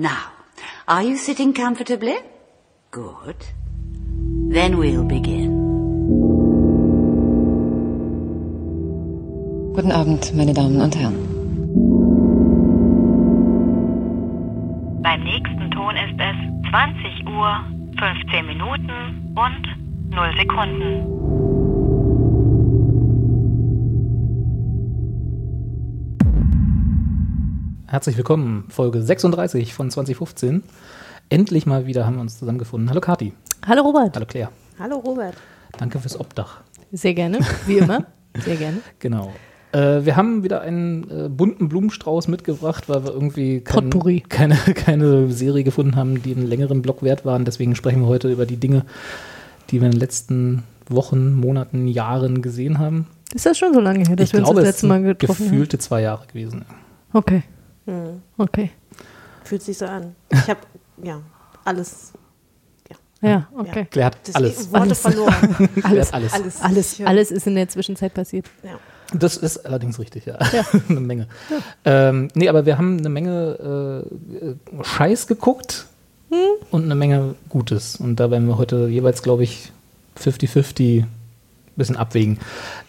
Now, are you sitting comfortably? Good. Then we'll begin. Guten Abend, meine Damen und Herren. Beim nächsten Ton ist es 20 Uhr, 15 Minuten und 0 Sekunden. Herzlich willkommen, Folge 36 von 2015. Endlich mal wieder haben wir uns zusammengefunden. Hallo Kati. Hallo Robert. Hallo Claire. Hallo Robert. Danke fürs Obdach. Sehr gerne, wie immer. Sehr gerne. Genau. Äh, wir haben wieder einen äh, bunten Blumenstrauß mitgebracht, weil wir irgendwie kein, keine, keine Serie gefunden haben, die einen längeren Block wert waren. Deswegen sprechen wir heute über die Dinge, die wir in den letzten Wochen, Monaten, Jahren gesehen haben. Ist das schon so lange her, dass ich wir uns glaube, das es letzte Mal getroffen haben? gefühlte zwei Jahre gewesen. Okay. Hm. Okay. Fühlt sich so an. Ich habe ja alles. Ja, okay. Claire hat Das alles. Worte Alles. verloren. Hat alles. Alles. Alles, alles ist in der Zwischenzeit passiert. Ja. Das ist allerdings richtig, ja. eine Menge. Ähm, nee, aber wir haben eine Menge äh, Scheiß geguckt Hm? und eine Menge Gutes. Und da werden wir heute jeweils, glaube ich, 50-50 ein bisschen abwägen.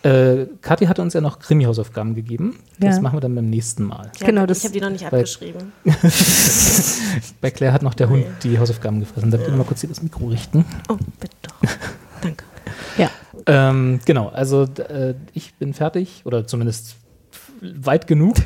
Äh, Kathi hatte uns ja noch Krimi-Hausaufgaben gegeben. Das Ja. machen wir dann beim nächsten Mal. Ja, Genau, ich das- habe die noch nicht abgeschrieben. Bei Claire hat noch der Hund die Hausaufgaben gefressen. Darf ich mal kurz hier das Mikro richten? Oh, bitte doch. Danke. Ja. Ähm, genau, also äh, ich bin fertig oder zumindest weit genug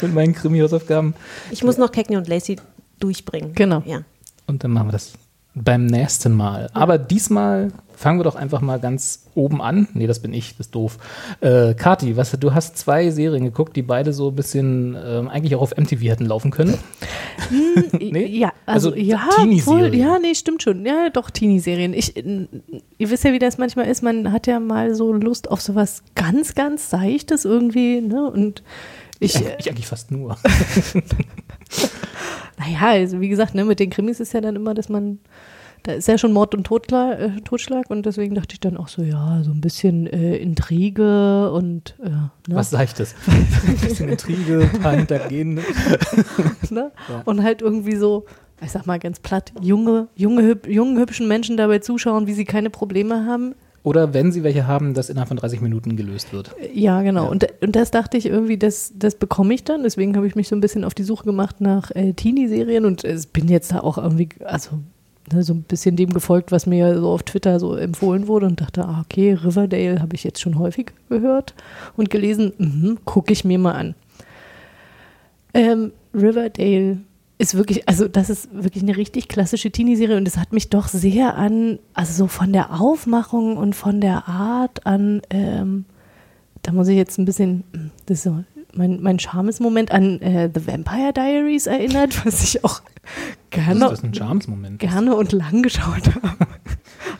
mit meinen Krimi-Hausaufgaben. Ich muss noch Cagney und Lacey durchbringen. Genau. Ja. Und dann machen wir das beim nächsten Mal. Aber diesmal fangen wir doch einfach mal ganz oben an. Nee, das bin ich, das ist doof. Äh, Kati, was, du hast zwei Serien geguckt, die beide so ein bisschen ähm, eigentlich auch auf MTV hätten laufen können. Nee? Ja, also, Also ja, wohl, ja, nee, stimmt schon. Ja, doch, Teenie-Serien. Ich, äh, ihr wisst ja, wie das manchmal ist. Man hat ja mal so Lust auf sowas ganz, ganz Seichtes irgendwie, ne? Und ich, Ich, äh, ich eigentlich fast nur. naja, also wie gesagt, ne, mit den Krimis ist ja dann immer, dass man, da ist ja schon Mord und Totla, äh, Totschlag und deswegen dachte ich dann auch so, ja, so ein bisschen äh, Intrige und äh, ne? Was Seichtes. Ein bisschen Intrige, ein paar Hintergehende. ne? Ja. Und halt irgendwie so, ich sag mal ganz platt, junge, junge, hüb, jungen, hübschen Menschen dabei zuschauen, wie sie keine Probleme haben. Oder wenn sie welche haben, das innerhalb von 30 Minuten gelöst wird. Ja, genau. Ja. Und, und das dachte ich irgendwie, das, das bekomme ich dann. Deswegen habe ich mich so ein bisschen auf die Suche gemacht nach äh, Teenie-Serien und äh, bin jetzt da auch irgendwie, also ne, so ein bisschen dem gefolgt, was mir so auf Twitter so empfohlen wurde und dachte, ah, okay, Riverdale habe ich jetzt schon häufig gehört und gelesen, mhm, gucke ich mir mal an. Ähm, Riverdale ist wirklich, also das ist wirklich eine richtig klassische Teenie-Serie und es hat mich doch sehr an, also so von der Aufmachung und von der Art an, ähm, da muss ich jetzt ein bisschen, das ist so mein, mein Charmes-Moment an äh, The Vampire Diaries erinnert, was ich auch Das gerne, ist ein Charms-Moment. gerne und lang geschaut habe.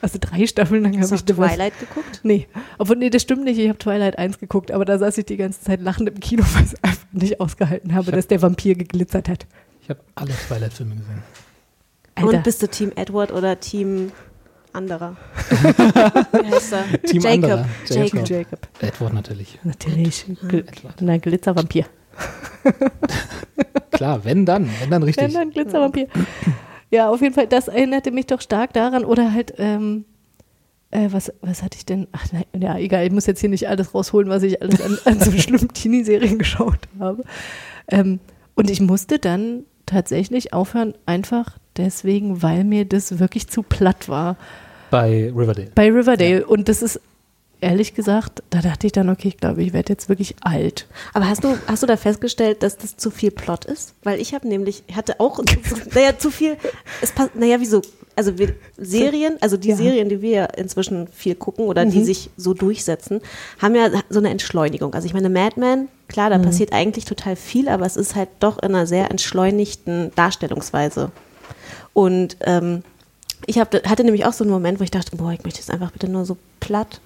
Also drei Staffeln lang habe Hast ich du Twilight geguckt? Nee, obwohl, nee, das stimmt nicht. Ich habe Twilight 1 geguckt, aber da saß ich die ganze Zeit lachend im Kino, weil ich einfach nicht ausgehalten habe, hab- dass der Vampir geglitzert hat. Ich habe alle Twilight-Filme gesehen. Alter. Und bist du Team Edward oder Team anderer? Wie heißt er? Team Jacob. anderer. Jacob. Jacob. Jacob. Edward natürlich. Natürlich. Gl na, Glitzervampir. Klar, wenn dann, wenn dann Ja, richtig. na, Glitzervampir. Ja, auf jeden Fall, das erinnerte mich doch stark daran. Oder halt, ähm, äh, was, was hatte ich denn? Ach, nein, ja, egal, ich muss jetzt hier nicht alles rausholen, was ich alles an, an so schlimmen Teenie-Serien geschaut habe. Ähm, und ich musste dann tatsächlich aufhören, einfach deswegen, weil mir das wirklich zu platt war. Bei Riverdale. bei Riverdale. Und das ist ehrlich gesagt, da dachte ich dann, okay, ich glaube, ich werde jetzt wirklich alt. Aber hast du, hast du da festgestellt, dass das zu viel Plot ist? Weil ich habe nämlich, hatte auch, naja, zu viel, es passt, naja, wieso? Also wir, Serien, also die Ja. Serien, die wir inzwischen viel gucken oder die sich so durchsetzen, haben ja so eine Entschleunigung. Also ich meine, Mad Men, klar, da passiert eigentlich total viel, aber es ist halt doch in einer sehr entschleunigten Darstellungsweise. Und ähm, ich hab, hatte nämlich auch so einen Moment, wo ich dachte, boah, ich möchte jetzt einfach bitte nur so platt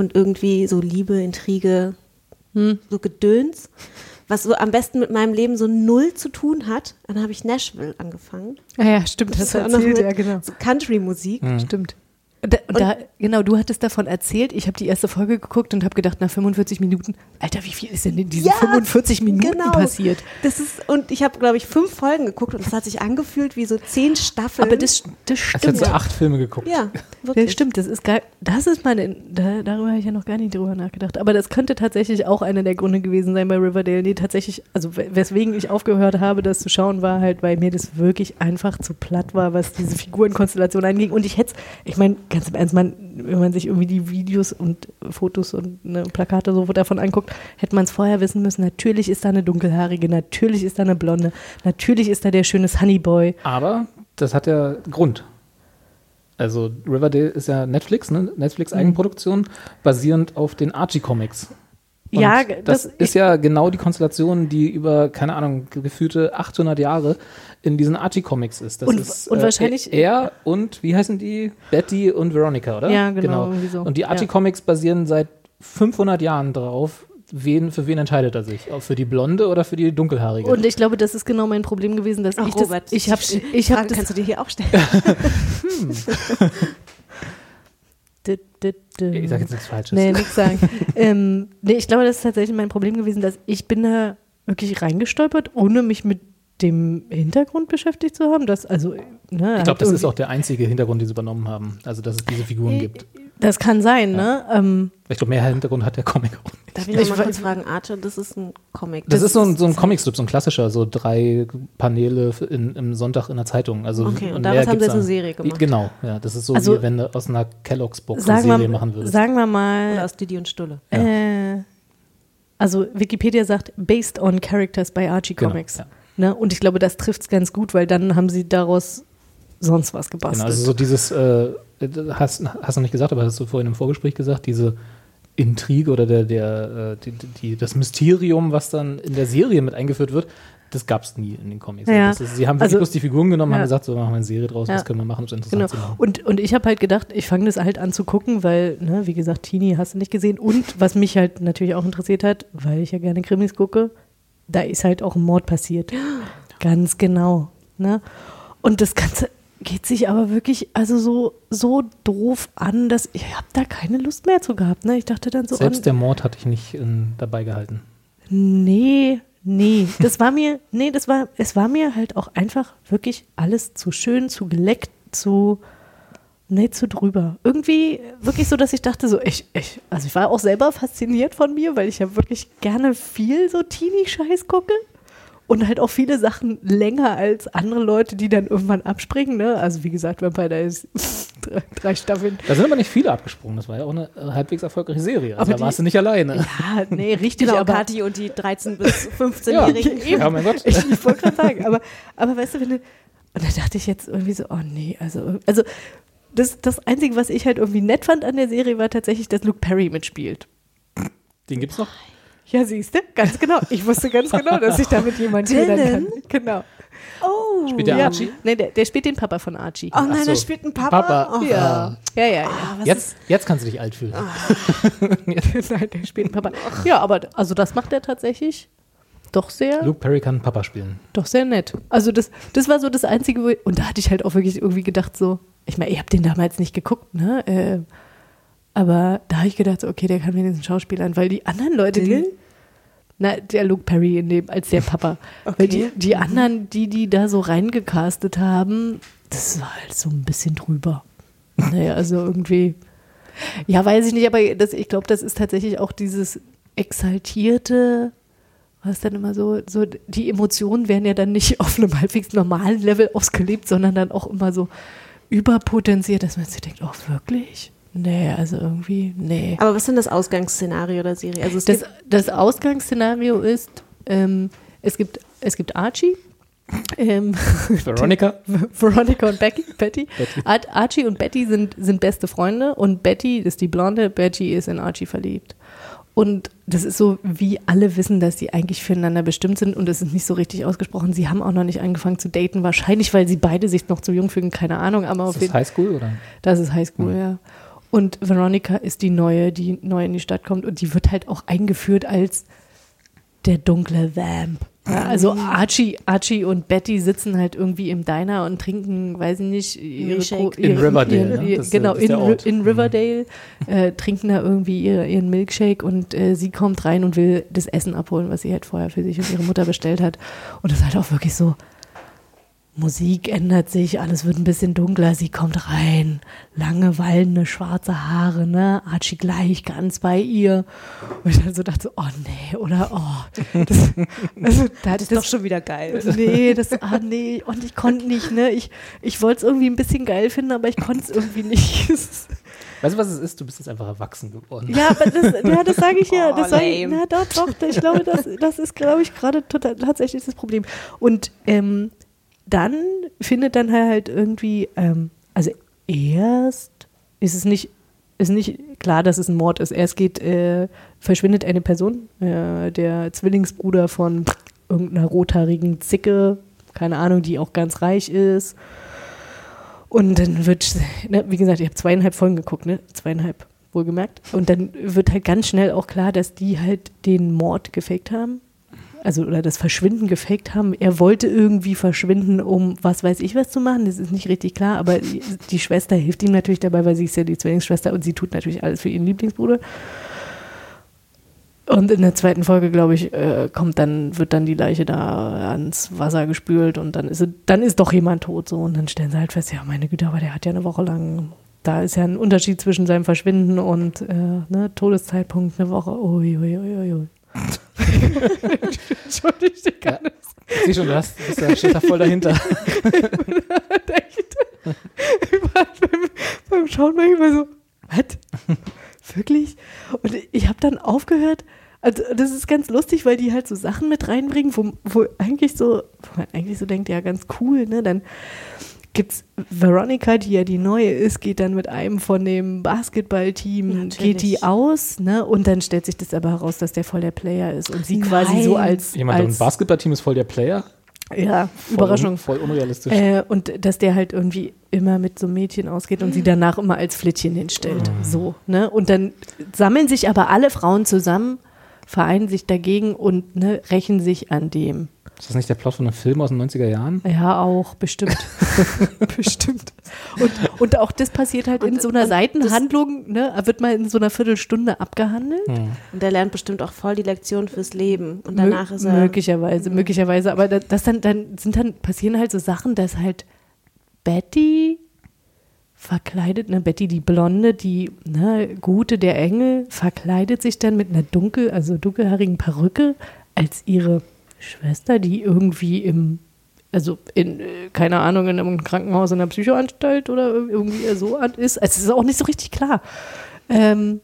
und irgendwie so Liebe, Intrige, so Gedöns, was so am besten mit meinem Leben so null zu tun hat. Dann habe ich Nashville angefangen. Ja, ja, stimmt, Das das erzählt, ja, genau. so Country-Musik. Stimmt. Da, da, genau, du hattest davon erzählt. Ich habe die erste Folge geguckt und habe gedacht, nach 45 Minuten, Alter, wie viel ist denn in diesen Ja, 45 Minuten genau. passiert? Das ist, und ich habe, glaube ich, fünf Folgen geguckt und es hat sich angefühlt wie so zehn Staffeln. Aber das, das Als hättest stimmt. du acht Filme geguckt. ja, wirklich. stimmt, das ist geil. Das ist meine, da, darüber habe ich ja noch gar nicht drüber nachgedacht. Aber das könnte tatsächlich auch einer der Gründe gewesen sein bei Riverdale. Nee, tatsächlich, also we- weswegen ich aufgehört habe, das zu schauen, war halt, weil mir das wirklich einfach zu platt war, was diese Figurenkonstellation anging. Und ich hätte ich meine, ganz im Ernst, man, wenn man sich irgendwie die Videos und Fotos und ne, Plakate so davon anguckt, hätte man es vorher wissen müssen. Natürlich ist da eine dunkelhaarige, natürlich ist da eine blonde, natürlich ist da der schöne Honeyboy. Aber das hat ja Grund. Also Riverdale ist ja Netflix, ne? Netflix Eigenproduktion, basierend auf den Archie-Comics. Und Ja, das, das- ist ja genau die Konstellation, die über, keine Ahnung, gefühlte 800 Jahre in diesen Archie-Comics ist. Das Und- ist und wahrscheinlich- er und, wie heißen die? Betty und Veronica, oder? Ja, genau, irgendwie so. Und die Ja. Archie-Comics basieren seit 500 Jahren darauf, wen, für wen entscheidet er sich? Auch für die Blonde oder für die Dunkelhaarige? Und ich glaube, das ist genau mein Problem gewesen, dass Ach, ich das, Robert, ich habe, ich habe kannst du dir hier auch stellen. D- ich sage jetzt nichts Falsches. Nee, nichts sagen. ähm, nee, ich glaube, das ist tatsächlich mein Problem gewesen, dass ich bin da wirklich reingestolpert, ohne mich mit dem Hintergrund beschäftigt zu haben. Dass, also, ne, Ich glaube, das ist auch der einzige Hintergrund, den sie übernommen haben. Also, dass es diese Figuren gibt. Das kann sein, ne? Ähm, Ich glaube, mehr Hintergrund hat der Comic auch nicht. Darf ich noch Ich mal kurz fragen, Archer, das ist ein Comic. Das, ist so ein, so ein Comicstrip, so ein klassischer, so drei Paneele in, im Sonntag in der Zeitung. Also, Okay, und daraus haben sie jetzt eine Serie gemacht. Genau, ja. Das ist so, Also- wie wenn du aus einer Kellogg's Box eine Serie wir, machen würdest. sagen wir Oder mal, aus Didi und Stulle. äh, also Wikipedia sagt, based on characters by Archie Genau, Comics. ja. Ne? Und ich glaube, das trifft es ganz gut, weil dann haben sie daraus sonst was gebastelt. Genau, also so dieses, äh, hast, hast du nicht gesagt, aber hast du vorhin im Vorgespräch gesagt, diese Intrige oder der, der, äh, die, die, das Mysterium, was dann in der Serie mit eingeführt wird, das gab es nie in den Comics. Ja. Das ist, sie haben wirklich Also- bloß die Figuren genommen, haben Ja. gesagt, so machen wir eine Serie draus, Ja. was können wir machen, um es Genau. interessant zu machen. Und, und ich habe halt gedacht, ich fange das halt an zu gucken, weil, ne, wie gesagt, Teenie hast du nicht gesehen. Und was mich halt natürlich auch interessiert hat, weil ich ja gerne Krimis gucke, da ist halt auch ein Mord passiert. Ganz genau. Ne? Und das Ganze geht sich aber wirklich also so, so doof an, dass ich habe da keine Lust mehr zu gehabt. Ne? Ich dachte dann so, Selbst oh, der Mord hatte ich nicht in, dabei gehalten. Nee, nee. Das war mir, nee, das war, es war mir halt auch einfach wirklich alles zu schön, zu geleckt, zu, nee, zu drüber. Irgendwie wirklich so, dass ich dachte so, ich, ich, also ich war auch selber fasziniert von mir, weil ich ja wirklich gerne viel so Teenie-Scheiß gucke. Und halt auch viele Sachen länger als andere Leute, die dann irgendwann abspringen. Ne? Also wie gesagt, Vampire Diaries, drei, drei Staffeln. Da sind aber nicht viele abgesprungen. Das war ja auch eine äh, halbwegs erfolgreiche Serie. Also Aber da die- warst du nicht alleine. Ja, nee, richtig, Genau, aber Kathi und die 13- bis Ja, 15-Jährigen. ja, mein Gott. Ich, ich wollte gerade sagen, aber, aber weißt du, wenn du, und da dachte ich jetzt irgendwie so, oh nee, also, also das, das Einzige, was ich halt irgendwie nett fand an der Serie, war tatsächlich, dass Luke Perry mitspielt. Den gibt's noch? Ja, siehst du, ganz genau. Ich wusste ganz genau, dass ich damit jemanden Dylan? kann. Genau. Oh. Spielt der ja. Archie? Nee, der, der spielt den Papa von Archie. Oh nein, so. da spielt ein Papa. Papa. Oh. ja. ja, ja, ja. Was Jetzt, jetzt kannst du dich alt fühlen. Nein, der spielt einen Papa. Ja, aber also das macht er tatsächlich doch sehr. Luke Perry kann Papa spielen. Doch sehr nett. Also das, das war so das Einzige, wo und da hatte ich halt auch wirklich irgendwie gedacht so, ich meine, ihr habt den damals nicht geguckt, ne? Äh, aber da habe ich gedacht, okay, der kann wenigstens Schauspielern, weil die anderen Leute, die, na, der Luke Perry in dem, als der Papa, weil die, Okay. die anderen, die, die da so reingecastet haben, das war halt so ein bisschen drüber. Naja, also irgendwie, ja, weiß ich nicht, aber das, ich glaube, das ist tatsächlich auch dieses exaltierte, was dann immer so, so, die Emotionen werden ja dann nicht auf einem halbwegs normalen Level ausgelebt, sondern dann auch immer so überpotenziert, dass man sich denkt, oh, wirklich? Nee, also irgendwie, nee. Aber was ist denn das Ausgangsszenario der Serie? Also es Das, gibt, das Ausgangsszenario ist, ähm, es, gibt, es gibt Archie, ähm, Veronica? Veronica und Becky, Betty. Ar Archie und Betty sind, sind beste Freunde und Betty ist die Blonde, Betty ist in Archie verliebt. Und das ist so, wie alle wissen, dass sie eigentlich füreinander bestimmt sind und es ist nicht so richtig ausgesprochen. Sie haben auch noch nicht angefangen zu daten, wahrscheinlich, weil sie beide sich noch zu jung fühlen, keine Ahnung, aber auf Ist jeden das Highschool oder? das ist Highschool, ja. Und Veronica ist die neue, die neu in die Stadt kommt und die wird halt auch eingeführt als der dunkle Vamp. Ja, also Archie, Archie und Betty sitzen halt irgendwie im Diner und trinken, weiß ich nicht, ihre, Milkshake. ihre, In Riverdale, ihre, ne? genau, in, in Mhm. Riverdale, äh, trinken da irgendwie ihre, ihren Milkshake und äh, sie kommt rein und will das Essen abholen, was sie halt vorher für sich und ihre Mutter bestellt hat. Und das ist halt auch wirklich so, Musik ändert sich, alles wird ein bisschen dunkler, sie kommt rein, lange wallende schwarze Haare, ne, Archie gleich ganz bei ihr. Und ich dann so dachte, so, oh nee, oder oh, das, also, da, Das ist doch schon wieder geil. Nee, das, ah nee, und ich konnte nicht, ne, ich, ich wollte es irgendwie ein bisschen geil finden, aber ich konnte es irgendwie nicht. Weißt du, was es ist? Du bist jetzt einfach erwachsen geworden. ja, aber das, ja, das sage ich ja. Oh, Das sag ich, na doch, doch. Ich glaube, das, das ist, glaube ich, gerade total- tatsächlich das Problem. Und ähm, dann findet dann halt irgendwie, ähm, also erst ist es nicht, ist nicht klar, dass es ein Mord ist. Erst geht, äh, verschwindet eine Person, äh, der Zwillingsbruder von irgendeiner rothaarigen Zicke, keine Ahnung, die auch ganz reich ist. Und dann wird, ne, wie gesagt, ich habe zweieinhalb Folgen geguckt, ne? Zweieinhalb, wohlgemerkt. Und dann wird halt ganz schnell auch klar, dass die halt den Mord gefaked haben. Also, oder das Verschwinden gefaked haben. Er wollte irgendwie verschwinden, um was weiß ich was zu machen. Das ist nicht richtig klar, aber die, Schwester hilft ihm natürlich dabei, weil sie ist ja die Zwillingsschwester und sie tut natürlich alles für ihren Lieblingsbruder. Und in der zweiten Folge, glaube ich, äh, kommt dann, wird dann die Leiche da ans Wasser gespült und dann ist, dann ist doch jemand tot so. Und dann stellen sie halt fest, ja, meine Güte, aber der hat ja eine Woche lang, da ist ja ein Unterschied zwischen seinem Verschwinden und äh, ne, Todeszeitpunkt eine Woche. Ui, ui, ui, ui, ui. Entschuldigt, ich kann Ja. Ich sehe schon, du hast, bist da, steht da voll dahinter. echt. Ich war beim, beim Schauen manchmal so, was? Wirklich? Und ich habe dann aufgehört. Also das ist ganz lustig, weil die halt so Sachen mit reinbringen, wo, wo eigentlich so, wo man eigentlich so denkt, ja, ganz cool, ne? Dann gibt's Veronica, die ja die neue ist, geht dann mit einem von dem Basketballteam, geht die aus, ne? Und dann stellt sich das aber heraus, dass der voll der Player ist und sie quasi so Nein. als, Jemand im als Basketballteam ist voll der Player. ja, Voll Überraschung. Un, voll unrealistisch. Äh, und dass der halt irgendwie immer mit so einem Mädchen ausgeht und sie danach immer als Flittchen hinstellt. So, ne? Und dann sammeln sich aber alle Frauen zusammen, vereinen sich dagegen und ne, rächen sich an dem. Ist das nicht der Plot von einem Film aus den 90er Jahren? Ja, auch, bestimmt. bestimmt. Und, und auch das passiert halt in Und- so einer Seitenhandlung, ne? Wird mal in so einer Viertelstunde abgehandelt. Und der lernt bestimmt auch voll die Lektion fürs Leben. Und danach Mö- ist er. möglicherweise, möglicherweise, aber da- das dann, dann sind dann passieren halt so Sachen, dass halt Betty verkleidet, ne, Betty die Blonde, die ne, Gute der Engel, verkleidet sich dann mit einer dunkel, also dunkelhaarigen Perücke als ihre Schwester, die irgendwie im, also in, äh, keine Ahnung, in einem Krankenhaus, in einer Psychoanstalt oder irgendwie so an ist. Also es ist auch nicht so richtig klar. Ähm,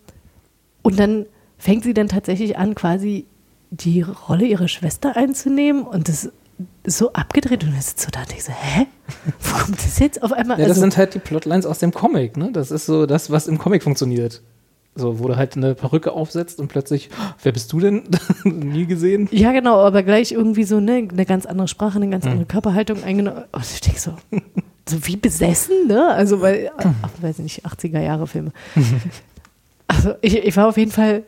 und dann fängt sie dann tatsächlich an, quasi die Rolle ihrer Schwester einzunehmen und das ist so abgedreht und das ist so da dachte ich so, hä? Wo kommt das jetzt auf einmal? Ja, das also, sind halt die Plotlines aus dem Comic, ne? Das ist so das, was im Comic funktioniert. So, wo du halt eine Perücke aufsetzt und plötzlich, "Oh, wer bist du denn? Nie gesehen? ja, genau, aber gleich irgendwie so ne, eine ganz andere Sprache, eine ganz andere Körperhaltung eingenommen. Und ich denke so, so wie besessen, ne? Also, weil, ach, weiß nicht, 80er Jahre Filme. Also, ich, ich war auf jeden Fall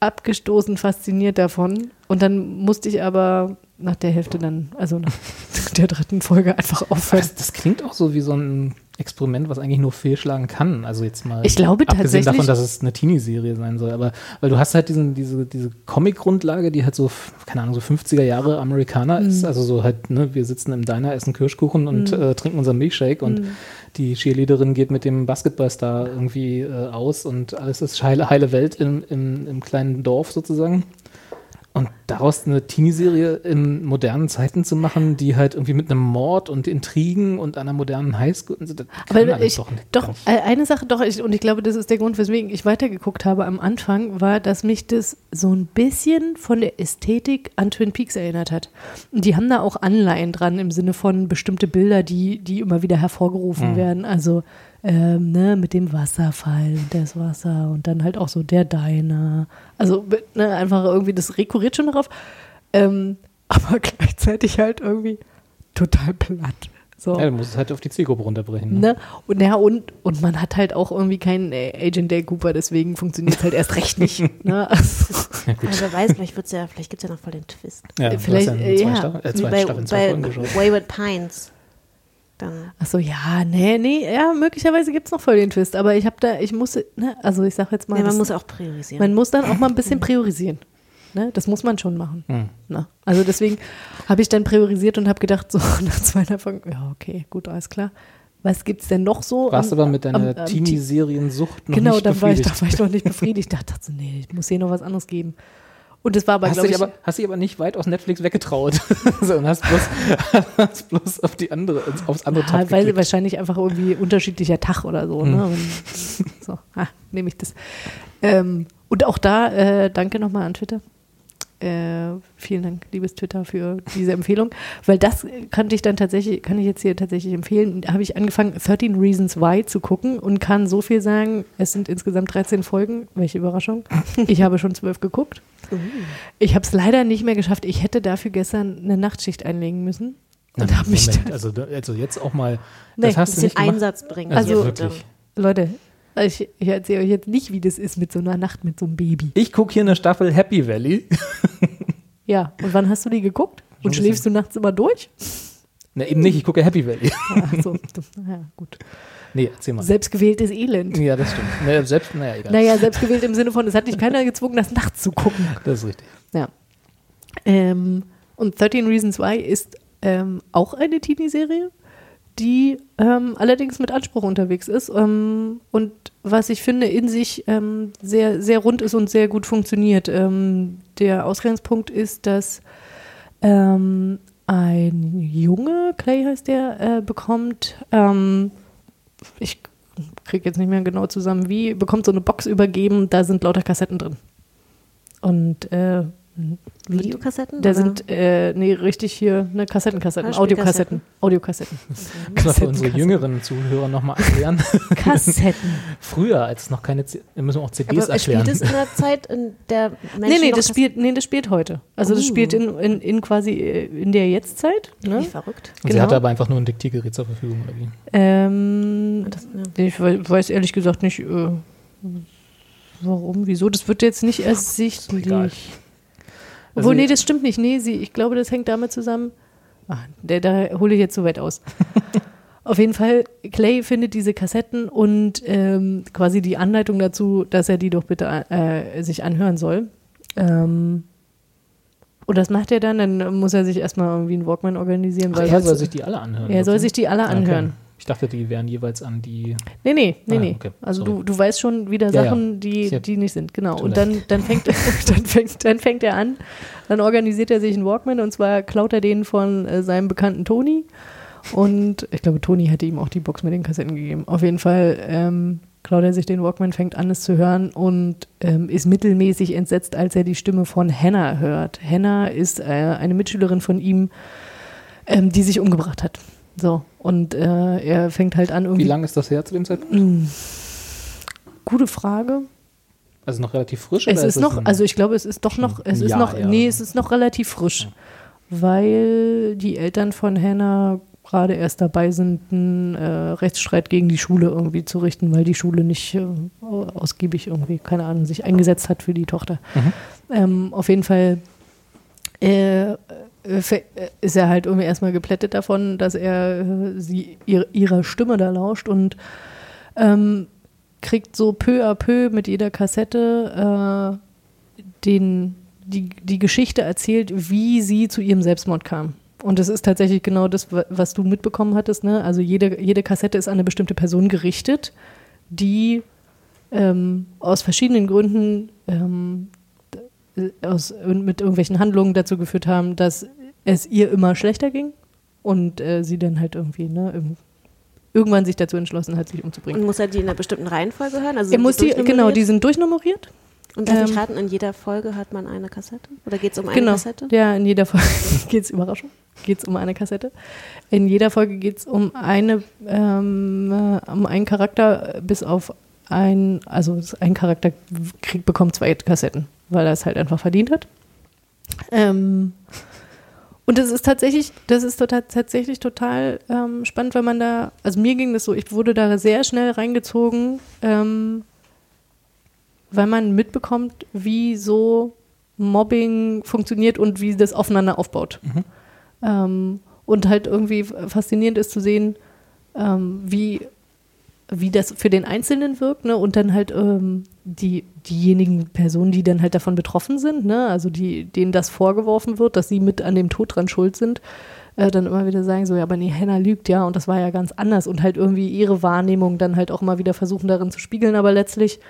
abgestoßen, fasziniert davon. Und dann musste ich aber nach der Hälfte dann, also nach der dritten Folge einfach aufhören. Das, das klingt auch so wie so ein Experiment, was eigentlich nur fehlschlagen kann. Also jetzt mal Ich glaube abgesehen davon, dass es eine Teenie-Serie sein soll. Aber weil du hast halt diesen, diese, diese Comic-Grundlage, die halt so, keine Ahnung, so 50er Jahre Amerikaner Mhm. ist. Also so halt, ne, wir sitzen im Diner, essen Kirschkuchen und äh, trinken unseren Milkshake und Mhm. die Cheerleaderin geht mit dem Basketballstar irgendwie äh, aus und alles ist heile, heile Welt im, im, im kleinen Dorf sozusagen. Und daraus eine Teenie-Serie in modernen Zeiten zu machen, die halt irgendwie mit einem Mord und Intrigen und einer modernen Highschool, das kann Aber alles ich, doch nicht. doch, nicht. äh, eine Sache doch, ich, und ich glaube, das ist der Grund, weswegen ich weitergeguckt habe am Anfang, war, dass mich das so ein bisschen von der Ästhetik an Twin Peaks erinnert hat. Und die haben da auch Anleihen dran im Sinne von bestimmte Bilder, die, die immer wieder hervorgerufen werden. Also ähm, ne, mit dem Wasserfall und das Wasser und dann halt auch so der Diner. Also ne, einfach irgendwie, das rekurriert schon darauf. Ähm, aber gleichzeitig halt irgendwie total platt. So. Ja, du musst es halt auf die Zielgruppe runterbrechen. Ne? Ne? Und, ja, und, und man hat halt auch irgendwie keinen äh, Agent Dale Cooper, deswegen funktioniert es halt erst recht nicht. Ne? Also, Aber wer weiß, vielleicht, wird's ja, vielleicht gibt es ja noch voll den Twist. Ja, Vielleicht, hast äh, ja zwei, ja. Staffeln, äh, Wie zwei bei, Staffeln, zwei bei. Wayward Pines. Dann Achso, ja, nee, nee, ja, möglicherweise gibt es noch voll den Twist, aber ich habe da, ich musste, ne, also ich sag jetzt mal, nee, man das- muss auch priorisieren. man muss dann auch mal ein bisschen priorisieren. Ne? Das muss man schon machen. Hm. Na, also deswegen habe ich dann priorisiert und habe gedacht, so nach zwei Folgen, ja, okay, gut, alles klar. Was gibt's denn noch so? Warst du aber mit deiner Teenie-Seriensucht noch Genau, nicht dann war, ich, befriedigt. da war ich noch nicht befriedigt. Ich dachte so, nee, ich muss hier noch was anderes geben. Und das war aber, hast, glaube ich, aber, hast dich aber nicht weit aus Netflix weggetraut so, und hast bloß, hast bloß auf die andere, aufs andere Tab weil geklickt. wahrscheinlich einfach irgendwie unterschiedlicher Tag oder so. Hm. Ne? Und so, ah, nehme ich das. Ähm, und auch da, äh, danke nochmal an Twitter. Äh, vielen Dank, liebes Twitter, für diese Empfehlung. Weil das kannte ich dann tatsächlich, kann ich jetzt hier tatsächlich empfehlen. Da habe ich angefangen, 13 Reasons Why zu gucken und kann so viel sagen. Es sind insgesamt 13 Folgen. Welche Überraschung. Ich habe schon zwölf geguckt. Ich habe es leider nicht mehr geschafft. Ich hätte dafür gestern eine Nachtschicht einlegen müssen. Und habe mich also, also jetzt auch mal, Nee, das hast du bisschen nicht gemacht. Einsatz bringen. Also Also- wirklich. Leute, ich, ich erzähle euch jetzt nicht, wie das ist mit so einer Nacht mit so einem Baby. Ich gucke hier eine Staffel Happy Valley. Ja, und wann hast du die geguckt? Und schläfst du nachts immer durch? Na, eben nicht, ich gucke Happy Valley. Ach so, ja, gut. nee, erzähl mal. Selbstgewähltes Elend. ja, das stimmt. Naja, selbst, naja, egal. Naja, selbstgewählt im Sinne von, es hat dich keiner gezwungen, das nachts zu gucken. Das ist richtig. Ja. Ähm, und 13 Reasons Why ist ähm, auch eine Teenie-Serie, die ähm, allerdings mit Anspruch unterwegs ist ähm, und was ich finde in sich ähm, sehr, sehr rund ist und sehr gut funktioniert. Ähm, der Ausgangspunkt ist, dass ähm, ein Junge, Clay heißt der, äh, bekommt, ähm, ich kriege jetzt nicht mehr genau zusammen wie, bekommt so eine Box übergeben, da sind lauter Kassetten drin. Und äh, Videokassetten? da oder? sind, äh, nee, richtig hier, ne, Kassettenkassetten, Hörspielkassetten. Audiokassetten. Audiokassetten. Können wir für unsere jüngeren Zuhörer nochmal erklären? Kassetten. Früher, als es noch keine, C müssen wir auch CDs Aber spielt erklären. es in einer Zeit, in der Nee, Menschen nee, noch das spielt, nee, das spielt heute. Also das Uh. spielt in, in, in quasi äh, in der Jetztzeit. Wie Ne? verrückt. Und Sie genau. hatte aber einfach nur ein Diktiergerät zur Verfügung. Oder wie? Ähm, Das, ja. ich wei- weiß ehrlich gesagt nicht, äh, warum, wieso. Das wird jetzt nicht ersichtlich. Also- nee, das stimmt nicht. Nee, sie, ich glaube, das hängt damit zusammen. Ah, der, da hole ich jetzt so weit aus. Auf jeden Fall, Clay findet diese Kassetten und ähm, quasi die Anleitung dazu, dass er die doch bitte äh, sich anhören soll. Ähm, und das macht er dann, dann muss er sich erstmal irgendwie einen Walkman organisieren. Ach, weil er soll sich die alle anhören. er soll sich die alle anhören. Ich dachte, die wären jeweils an die. Nee, nee, nee, Ah, nee. okay. Also Sorry. du, du weißt schon wieder Ja, ja. Sachen, die, die nicht sind. Genau. Und dann, dann, fängt, dann, fängt, dann fängt er an, dann organisiert er sich einen Walkman und zwar klaut er den von äh, seinem bekannten Toni. Und ich glaube, Toni hätte ihm auch die Box mit den Kassetten gegeben. Auf jeden Fall ähm, klaut er sich den Walkman, fängt an, es zu hören und ähm, ist mittelmäßig entsetzt, als er die Stimme von Hannah hört. Hannah ist äh, eine Mitschülerin von ihm, ähm, die sich umgebracht hat. So, und äh, er fängt halt an, Wie irgendwie lange ist das her zu dem Zeitpunkt? Gute Frage. Also noch relativ frisch? Es ist es noch, also ich glaube, es ist doch noch, es ist Jahr noch, her nee, es ist noch relativ frisch, weil die Eltern von Hannah gerade erst dabei sind, einen äh, Rechtsstreit gegen die Schule irgendwie zu richten, weil die Schule nicht äh, ausgiebig irgendwie, keine Ahnung, sich eingesetzt hat für die Tochter. Mhm. Ähm, auf jeden Fall äh, ist er halt irgendwie erstmal geplättet davon, dass er äh, sie, ihr, ihrer Stimme da lauscht und ähm, kriegt so peu à peu mit jeder Kassette äh, den, die, die Geschichte erzählt, wie sie zu ihrem Selbstmord kam. Und es ist tatsächlich genau das, wa- was du mitbekommen hattest. Ne? Also jede, jede Kassette ist an eine bestimmte Person gerichtet, die ähm, aus verschiedenen Gründen ähm, aus, mit irgendwelchen Handlungen dazu geführt haben, dass es ihr immer schlechter ging und äh, sie dann halt irgendwie ne, im, irgendwann sich dazu entschlossen hat, sich umzubringen. Und muss er die in einer bestimmten Reihenfolge hören? Also Er muss die, genau, die sind durchnummeriert. Und mich ähm, raten, in jeder Folge hört man eine Kassette? Oder geht es um eine genau. Kassette? Ja, in jeder Folge geht es, Überraschung, geht es um eine Kassette. In jeder Folge geht es um eine, ähm, äh, um einen Charakter, bis auf ein, also ein Charakter kriegt, bekommt zwei Kassetten, weil er es halt einfach verdient hat. Ähm, Und das ist tatsächlich, das ist total, tatsächlich total ähm, spannend, weil man da, also mir ging das so, ich wurde da sehr schnell reingezogen, ähm, weil man mitbekommt, wie so Mobbing funktioniert und wie das aufeinander aufbaut. Ähm, und halt irgendwie faszinierend ist zu sehen, ähm, wie, wie das für den Einzelnen wirkt, ne? Und dann halt ähm, die, diejenigen Personen, die dann halt davon betroffen sind, ne? Also die, denen das vorgeworfen wird, dass sie mit an dem Tod dran schuld sind, äh, dann immer wieder sagen, so, ja, aber nee, Hannah lügt, ja, und das war ja ganz anders und halt irgendwie ihre Wahrnehmung dann halt auch immer wieder versuchen darin zu spiegeln, aber letztlich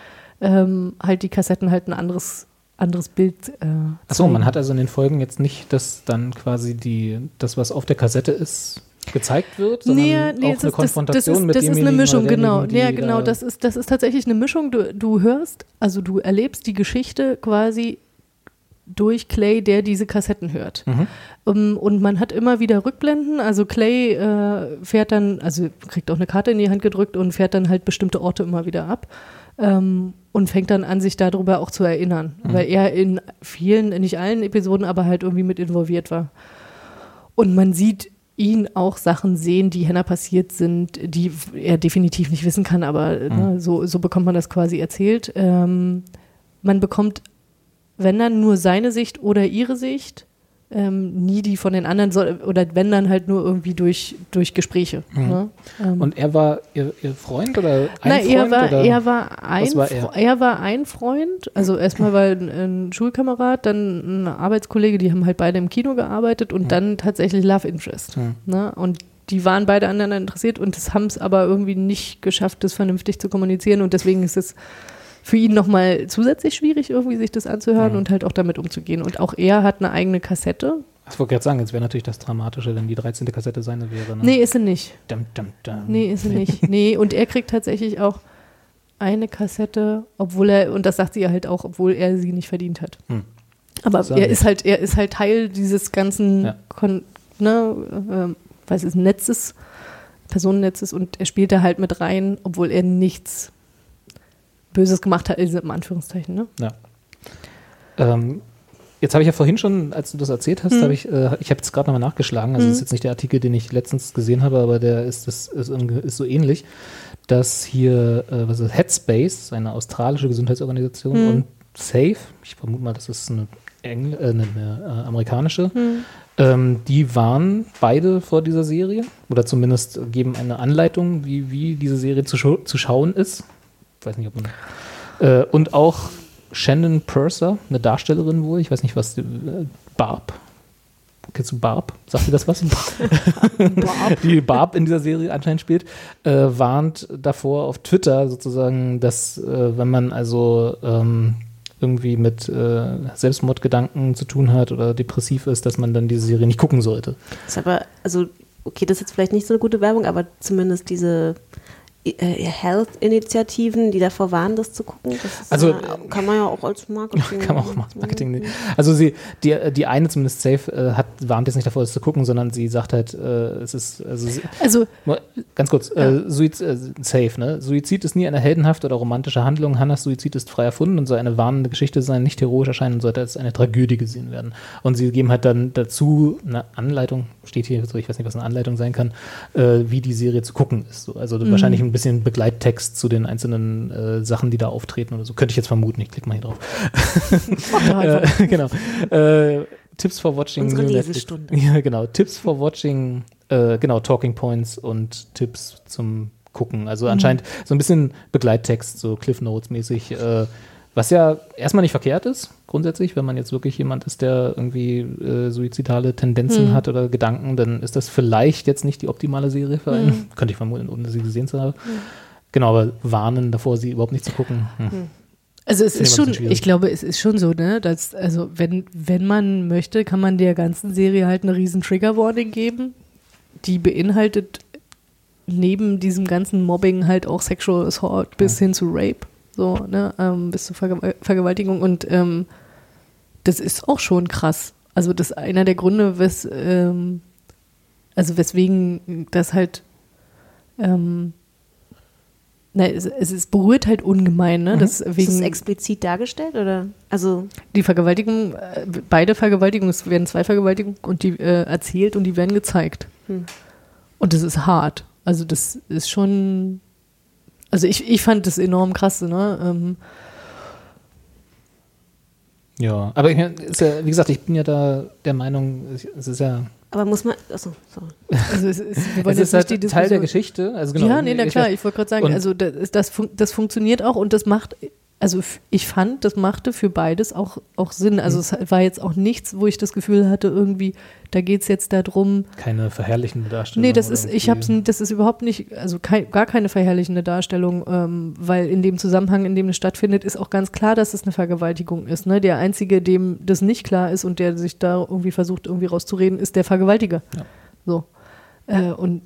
ähm, halt die Kassetten halt ein anderes, anderes Bild. Äh, Achso, man hat also in den Folgen jetzt nicht, dass dann quasi die, das, was auf der Kassette ist, gezeigt wird, sondern Nee, nee, auch das eine ist, das, Konfrontation das ist, mit das ist eine Mischung, genau. derjenigen, Ja, die genau, da- das ist, das ist tatsächlich eine Mischung. Du, du hörst, also du erlebst die Geschichte quasi durch Clay, der diese Kassetten hört. Mhm. Um, und man hat immer wieder Rückblenden. Also Clay äh, fährt dann, also kriegt auch eine Karte in die Hand gedrückt und fährt dann halt bestimmte Orte immer wieder ab. Ähm, und fängt dann an, sich darüber auch zu erinnern, Mhm. weil er in vielen, nicht allen Episoden, aber halt irgendwie mit involviert war. Und man sieht ihn auch Sachen sehen, die Hannah passiert sind, die er definitiv nicht wissen kann, aber ne, so, so bekommt man das quasi erzählt. Ähm, man bekommt, wenn dann nur seine Sicht oder ihre Sicht, ähm, nie die von den anderen, so, oder wenn dann halt nur irgendwie durch, durch Gespräche. Ne? Ähm, Und er war ihr, ihr Freund oder ein na, Freund? er war, oder? er war ein, war er? er war ein Freund, also erstmal war ein, ein Schulkamerad, dann ein Arbeitskollege, die haben halt beide im Kino gearbeitet und dann tatsächlich Love Interest. Hm. Ne? Und die waren beide aneinander interessiert und das haben es aber irgendwie nicht geschafft, das vernünftig zu kommunizieren und deswegen ist es für ihn nochmal zusätzlich schwierig, irgendwie sich das anzuhören Mhm. und halt auch damit umzugehen. Und auch er hat eine eigene Kassette. Ich wollte gerade sagen, jetzt wäre natürlich das Dramatische, wenn die 13. Kassette seine wäre. Ne? Nee, ist er nicht. Dum, dum, dum. Nee, ist er nicht. Nee, und er kriegt tatsächlich auch eine Kassette, obwohl er, und das sagt sie ja halt auch, obwohl er sie nicht verdient hat. Hm. Aber Das er ist halt, er ist halt Teil dieses ganzen Ja. Kon ne, ähm, weiß es, Netzes, Personennetzes und er spielt da halt mit rein, obwohl er nichts Böses gemacht hat, also im Anführungszeichen, ne? Ja. Ähm, jetzt habe ich ja vorhin schon, als du das erzählt hast, Mhm. habe ich, äh, ich habe jetzt gerade nochmal nachgeschlagen. Also Mhm. das ist jetzt nicht der Artikel, den ich letztens gesehen habe, aber der ist, das ist, unge- ist so ähnlich, dass hier, äh, was ist Headspace, eine australische Gesundheitsorganisation Mhm. und Safe, ich vermute mal, das ist eine, Engl äh, eine, eine äh, amerikanische, Mhm. ähm, die waren beide vor dieser Serie oder zumindest geben eine Anleitung, wie, wie diese Serie zu, zu schauen ist. Ich weiß nicht, ob man. Äh, und auch Shannon Purser, eine Darstellerin wohl, ich weiß nicht, was. Äh, Barb. Kennst du Barb? Sagt dir das was? Die Barb in dieser Serie anscheinend spielt, äh, warnt davor auf Twitter sozusagen, dass äh, wenn man also ähm, irgendwie mit äh, Selbstmordgedanken zu tun hat oder depressiv ist, dass man dann diese Serie nicht gucken sollte. Ist aber, also, okay, das ist jetzt vielleicht nicht so eine gute Werbung, aber zumindest diese Health-Initiativen, die davor waren, das zu gucken, das Also, ja, kann man ja auch als Marketing. Kann man auch machen, Marketing. nehmen. Also sie, die, die eine zumindest safe äh, hat, warnt jetzt nicht davor, das zu gucken, sondern sie sagt halt, äh, es ist, also sie, Also, ganz kurz, äh, Suiz, äh, safe, ne? Suizid ist nie eine heldenhafte oder romantische Handlung. Hannas Suizid ist frei erfunden und soll eine warnende Geschichte sein, nicht heroisch erscheinen und sollte als eine Tragödie gesehen werden. Und sie geben halt dann dazu eine Anleitung, steht hier so, ich weiß nicht, was eine Anleitung sein kann, äh, wie die Serie zu gucken ist. So, also wahrscheinlich ein bisschen Begleittext zu den einzelnen äh, Sachen, die da auftreten oder so. Könnte ich jetzt vermuten, ich klicke mal hier drauf. äh, genau. Äh, Tipps for watching Unsere Lesestunde. Ja, genau. Tipps for watching, äh, genau, Talking Points und Tipps zum Gucken. Also anscheinend so ein bisschen Begleittext, so Cliff Notes mäßig, äh, was ja erstmal nicht verkehrt ist, grundsätzlich, wenn man jetzt wirklich jemand ist, der irgendwie äh, suizidale Tendenzen hat oder Gedanken, dann ist das vielleicht jetzt nicht die optimale Serie für einen. Könnte ich vermuten, ohne sie gesehen zu haben. Genau, aber warnen davor, sie überhaupt nicht zu gucken. Hm. Also es ist schon, ich glaube, es ist schon so, ne, dass, also wenn, wenn man möchte, kann man der ganzen Serie halt eine riesen Trigger Warning geben. Die beinhaltet neben diesem ganzen Mobbing halt auch Sexual Assault bis hin zu Rape, so, ne, ähm, bis zur Verge Vergewaltigung und ähm, das ist auch schon krass. Also das ist einer der Gründe, wes, ähm, also weswegen das halt ähm, na, es, es, es berührt halt ungemein, ne? Mhm. Das Ist wegen das explizit dargestellt oder? Also die Vergewaltigung, äh, beide Vergewaltigungen, es werden zwei Vergewaltigungen und die äh, erzählt und die werden gezeigt. Hm. Und das ist hart. Also das ist schon, also ich, ich fand das enorm krass, ne? Ähm, Ja, aber ich, ist ja, wie gesagt, ich bin ja da der Meinung, es ist ja aber muss man. Achso, sorry. also es ist, es ist halt Teil der Geschichte. Also genau, ja, nee, na klar, ich wollte gerade sagen, also das, das, fun das funktioniert auch und das macht, also ich fand, das machte für beides auch, auch Sinn. Also Mhm. es war jetzt auch nichts, wo ich das Gefühl hatte, irgendwie, da geht es jetzt darum, keine verherrlichende Darstellung. Nee, das ist, ich irgendwie- hab's, das ist überhaupt nicht, also kein, gar keine verherrlichende Darstellung, ähm, weil in dem Zusammenhang, in dem es stattfindet, ist auch ganz klar, dass es eine Vergewaltigung ist. Ne? Der Einzige, dem das nicht klar ist und der sich da irgendwie versucht, irgendwie rauszureden, ist der Vergewaltiger. Ja. So. Äh, und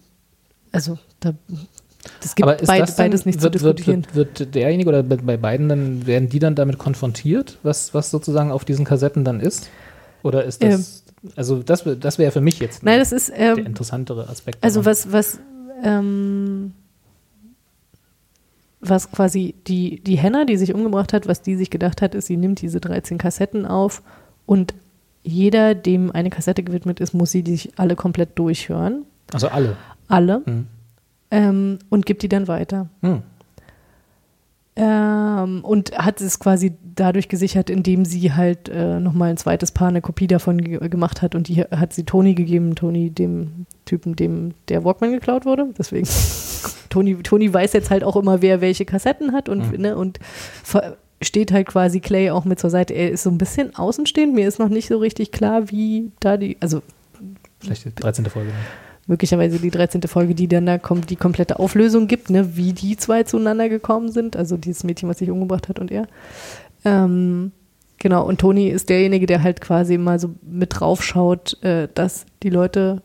also da das gibt Aber ist beid, das dann, beides nicht wird, zu diskutieren. Wird, wird, derjenige oder bei bei beiden dann, werden die dann damit konfrontiert, was, was sozusagen auf diesen Kassetten dann ist? Oder ist das, also das, das wäre für mich jetzt Nein, das ist, der ähm, interessantere Aspekt. Also daran. was, was, ähm, was quasi die, die Henna, die sich umgebracht hat, was die sich gedacht hat, ist, sie nimmt diese 13 Kassetten auf und jeder, dem eine Kassette gewidmet ist, muss sie sich alle komplett durchhören. Also alle. Alle. Hm. Ähm, und gibt die dann weiter. Hm. Ähm, und hat es quasi dadurch gesichert, indem sie halt äh, nochmal ein zweites Paar eine Kopie davon ge gemacht hat und die hat sie Toni gegeben, Toni dem Typen, dem der Walkman geklaut wurde. Deswegen, Toni, Toni weiß jetzt halt auch immer, wer welche Kassetten hat und, Mhm. ne, und steht halt quasi Clay auch mit zur Seite. Er ist so ein bisschen außenstehend, mir ist noch nicht so richtig klar, wie da die, also Vielleicht die 13. Folge. Möglicherweise die 13. Folge, die dann da kommt, die komplette Auflösung gibt, ne, wie die zwei zueinander gekommen sind, also dieses Mädchen, was sich umgebracht hat und er. Ähm, genau, und Toni ist derjenige, der halt quasi mal so mit drauf schaut, äh, dass die Leute,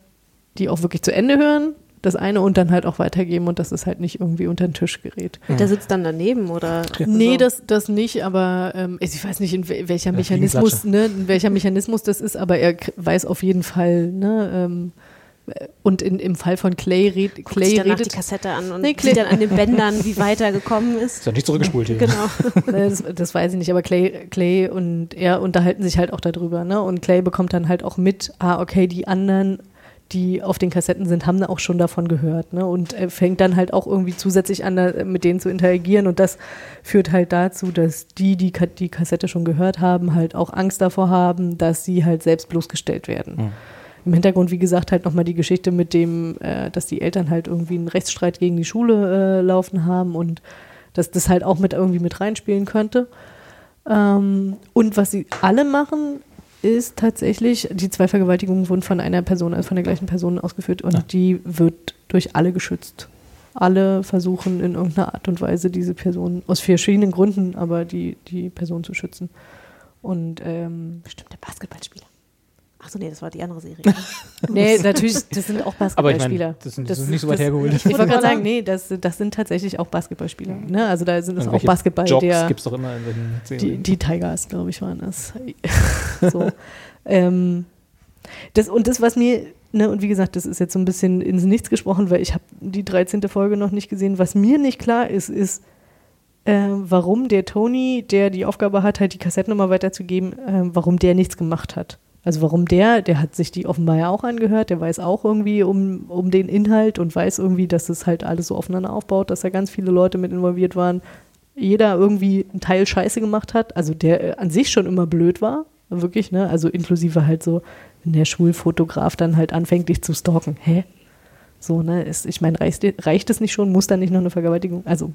die auch wirklich zu Ende hören, das eine und dann halt auch weitergeben und dass es halt nicht irgendwie unter den Tisch gerät. Der sitzt dann daneben oder? Nee, Also- das, das nicht, aber ähm, ich weiß nicht, in wel- welcher Ja, Mechanismus, ne, in welcher Mechanismus das ist, aber er weiß auf jeden Fall, ne, ähm, und in, im Fall von Clay, red, Guckt Clay sich redet die Kassette an und Nee, sieht Clay- dann an den Bändern, wie weit er gekommen ist. Ist ja nicht zurückgespult hier. Genau. Das, das weiß ich nicht, aber Clay, Clay und er unterhalten sich halt auch darüber, ne? Und Clay bekommt dann halt auch mit, ah, okay, die anderen, die auf den Kassetten sind, haben auch schon davon gehört, ne? Und er fängt dann halt auch irgendwie zusätzlich an, da mit denen zu interagieren und das führt halt dazu, dass die, die die Kassette schon gehört haben, halt auch Angst davor haben, dass sie halt selbst bloßgestellt werden. Hm. Im Hintergrund, wie gesagt, halt nochmal die Geschichte mit dem, äh, dass die Eltern halt irgendwie einen Rechtsstreit gegen die Schule äh, laufen haben und dass das halt auch mit irgendwie mit reinspielen könnte. Ähm, und was sie alle machen, ist tatsächlich, die zwei Vergewaltigungen wurden von einer Person, also von der gleichen Person ausgeführt und Ja. die wird durch alle geschützt. Alle versuchen in irgendeiner Art und Weise diese Person, aus verschiedenen Gründen, aber die, die Person zu schützen. Und ähm, Bestimmt der Basketballspieler. Achso, nee, das war die andere Serie. nee, natürlich, das sind auch Aber ich Basketballspieler. meine, das, sind- das ist nicht so weit hergeholt. Ich wollte gerade sagen, nee, das, das sind tatsächlich auch Basketballspieler. Ne? Also da sind es auch Basketball, Jobs der gibt es doch immer in solchen die, Serien. die Tigers, glaube ich, waren das. so. ähm, das. Und das, was mir, ne, und wie gesagt, das ist jetzt so ein bisschen ins Nichts gesprochen, weil ich habe die 13. Folge noch nicht gesehen. Was mir nicht klar ist, ist, äh, warum der Tony, der die Aufgabe hat, halt die Kassettennummer weiterzugeben, äh, warum der nichts gemacht hat. Also warum der, der hat sich die offenbar ja auch angehört, der weiß auch irgendwie um, um den Inhalt und weiß irgendwie, dass das halt alles so aufeinander aufbaut, dass da ganz viele Leute mit involviert waren. Jeder irgendwie einen Teil Scheiße gemacht hat, also der äh, an sich schon immer blöd war, wirklich, ne? Also inklusive halt so, wenn der Schulfotograf dann halt anfängt, dich zu stalken. Hä? So, ne? Ist, ich meine, reicht, reicht es nicht schon? Muss da nicht noch eine Vergewaltigung? Also,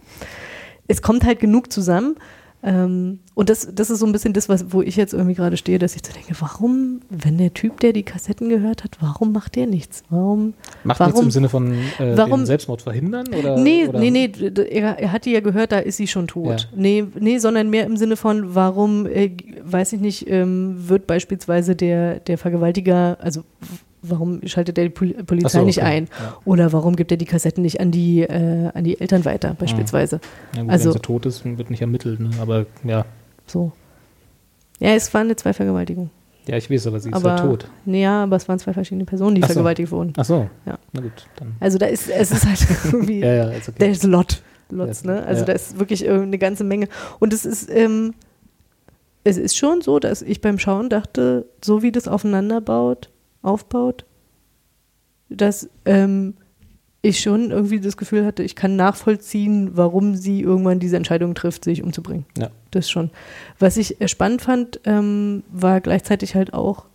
es kommt halt genug zusammen. Ähm, und das, das ist so ein bisschen das, was, wo ich jetzt irgendwie gerade stehe, dass ich so denke, warum, wenn der Typ, der die Kassetten gehört hat, warum macht der nichts? Warum? Macht warum, nichts im Sinne von äh, warum- Selbstmord verhindern? Oder, Nee, oder? nee, nee, er, er hat die ja gehört, da ist sie schon tot. Ja. Nee, nee, sondern mehr im Sinne von, warum, äh, weiß ich nicht, ähm, wird beispielsweise der, der Vergewaltiger, also warum schaltet er die Pol Polizei so, nicht okay. ein? Ja. Oder warum gibt er die Kassetten nicht an die, äh, an die Eltern weiter, beispielsweise? Ja, gut, Also- wenn sie tot ist, wird nicht ermittelt. Ne? Aber ja. So. Ja, es war eine Zweivergewaltigung. ja, ich weiß, aber sie ist aber, ja tot. Nee, ja, aber es waren zwei verschiedene Personen, die so. vergewaltigt wurden. Ach so. Ja. Na gut, dann. Also da ist, es ist halt irgendwie, Ja, ja, ist okay. there's a lot. Lots, ne? Also ja. da ist wirklich äh, eine ganze Menge. Und es ist, ähm, es ist schon so, dass ich beim Schauen dachte, so wie das aufeinander baut, aufbaut, dass ähm, ich schon irgendwie das Gefühl hatte, ich kann nachvollziehen, warum sie irgendwann diese Entscheidung trifft, sich umzubringen. Ja. Das schon. Was ich äh, spannend fand, ähm, war gleichzeitig halt auch,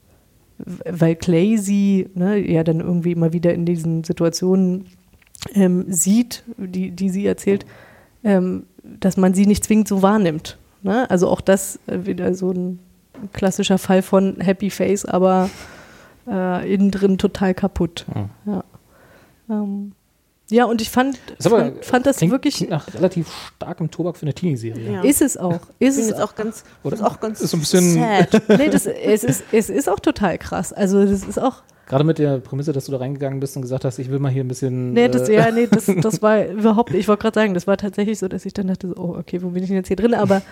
weil Clay sie ne, ja dann irgendwie immer wieder in diesen Situationen ähm, sieht, die, die sie erzählt, ähm, dass man sie nicht zwingend so wahrnimmt. Ne? Also auch das äh, wieder so ein klassischer Fall von Happy Face, aber äh, innen drin total kaputt. Mhm. Ja. Ähm, ja, und ich fand, aber, fand, fand das klingt, wirklich, Klingt nach relativ starkem Tobak für eine Teenie-Serie. Ja. ist es auch. Ist es auch ganz, Oder? ist auch ganz Ist so ein bisschen- sad. nee, das, es, ist, es ist auch total krass. Also das ist auch, Gerade mit der Prämisse, dass du da reingegangen bist und gesagt hast, ich will mal hier ein bisschen. nee, das, äh, ja, nee, das, das war überhaupt nicht, ich wollte gerade sagen, das war tatsächlich so, dass ich dann dachte, so, oh, okay, wo bin ich denn jetzt hier drin? Aber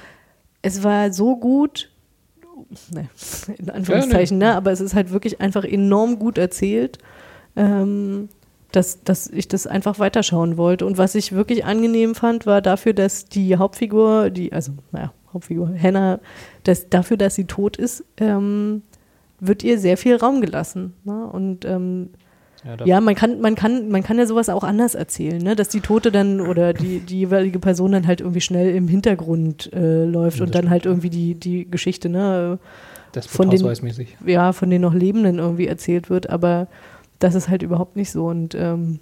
es war so gut, ne, in Anführungszeichen, ne, aber es ist halt wirklich einfach enorm gut erzählt, ähm, dass, dass ich das einfach weiterschauen wollte. Und was ich wirklich angenehm fand, war dafür, dass die Hauptfigur, die, also, naja, Hauptfigur, Hannah, dass, dafür, dass sie tot ist, ähm, wird ihr sehr viel Raum gelassen. Ne? Und ähm, ja, ja, man kann, man kann, man kann ja sowas auch anders erzählen, ne? Dass die Tote dann oder die, die jeweilige Person dann halt irgendwie schnell im Hintergrund äh, läuft Ja, und dann halt irgendwie die, die Geschichte, ne, das von den- ja, von den noch Lebenden irgendwie erzählt wird, aber das ist halt überhaupt nicht so. Und ähm,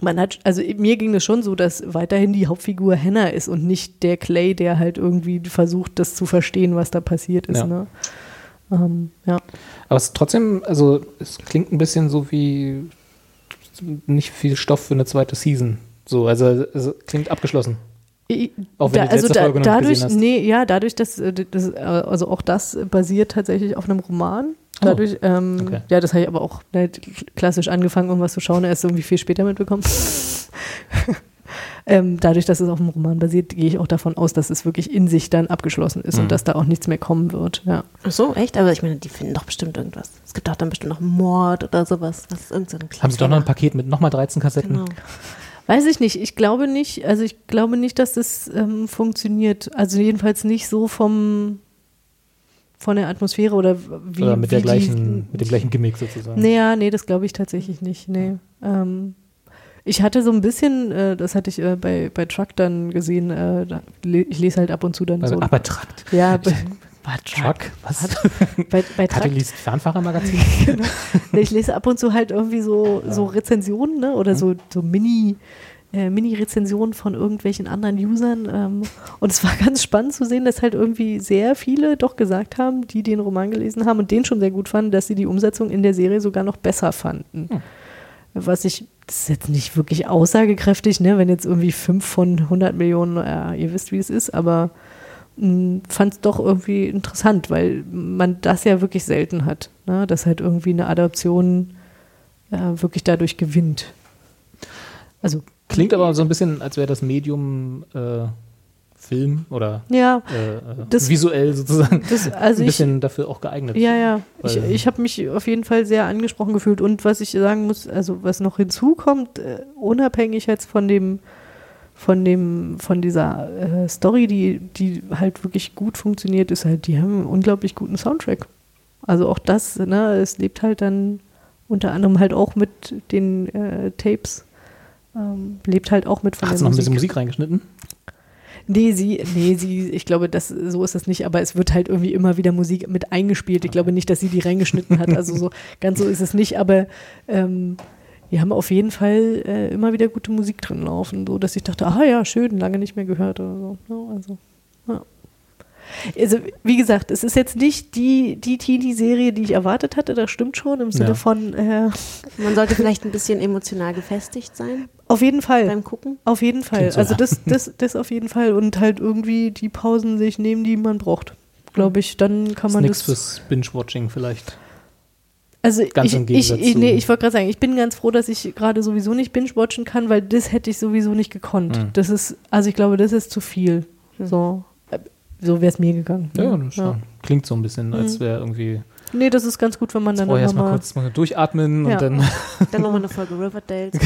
man hat, also mir ging es schon so, dass weiterhin die Hauptfigur Hannah ist und nicht der Clay, der halt irgendwie versucht, das zu verstehen, was da passiert ist. Ja. Ne? Ähm, ja. Aber es ist trotzdem, also es klingt ein bisschen so wie nicht viel Stoff für eine zweite Season. So, also es klingt abgeschlossen. Auch wenn da, du die also da, Folge noch nicht dadurch, hast. nee, ja, dadurch, dass äh, das, äh, also auch das basiert tatsächlich auf einem Roman. Dadurch, ähm, okay. ja, das habe ich aber auch ne, klassisch angefangen, irgendwas zu schauen, erst irgendwie viel später mitbekommen. ähm, dadurch, dass es auf einem Roman basiert, gehe ich auch davon aus, dass es wirklich in sich dann abgeschlossen ist Mhm. und dass da auch nichts mehr kommen wird. Ja. Ach so, echt? Aber ich meine, die finden doch bestimmt irgendwas. Es gibt doch dann bestimmt noch Mord oder sowas. Was ist irgend so ein Haben sie doch noch ein Paket mit nochmal 13 Kassetten? Genau. Weiß ich nicht. Ich glaube nicht, also ich glaube nicht, dass das ähm, funktioniert. Also jedenfalls nicht so vom von der Atmosphäre oder wie, Oder mit, wie der die- gleichen, mit dem gleichen Gimmick sozusagen. Naja, nee, das glaube ich tatsächlich nicht. Nee. Ähm, ich hatte so ein bisschen, äh, das hatte ich äh, bei, bei Truck dann gesehen, äh, da, ich lese halt ab und zu dann Also, so. aber Trakt. ja, bei, Truck? Was? bei, bei Truck, liest Fernfahrermagazin? nee, ich lese ab und zu halt irgendwie so, so Rezensionen ne? oder so, so Mini- äh, Mini-Rezensionen von irgendwelchen anderen Usern. Ähm, und es war ganz spannend zu sehen, dass halt irgendwie sehr viele doch gesagt haben, die den Roman gelesen haben und den schon sehr gut fanden, dass sie die Umsetzung in der Serie sogar noch besser fanden. Was ich, das ist jetzt nicht wirklich aussagekräftig, ne, wenn jetzt irgendwie fünf von 100 Millionen, ja, ihr wisst, wie es ist, aber fand es doch irgendwie interessant, weil man das ja wirklich selten hat, ne, dass halt irgendwie eine Adaption äh, wirklich dadurch gewinnt. Also, Klingt aber so ein bisschen, als wäre das Medium äh, Film oder ja, äh, äh, Das- visuell sozusagen das, also ein ich, bisschen dafür auch geeignet. Ja, ja. Ich, ich habe mich auf jeden Fall sehr angesprochen gefühlt. Und was ich sagen muss, also was noch hinzukommt, äh, unabhängig jetzt von dem, von dem, von dieser äh, Story, die, die halt wirklich gut funktioniert, ist halt, die haben einen unglaublich guten Soundtrack. Also auch das, ne, es lebt halt dann unter anderem halt auch mit den äh, Tapes. Ähm, lebt halt auch mit von Hast der du noch ein bisschen Musik reingeschnitten? Nee, sie, nee, sie, ich glaube, das, so ist das nicht, aber es wird halt irgendwie immer wieder Musik mit eingespielt. Ich glaube nicht, dass sie die reingeschnitten hat. Also so, ganz so ist es nicht, aber ähm, wir haben auf jeden Fall äh, immer wieder gute Musik drin laufen, so dass ich dachte, ah ja, schön, lange nicht mehr gehört oder so. Ja, also, ja. Also, wie gesagt, es ist jetzt nicht die, die Teenie-Serie, die ich erwartet hatte, das stimmt schon, im Sinne Ja. von äh, Man sollte vielleicht ein bisschen emotional gefestigt sein auf jeden Fall. beim Gucken. Auf jeden Fall. So, also ja. das, das, das auf jeden Fall. Und halt irgendwie die Pausen sich nehmen, die man braucht. Glaube ich, dann kann man nichts das. fürs Binge-Watching vielleicht. Also ganz ich, im ich, Gegensatz ich, zu- nee, ich wollte gerade sagen, ich bin ganz froh, dass ich gerade sowieso nicht binge-watchen kann, weil das hätte ich sowieso nicht gekonnt. Mhm. Das ist, also ich glaube, das ist zu viel. So, Äh, so wäre es mir gegangen. Ja, das ja. klingt so ein bisschen, als Mhm. wäre irgendwie nee, das ist ganz gut, wenn man dann immer erstmal mal kurz mal durchatmen Ja. und dann. Dann nochmal eine Folge Riverdale.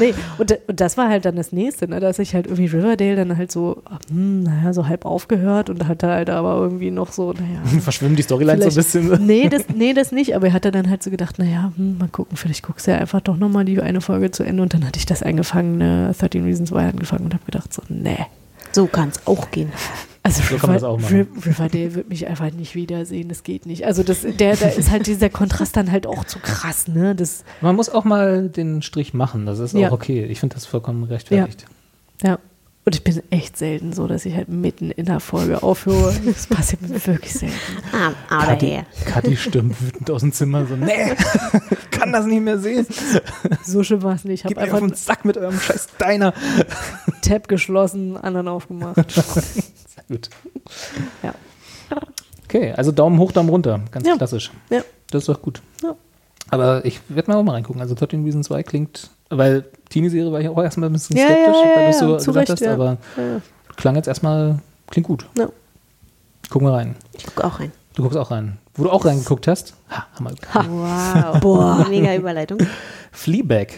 Nee, und, und das war halt dann das nächste, ne, dass ich halt irgendwie Riverdale dann halt so, hm, naja, so halb aufgehört und hatte halt aber irgendwie noch so, naja. verschwimmen die Storylines so ein bisschen. Nee das, nee, das nicht, aber er hatte dann halt so gedacht, naja, hm, mal gucken, vielleicht guckst du ja einfach doch nochmal die eine Folge zu Ende und dann hatte ich das angefangen, ne, 13 Reasons Why angefangen und habe gedacht so, nee. So kann es auch gehen. Also So kann man das auch Riverdale wird mich einfach nicht wiedersehen, das geht nicht. Also das, der, da ist halt dieser Kontrast dann halt auch zu krass, ne, das, Man muss auch mal den Strich machen, das ist Ja. auch okay. Ich finde das vollkommen rechtfertigt. Ja. Und ich bin echt selten so, dass ich halt mitten in der Folge aufhöre. Das passiert mir wirklich selten. Ah, of Kathi. Kathi stürmt wütend aus dem Zimmer so, nee, ich kann das nicht mehr sehen. So schön war es nicht. Ich Gib habe mir auf einfach den Sack mit eurem scheiß Diner. einen Tab geschlossen, anderen aufgemacht. Gut. Ja. Okay, also Daumen hoch, Daumen runter. Ganz Ja. klassisch. Ja. Das ist doch gut. Ja. Aber ich werde mal auch mal reingucken. Also 13 Reasons 2 klingt, weil Teenie-Serie war ich auch erstmal ein bisschen skeptisch, weil du ja, so gesagt Recht, hast, ja. aber klang jetzt erstmal, klingt gut. Ja. Gucken wir rein. Ich gucke auch rein. Du guckst auch rein. Wo du auch reingeguckt hast? Ha, Hammer. Wow. Boah. Mega Überleitung. Fleabag.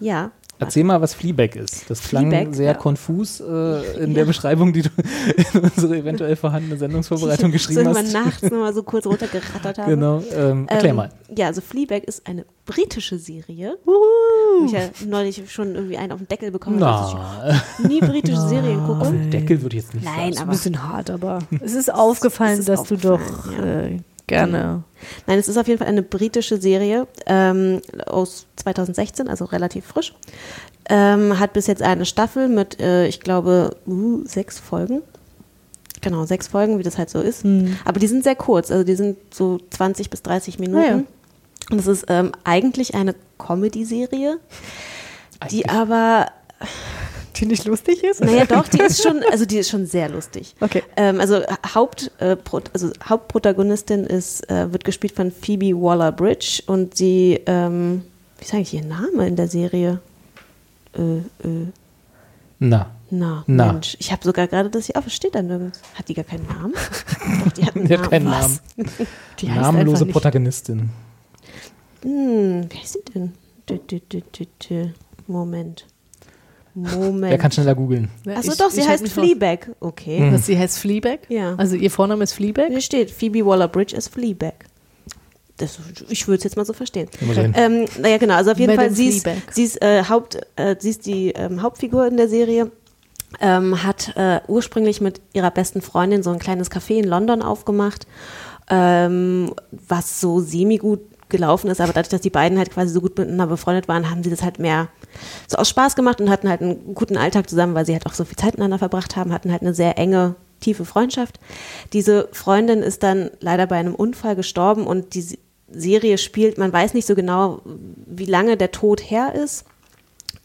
Ja. Erzähl mal, was Fleabag ist. Das klang Fleabag, sehr ja. konfus äh, in der Beschreibung, die du in unsere eventuell vorhandene Sendungsvorbereitung geschrieben so hast. wenn man nachts nochmal so kurz runtergerattert habe. Genau. Ähm, erklär Ähm, mal. Ja, also Fleabag ist eine britische Serie. Wo ich ja neulich schon irgendwie einen auf den Deckel bekommen habe, Na, dass ich nie britische Serien gucke. Deckel würde ich jetzt nicht Nein, sagen. Ein aber bisschen hart, aber es ist aufgefallen, Es ist dass du doch aufgefallen, äh, gerne. Nein, es ist auf jeden Fall eine britische Serie ähm, aus 2016, also relativ frisch. Ähm, hat bis jetzt eine Staffel mit, äh, ich glaube, uh, sechs Folgen. Genau, sechs Folgen, wie das halt so ist. Hm. Aber die sind sehr kurz, also die sind so 20 bis 30 Minuten. Ah ja. Und es ist ähm, eigentlich eine Comedy-Serie, die aber Die nicht lustig ist? naja, doch, die ist schon, also die ist schon sehr lustig. Okay. Ähm, also, Haupt, äh, Pro, also Hauptprotagonistin ist, äh, wird gespielt von Phoebe Waller-Bridge und sie, ähm, wie sage ich ihr Name in der Serie? Äh, äh, Na, na, Na. Mensch, ich habe sogar gerade das hier auf, es steht da nirgends. Hat die gar keinen Namen? Doch, die hat einen die hat keinen Was? Namen. Die Namenlose Protagonistin. Hm, wie heißt sie denn? Moment. Moment. Wer kann schneller googeln? Achso, doch, sie heißt Fleabag. Okay. Was, sie heißt Fleabag? Ja. Also ihr Vorname ist Fleabag? Hier steht, Phoebe Waller-Bridge ist Fleabag. Das, ich würde es jetzt mal so verstehen. Ähm, naja, genau, also auf jeden Madame Fall, sie ist, sie ist, äh, Haupt, äh, sie ist die ähm, Hauptfigur in der Serie, ähm, hat äh, ursprünglich mit ihrer besten Freundin so ein kleines Café in London aufgemacht, ähm, was so semi-gut gelaufen ist, aber dadurch, dass die beiden halt quasi so gut miteinander befreundet waren, haben sie das halt mehr so aus Spaß gemacht und hatten halt einen guten Alltag zusammen, weil sie halt auch so viel Zeit miteinander verbracht haben, hatten halt eine sehr enge, tiefe Freundschaft. Diese Freundin ist dann leider bei einem Unfall gestorben und die Se- Serie spielt, man weiß nicht so genau, wie lange der Tod her ist.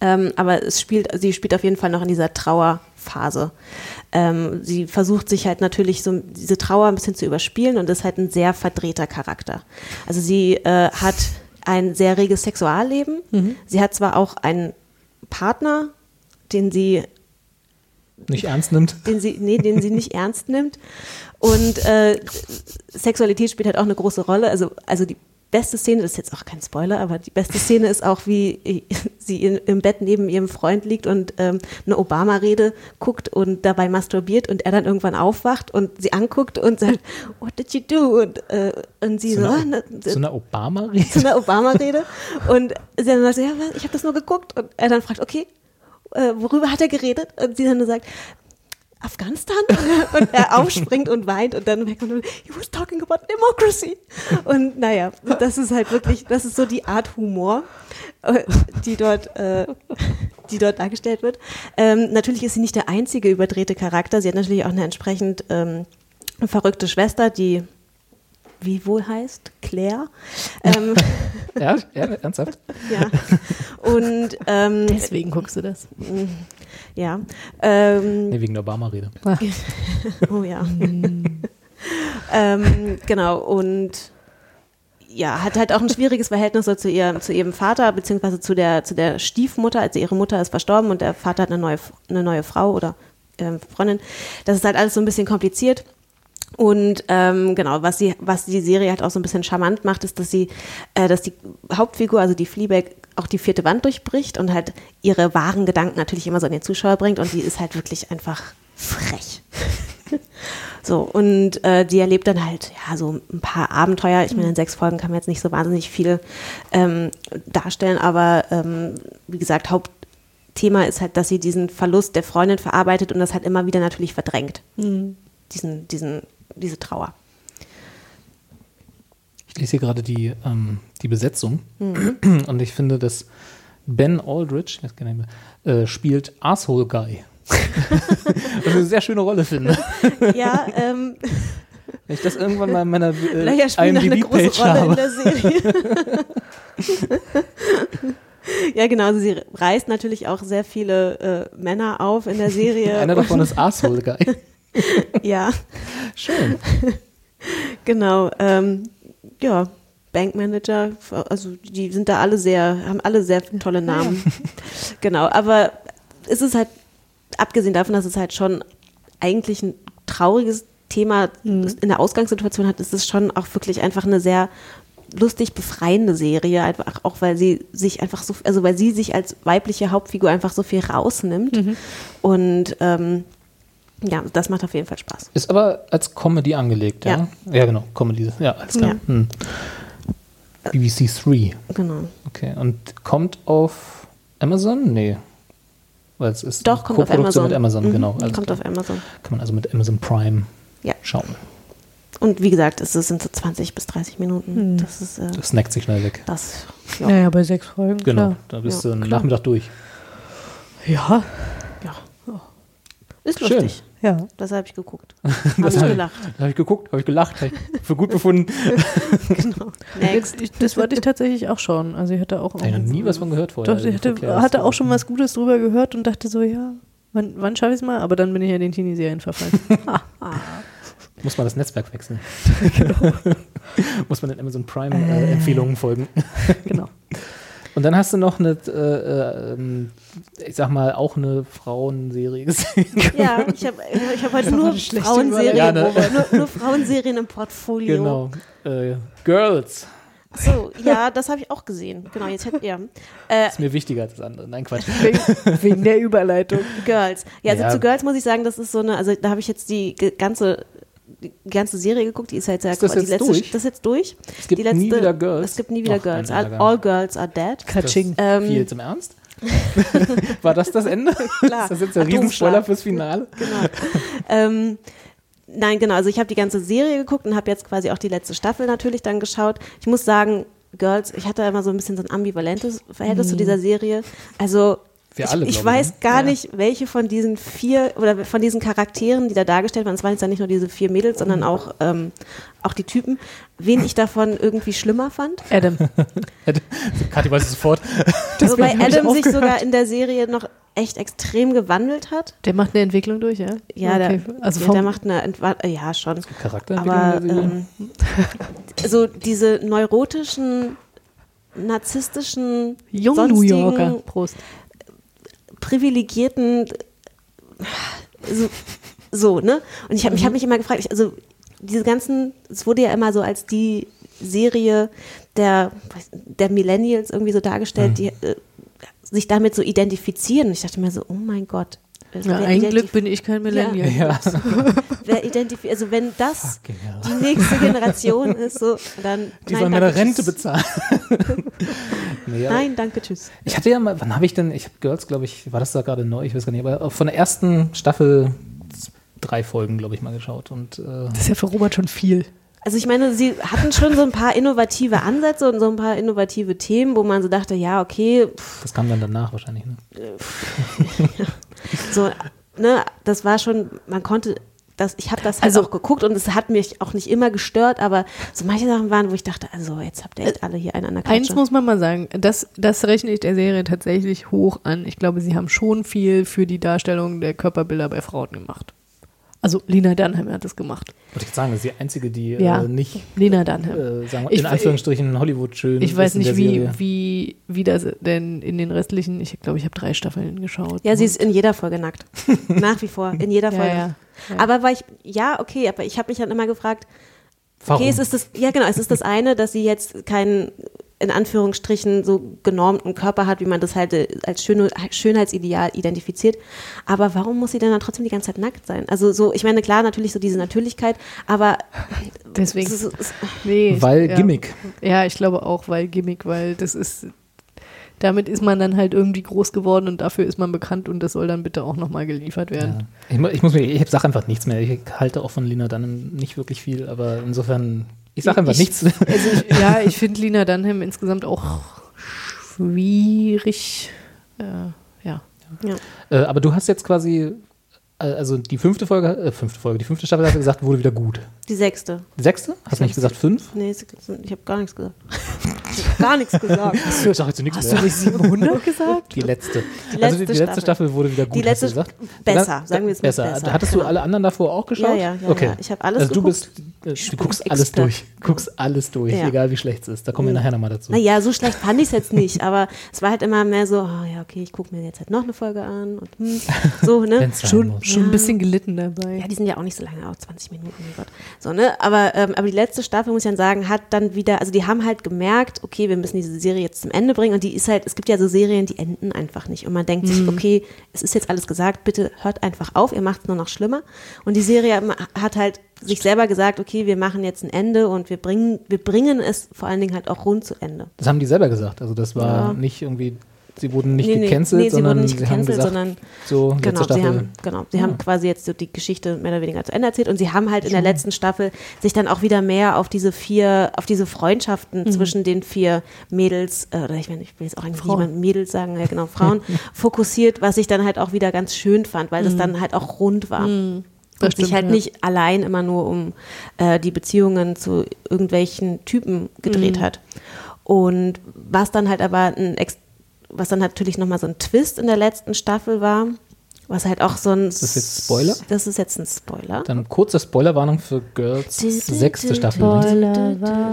Ähm, aber es spielt, sie spielt auf jeden Fall noch in dieser Trauerphase. Ähm, sie versucht sich halt natürlich so diese Trauer ein bisschen zu überspielen und ist halt ein sehr verdrehter Charakter. Also sie äh, hat ein sehr reges Sexualleben. Sie hat zwar auch einen Partner, den sie Nicht ernst nimmt? den sie, nee, den sie nicht ernst nimmt. Und äh, Sexualität spielt halt auch eine große Rolle. Also, also die beste Szene, das ist jetzt auch kein Spoiler, aber die beste Szene ist auch, wie sie in, im Bett neben ihrem Freund liegt und ähm, eine Obama-Rede guckt und dabei masturbiert und er dann irgendwann aufwacht und sie anguckt und sagt, what did you do? Und, äh, und sie so, So ah, eine, na, so eine Obama-Rede? zu einer Obama-Rede. Und sie dann sagt, ja, ich habe das nur geguckt. Und er dann fragt, okay, äh, worüber hat er geredet? Und sie dann sagt, Afghanistan? Und er aufspringt und weint und dann merkt man, he was talking about democracy. Und naja, das ist halt wirklich, das ist so die Art Humor, äh, die dort, äh, die dort dargestellt wird. Ähm, natürlich ist sie nicht der einzige überdrehte Charakter. Sie hat natürlich auch eine entsprechend ähm, verrückte Schwester, die wie wohl heißt, Claire. Ähm, Ja, ja, ernsthaft? ja. Und ähm, Deswegen guckst du das. ja. Ähm, Nee, wegen der Obama-Rede. oh ja. ähm, genau. Und ja, hat halt auch ein schwieriges Verhältnis so zu, ihr, zu ihrem Vater, beziehungsweise zu der, zu der Stiefmutter. Also ihre Mutter ist verstorben und der Vater hat eine neue, eine neue Frau oder ähm, Freundin. Das ist halt alles so ein bisschen kompliziert. Und ähm, genau, was sie, was die Serie halt auch so ein bisschen charmant macht, ist, dass sie, äh, dass die Hauptfigur, also die Fleabag, auch die vierte Wand durchbricht und halt ihre wahren Gedanken natürlich immer so an den Zuschauer bringt und die ist halt wirklich einfach frech. so, und äh, die erlebt dann halt, ja, so ein paar Abenteuer. Ich meine, in sechs Folgen kann man jetzt nicht so wahnsinnig viel ähm, darstellen, aber ähm, wie gesagt, Hauptthema ist halt, dass sie diesen Verlust der Freundin verarbeitet und das halt immer wieder natürlich verdrängt. Diesen, diesen, diese Trauer. Ich lese hier gerade die, ähm, die Besetzung Mhm. und ich finde, dass Ben mehr, äh, spielt Asshole Guy. Was eine sehr schöne Rolle finde. Ja, ähm, Wenn ich das irgendwann mal in meiner äh, IMDb-Page Rolle in habe. der Serie. ja, genau. Also sie reißt natürlich auch sehr viele äh, Männer auf in der Serie. Einer davon ist Asshole Guy. ja, Schön. genau. Ähm, ja, Bankmanager, also die sind da alle sehr, haben alle sehr tolle Namen. genau, aber es ist halt, abgesehen davon, dass es halt schon eigentlich ein trauriges Thema in der Ausgangssituation hat, ist es schon auch wirklich einfach eine sehr lustig befreiende Serie, einfach auch weil sie sich einfach so, also weil sie sich als weibliche Hauptfigur einfach so viel rausnimmt. Und ähm, ja, das macht auf jeden Fall Spaß. Ist aber als Comedy angelegt, ja? Ja, genau, Comedy. Ja, alles klar. Ja. Hm. BBC 3. Genau. Okay, und kommt auf Amazon? Nee. Weil es ist Doch, kommt auf Amazon. mit Amazon, Mhm, genau. alles kommt klar. auf Amazon. Kann man also mit Amazon Prime Ja. schauen. Und wie gesagt, es sind so 20 bis 30 Minuten. Das ist äh, Das snackt sich schnell weg. das. Ja. Naja, bei sechs Folgen. Genau, Klar. da bist Ja, du einen klar. Nachmittag durch. Ja, ja. Ist Schön. Ja. Das habe ich geguckt. Habe Das ich hab- gelacht. Da habe ich geguckt, habe ich gelacht, habe ich für gut befunden. genau. Next. Ich, das wollte ich tatsächlich auch schauen. Also ich hatte auch. Habe ich noch nie was von gehört vorher. Doch, ich hatte, hatte auch schon was Gutes drüber gehört und dachte so, ja, wann, wann schaffe ich es mal? Aber dann bin ich ja den Teenie-Serien verfallen. Muss man das Netzwerk wechseln. Genau. Muss man den Amazon Prime-Empfehlungen folgen. genau. Und dann hast du noch eine, äh, äh, ähm, ich sag mal, auch eine Frauenserie gesehen. Ja, ich habe ich hab heute nur Frauenserien, Ja, ne? nur, nur Frauenserien im Portfolio. genau. Äh, Girls. So, ja, das habe ich auch gesehen. Genau, jetzt hätte ja. Äh, Ist mir wichtiger als das andere. Nein, Quatsch. Wegen, wegen der Überleitung. Girls. Ja, also Ja. zu Girls muss ich sagen, das ist so eine, also da habe ich jetzt die ganze die ganze Serie geguckt, die ist halt sehr Ist das die jetzt letzte, durch? Das ist jetzt durch. Es gibt die letzte, nie wieder Girls. Es gibt nie wieder Ach, Girls. All, all Girls are dead. Katsching. Ähm, Viel zum Ernst? War das das Ende? Klar. Ist das jetzt der. Riesenspoiler fürs Finale? Ähm, nein, genau. Also ich habe die ganze Serie geguckt und habe jetzt quasi auch die letzte Staffel natürlich dann geschaut. Ich muss sagen, Girls, ich hatte immer so ein bisschen so ein ambivalentes Verhältnis zu dieser Serie. Also Wir ich, alle, ich ich, weiß ne? gar Ja. nicht, welche von diesen vier oder von diesen Charakteren, die da dargestellt waren, es waren jetzt ja nicht nur diese vier Mädels, sondern auch, ähm, auch die Typen, wen ich davon irgendwie schlimmer fand. Adam. Kathi weiß es sofort. Wobei hab ich Adam sich sogar in der Serie noch echt extrem gewandelt hat. Der macht eine Entwicklung durch, ja? Ja, Okay. der, also ja, vom, der macht eine Entwa äh, ja schon. Charakterentwicklung Aber der Serie. ähm, so diese neurotischen, narzisstischen, Jung New Yorker. Prost. Privilegierten, so, so ne? Und ich habe Mhm. hab mich immer gefragt, ich, also diese ganzen, es wurde ja immer so als die Serie der, der Millennials irgendwie so Mhm. dargestellt, die äh, sich damit so identifizieren. Und ich dachte mir so, oh mein Gott. Ja, wer ein identif- Glück bin ich kein Millennial. ja. Wer identifiziert, also wenn das Fucking hell. die nächste Generation ist, so, dann. Die nein, sollen meine danke, Rente tschüss. bezahlen. nee, ja. Nein, danke, tschüss. Ich hatte ja mal, wann habe ich denn, ich habe Girls, glaube ich, war das da gerade neu, ich weiß gar nicht, aber von der ersten Staffel drei Folgen, glaube ich, mal geschaut. Und äh, Das ist ja für Robert schon viel. Also ich meine, sie hatten schon so ein paar innovative Ansätze und so ein paar innovative Themen, wo man so dachte, ja, okay, pff, das kam dann danach wahrscheinlich. Ne? So, ne, das war schon, man konnte, das, ich habe das halt Also- auch geguckt und es hat mich auch nicht immer gestört, aber so manche Sachen waren, wo ich dachte, also jetzt habt ihr echt alle hier einen an der Eins Klatsche. muss man mal sagen, das, das rechne ich der Serie tatsächlich hoch an. Ich glaube, sie haben schon viel für die Darstellung der Körperbilder bei Frauen gemacht. Also Lina Dunham hat das gemacht. Wollte ich sagen, das ist die einzige, die Ja. äh, nicht, Lina Dunham. äh, sagen wir, Ich- in Anführungsstrichen Hollywood schön Ich weiß nicht, wie, Serie. wie, wie das denn in den restlichen, ich glaube, ich habe drei Staffeln geschaut. Ja, sie ist in jeder Folge nackt. Nach wie vor, in jeder Folge. ja, ja. Aber weil ich, ja, okay, aber ich habe mich dann immer gefragt, Warum? okay, es ist das, ja genau, es ist das eine, dass sie jetzt keinen, in Anführungsstrichen, so genormten Körper hat, wie man das halt äh, als Schön Schönheitsideal identifiziert. Aber warum muss sie denn dann trotzdem die ganze Zeit nackt sein? Also so, ich meine, klar, natürlich so diese Natürlichkeit, aber Deswegen. es ist- es- Nee, Weil ja. Gimmick. Ja, ich glaube auch, weil Gimmick, weil das ist, damit ist man dann halt irgendwie groß geworden und dafür ist man bekannt und das soll dann bitte auch nochmal geliefert werden. Ja. Ich, ich muss mir, ich sage einfach nichts mehr. Ich halte auch von Lina Dunham nicht wirklich viel, aber insofern, ich sage einfach Ich- nichts. Also ich, ja, ich finde Lina Dunham insgesamt auch schwierig. Äh, ja. ja. Äh, aber du hast jetzt quasi, also die fünfte Folge, äh, fünfte Folge, die fünfte Staffel hast du gesagt, wurde wieder gut. die sechste. Die sechste? Hast du nicht gesagt fünf? Nee, ich habe gar nichts gesagt. Ich habe gar nichts gesagt. Ich sag jetzt nichts Hast mehr. du nicht 700 gesagt? Die letzte. Die also die, letzte die letzte Staffel. Staffel wurde wieder gut. Die letzte hast du gesagt? besser, sagen wir es mal besser. besser, Hattest genau. du alle anderen davor auch geschaut? Ja, ja, ja, Okay. ja. Ich habe alles Also du geguckt. bist, äh, du guckst alles Experte. durch. Guckst alles durch, Ja. egal wie schlecht es ist. Da kommen wir nachher nochmal dazu. Naja, so schlecht fand ich es jetzt nicht, aber es war halt immer mehr so, oh ja, okay, ich gucke mir jetzt halt noch eine Folge an und hm, so, ne? Wenn's sein Schon, schon ein bisschen gelitten dabei. Ja, die sind ja auch nicht so lange, auch 20 Minuten, mein Gott. So, ne? Aber, ähm, aber die letzte Staffel, muss ich dann sagen, hat dann wieder, also die haben halt gemerkt, okay, wir müssen diese Serie jetzt zum Ende bringen und die ist halt, es gibt ja so Serien, die enden einfach nicht und man denkt sich, okay, es ist jetzt alles gesagt, bitte hört einfach auf, ihr macht es nur noch schlimmer. Und die Serie hat halt sich selber gesagt, okay, wir machen jetzt ein Ende und wir bringen, wir bringen es vor allen Dingen halt auch rund zu Ende. Das haben die selber gesagt. Also das war Ja. nicht irgendwie, sie wurden nicht Nee, nee, gecancelt, nee, sie sondern wurden nicht sie haben gecancelt, gesagt, sondern so, Genau, Staffel. sie haben, genau, sie haben quasi jetzt so die Geschichte mehr oder weniger zu Ende erzählt und sie haben halt in der letzten Staffel sich dann auch wieder mehr auf diese vier, auf diese Freundschaften Mhm. zwischen den vier Mädels, äh, oder ich meine, ich will jetzt auch eigentlich Frauen. niemand Mädels sagen, ja genau, Frauen, fokussiert, was ich dann halt auch wieder ganz schön fand, weil das dann halt auch rund war. Mhm. Das und sich stimmt, halt ja. nicht allein immer nur um äh, die Beziehungen zu irgendwelchen Typen gedreht Mhm. hat. Und was dann halt aber ein Ex was dann natürlich nochmal so ein Twist in der letzten Staffel war, was halt auch so ein. Ist das jetzt Spoiler? Das ist jetzt ein Spoiler. Dann kurze Spoilerwarnung für Girls sechste Staffel.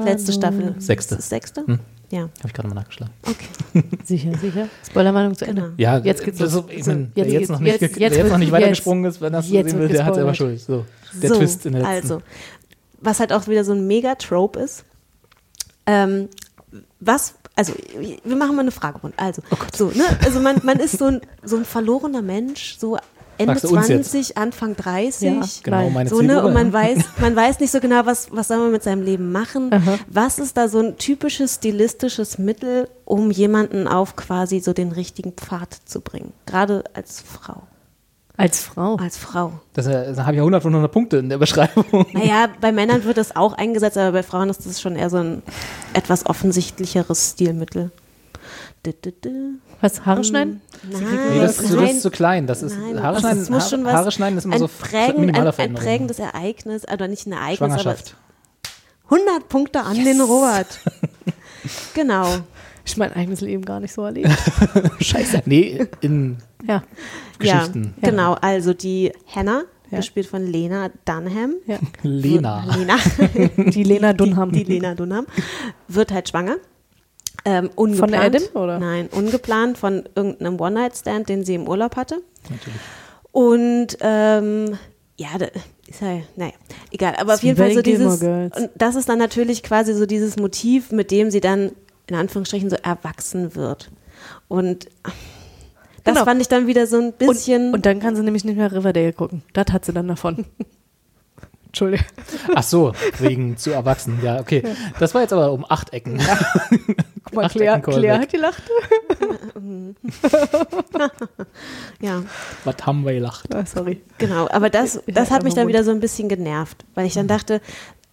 Letzte Staffel. Sechste. Sechste? Hm. Ja. Habe ich gerade mal nachgeschlagen. Okay. Sicher, sicher. Spoilerwarnung zu Ende. Genau. Ja, Jetzt geht's das, los. ich mein, So, wer jetzt noch nicht, jetzt- ge- jetzt wer jetzt noch nicht wird- weitergesprungen ist, wenn das jetzt sehen will, der hat selber. Schuld. So, der so, Twist in der letzten. Also, was halt auch wieder so ein Mega-Trope ist. Ähm, was, also, wir machen mal eine Fragerunde. Also, Oh so, ne? Also, man, man ist so ein, so ein verlorener Mensch, so Ende Fragst du uns jetzt? 20, Anfang 30. Ja. Genau, meine So, ne, und man weiß, man weiß nicht so genau, was, was soll man mit seinem Leben machen. Aha. Was ist da so ein typisches stilistisches Mittel, um jemanden auf quasi so den richtigen Pfad zu bringen? Gerade als Frau. Als Frau. Als Frau. Das, äh, das habe ich ja 100 von 100 Punkte in der Beschreibung. Naja, bei Männern wird das auch eingesetzt, aber bei Frauen ist das schon eher so ein etwas offensichtlicheres Stilmittel. Du, du, du. Was, Haare schneiden? Nein, Nee, das, so, das ist zu klein. Das ist, nein. Haare, Also schneiden, muss schon was- Haare schneiden ist immer so prägen, minimale ein, ein prägendes Ereignis, also nicht ein Ereignis, aber Schwangerschaft. 100 Punkte an den Robert. genau. Ich mein eigenes Leben gar nicht so erlebt. Scheiße. Nee, in Ja. Geschichten. Ja, genau. Also die Hannah, Ja. gespielt von Lena Dunham. ja. Lena. Lena. Die Lena Dunham. Die, die Lena Dunham wird halt schwanger. Ähm, ungeplant. Von Adam, oder? Nein, ungeplant von irgendeinem One-Night-Stand, den sie im Urlaub hatte. Natürlich. Und ähm, ja, da ist ja, naja, egal. Aber auf jeden Fall so dieses, und das ist dann natürlich quasi so dieses Motiv, mit dem sie dann in Anführungsstrichen so erwachsen wird. Und das Genau. fand ich dann wieder so ein bisschen. Und, und dann kann sie nämlich nicht mehr Riverdale gucken. Das hat sie dann davon. Entschuldigung. Ach so, wegen zu erwachsen. Ja, okay. Das war jetzt aber um acht Ecken. Guck mal, Ach, Claire, Claire hat gelacht. ja, Was haben wir gelacht? Ah, sorry. genau. Aber das, das hat mich dann wieder so ein bisschen genervt, weil ich dann dachte,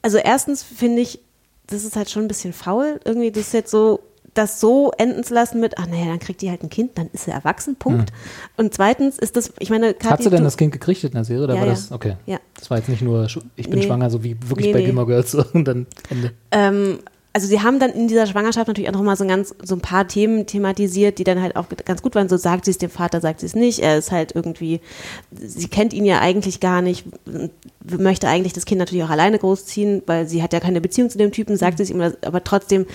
also erstens finde ich, das ist halt schon ein bisschen faul, irgendwie das jetzt so, das so enden zu lassen mit, ach naja, dann kriegt die halt ein Kind, dann ist sie erwachsen, Punkt. Und zweitens ist das, ich meine, Kathi, Hat sie denn das Kind gekriegt in der Serie? Oder Ja, war das? Okay. Ja. Das war jetzt nicht nur, ich bin Nee. schwanger, so wie wirklich Nee, bei nee. Gilmore Girls und dann Ende. Ähm, also sie haben dann in dieser Schwangerschaft natürlich auch noch mal so, ein ganz, so ein paar Themen thematisiert, die dann halt auch ganz gut waren. So sagt sie es dem Vater, sagt sie es nicht. Er ist halt irgendwie, sie kennt ihn ja eigentlich gar nicht, möchte eigentlich das Kind natürlich auch alleine großziehen, weil sie hat ja keine Beziehung zu dem Typen, sagt sie es ihm, aber trotzdem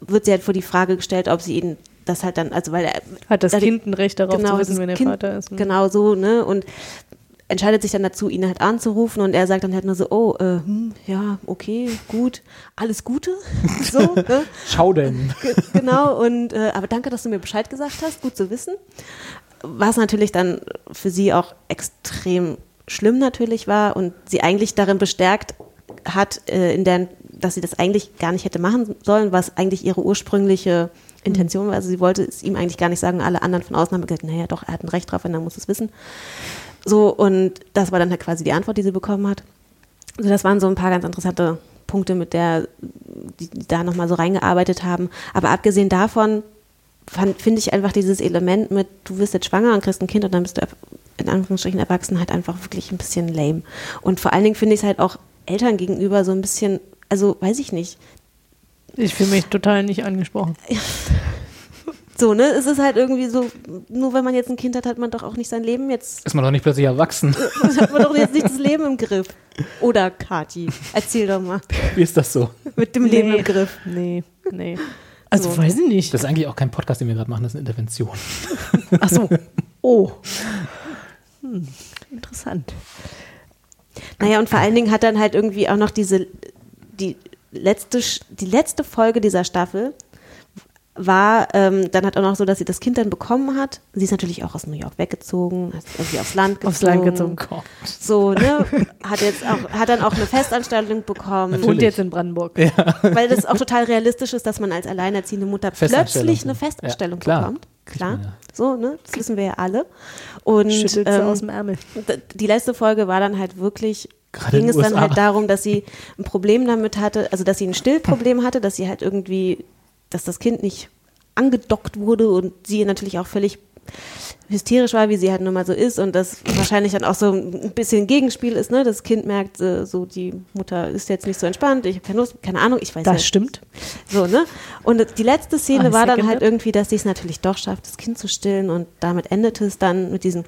wird sie halt vor die Frage gestellt, ob sie ihn das halt dann, also weil er Hat das da- Kind ein Recht darauf genau, zu wissen, wenn der kind, Vater ist? ne? Genau so, ne? Und entscheidet sich dann dazu, ihn halt anzurufen und er sagt dann halt nur so, oh, äh, hm, ja, okay, gut, alles Gute, so, ne? Schau denn. Ge- genau, und äh, aber danke, dass du mir Bescheid gesagt hast, gut zu wissen. Was natürlich dann für sie auch extrem schlimm natürlich war und sie eigentlich darin bestärkt hat, äh, in der, dass sie das eigentlich gar nicht hätte machen sollen, was eigentlich ihre ursprüngliche Intention war. Also sie wollte es ihm eigentlich gar nicht sagen. Alle anderen von außen haben gesagt, naja, doch, er hat ein Recht drauf, wenn er muss es wissen. So, und das war dann halt quasi die Antwort, die sie bekommen hat. Also das waren so ein paar ganz interessante Punkte, mit der die, die da nochmal so reingearbeitet haben. Aber abgesehen davon finde ich einfach dieses Element mit, du wirst jetzt schwanger und kriegst ein Kind und dann bist du in Anführungsstrichen erwachsen, halt einfach wirklich ein bisschen lame. Und vor allen Dingen finde ich es halt auch Eltern gegenüber so ein bisschen, also weiß ich nicht. Ich fühle mich total nicht angesprochen. So, ne? Es ist halt irgendwie so, nur wenn man jetzt ein Kind hat, hat man doch auch nicht sein Leben jetzt, Ist man doch nicht plötzlich erwachsen. hat man doch jetzt nicht das Leben im Griff. Oder Kati, erzähl doch mal. Wie ist das so? Mit dem Leben im Griff. Nee, nee. Also So. weiß ich nicht. Das ist eigentlich auch kein Podcast, den wir gerade machen, das ist eine Intervention. Ach so. Oh. Hm, interessant. Naja, und vor allen Dingen hat dann halt irgendwie auch noch diese, die letzte, die letzte Folge dieser Staffel war ähm, dann halt auch noch so, dass sie das Kind dann bekommen hat. Sie ist natürlich auch aus New York weggezogen, ist irgendwie aufs Land gezogen. Aufs Land gezogen. So, ne? Hat jetzt auch, hat dann auch eine Festanstellung bekommen. Natürlich. Und jetzt in Brandenburg. Weil das auch total realistisch ist, dass man als alleinerziehende Mutter plötzlich eine Festanstellung Ja, klar. bekommt. Klar. ja. So, ne? Das wissen wir ja alle. Und Schüttelt ähm, aus dem Ärmel. die letzte Folge war dann halt wirklich, Gerade ging in es dann halt darum, dass sie ein Problem damit hatte, also dass sie ein Stillproblem hatte, dass sie halt irgendwie, dass das Kind nicht angedockt wurde und sie natürlich auch völlig hysterisch war, wie sie halt nun mal so ist und das wahrscheinlich dann auch so ein bisschen Gegenspiel ist, ne? Das Kind merkt, äh, so die Mutter ist jetzt nicht so entspannt, ich habe keine Lust, keine Ahnung, ich weiß Das ja, stimmt. so, ne? Und die letzte Szene I war dann halt irgendwie, dass sie es natürlich doch schafft, das Kind zu stillen und damit endete es dann mit diesem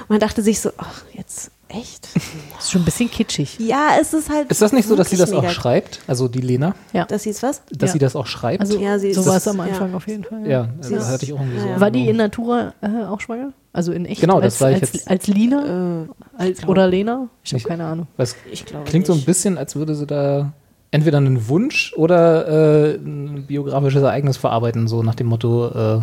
und man dachte sich so, ach, jetzt echt? Das ist schon ein bisschen kitschig. Ja, es ist halt Ist das nicht so, dass sie das auch schreibt? Also die Lena, Ja. Dass sie es was? dass Ja. sie das auch schreibt? Also Ja, sie so ist- war es am ja. Anfang auf jeden Fall. ja, Sie das ist- hatte ich auch irgendwie so. ja, ja. War die in Natura äh, auch schwanger? Also in echt? Genau, das als, war ich als, jetzt- als Lina? als, oder Lena? Ich habe keine Ahnung. Was Ich glaube klingt so ein nicht. bisschen, als würde sie da entweder einen Wunsch oder äh, ein biografisches Ereignis verarbeiten, so nach dem Motto, äh,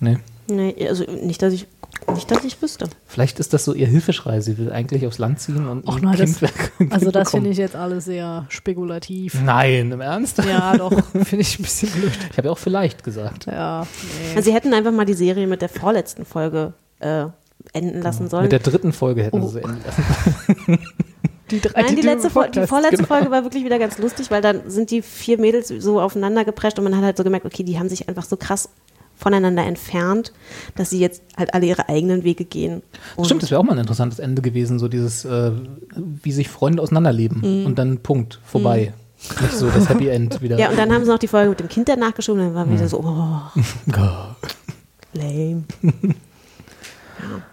nee. Nee, also nicht, dass ich nicht, dass ich wüsste. Vielleicht ist das so ihr Hilfeschrei. Sie will eigentlich aufs Land ziehen und ein nein, das, Kind, also kind das finde ich jetzt alles sehr spekulativ. Nein, im Ernst? Ja, doch, finde ich ein bisschen blöd. Ich habe ja auch vielleicht gesagt. Ja, nee. Also sie hätten einfach mal die Serie mit der vorletzten Folge äh, enden lassen sollen. Mit der dritten Folge hätten Oh. sie enden lassen. die drei Nein, die, letzte, Fol- die Podcast. vorletzte genau. Folge war wirklich wieder ganz lustig, weil dann sind die vier Mädels so aufeinander geprescht und man hat halt so gemerkt, okay, die haben sich einfach so krass voneinander entfernt, dass sie jetzt halt alle ihre eigenen Wege gehen. Und Stimmt, das wäre auch mal ein interessantes Ende gewesen, so dieses, äh, wie sich Freunde auseinanderleben und dann Punkt, vorbei. Nicht so das Happy End wieder. Ja, und dann haben sie noch die Folge mit dem Kind danach geschoben, dann war wieder so, oh, lame.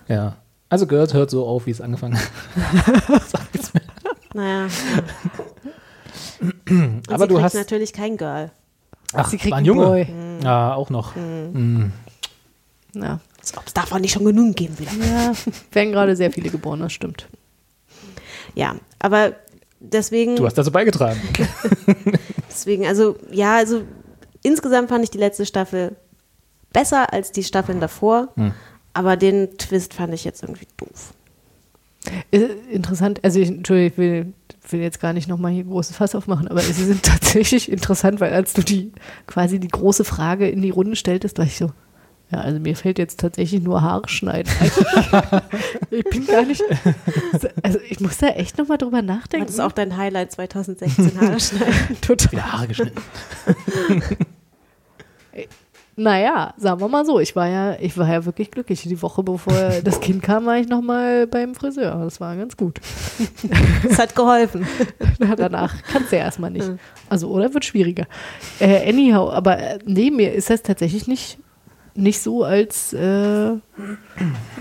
Ja. Also Girls hört so auf, wie es angefangen hat. Sag nichts mehr. Naja. Und Aber du hast. natürlich kein Girl. Ach, Sie kriegt war ein einen Junge. Boy. Ja, auch noch. Mm. Ja. Als ob es davon nicht schon genug geben will. ja, werden gerade sehr viele geboren, das stimmt. Ja, aber deswegen, Du hast dazu beigetragen. deswegen, also ja, also insgesamt fand ich die letzte Staffel besser als die Staffeln davor, Hm. aber den Twist fand ich jetzt irgendwie doof. Äh, Interessant, also ich, Entschuldigung, ich will, will jetzt gar nicht nochmal hier großes Fass aufmachen, aber sie sind tatsächlich interessant, weil als du die quasi die große Frage in die Runde stelltest, war ich so, ja, also mir fällt jetzt tatsächlich nur Haare schneiden. ich bin gar nicht, also ich muss da echt nochmal drüber nachdenken. Das ist auch dein Highlight 2016, Haare schneiden. total. Wieder Haare geschnitten. Naja, sagen wir mal so, ich war ja, ich war ja wirklich glücklich. Die Woche bevor das Kind kam, war ich nochmal beim Friseur. Das war ganz gut. Das hat geholfen. Na, Danach kannst du ja erstmal nicht. Also, oder wird schwieriger. Äh, anyhow, aber äh, nee, mir ist das tatsächlich nicht, nicht so als, äh,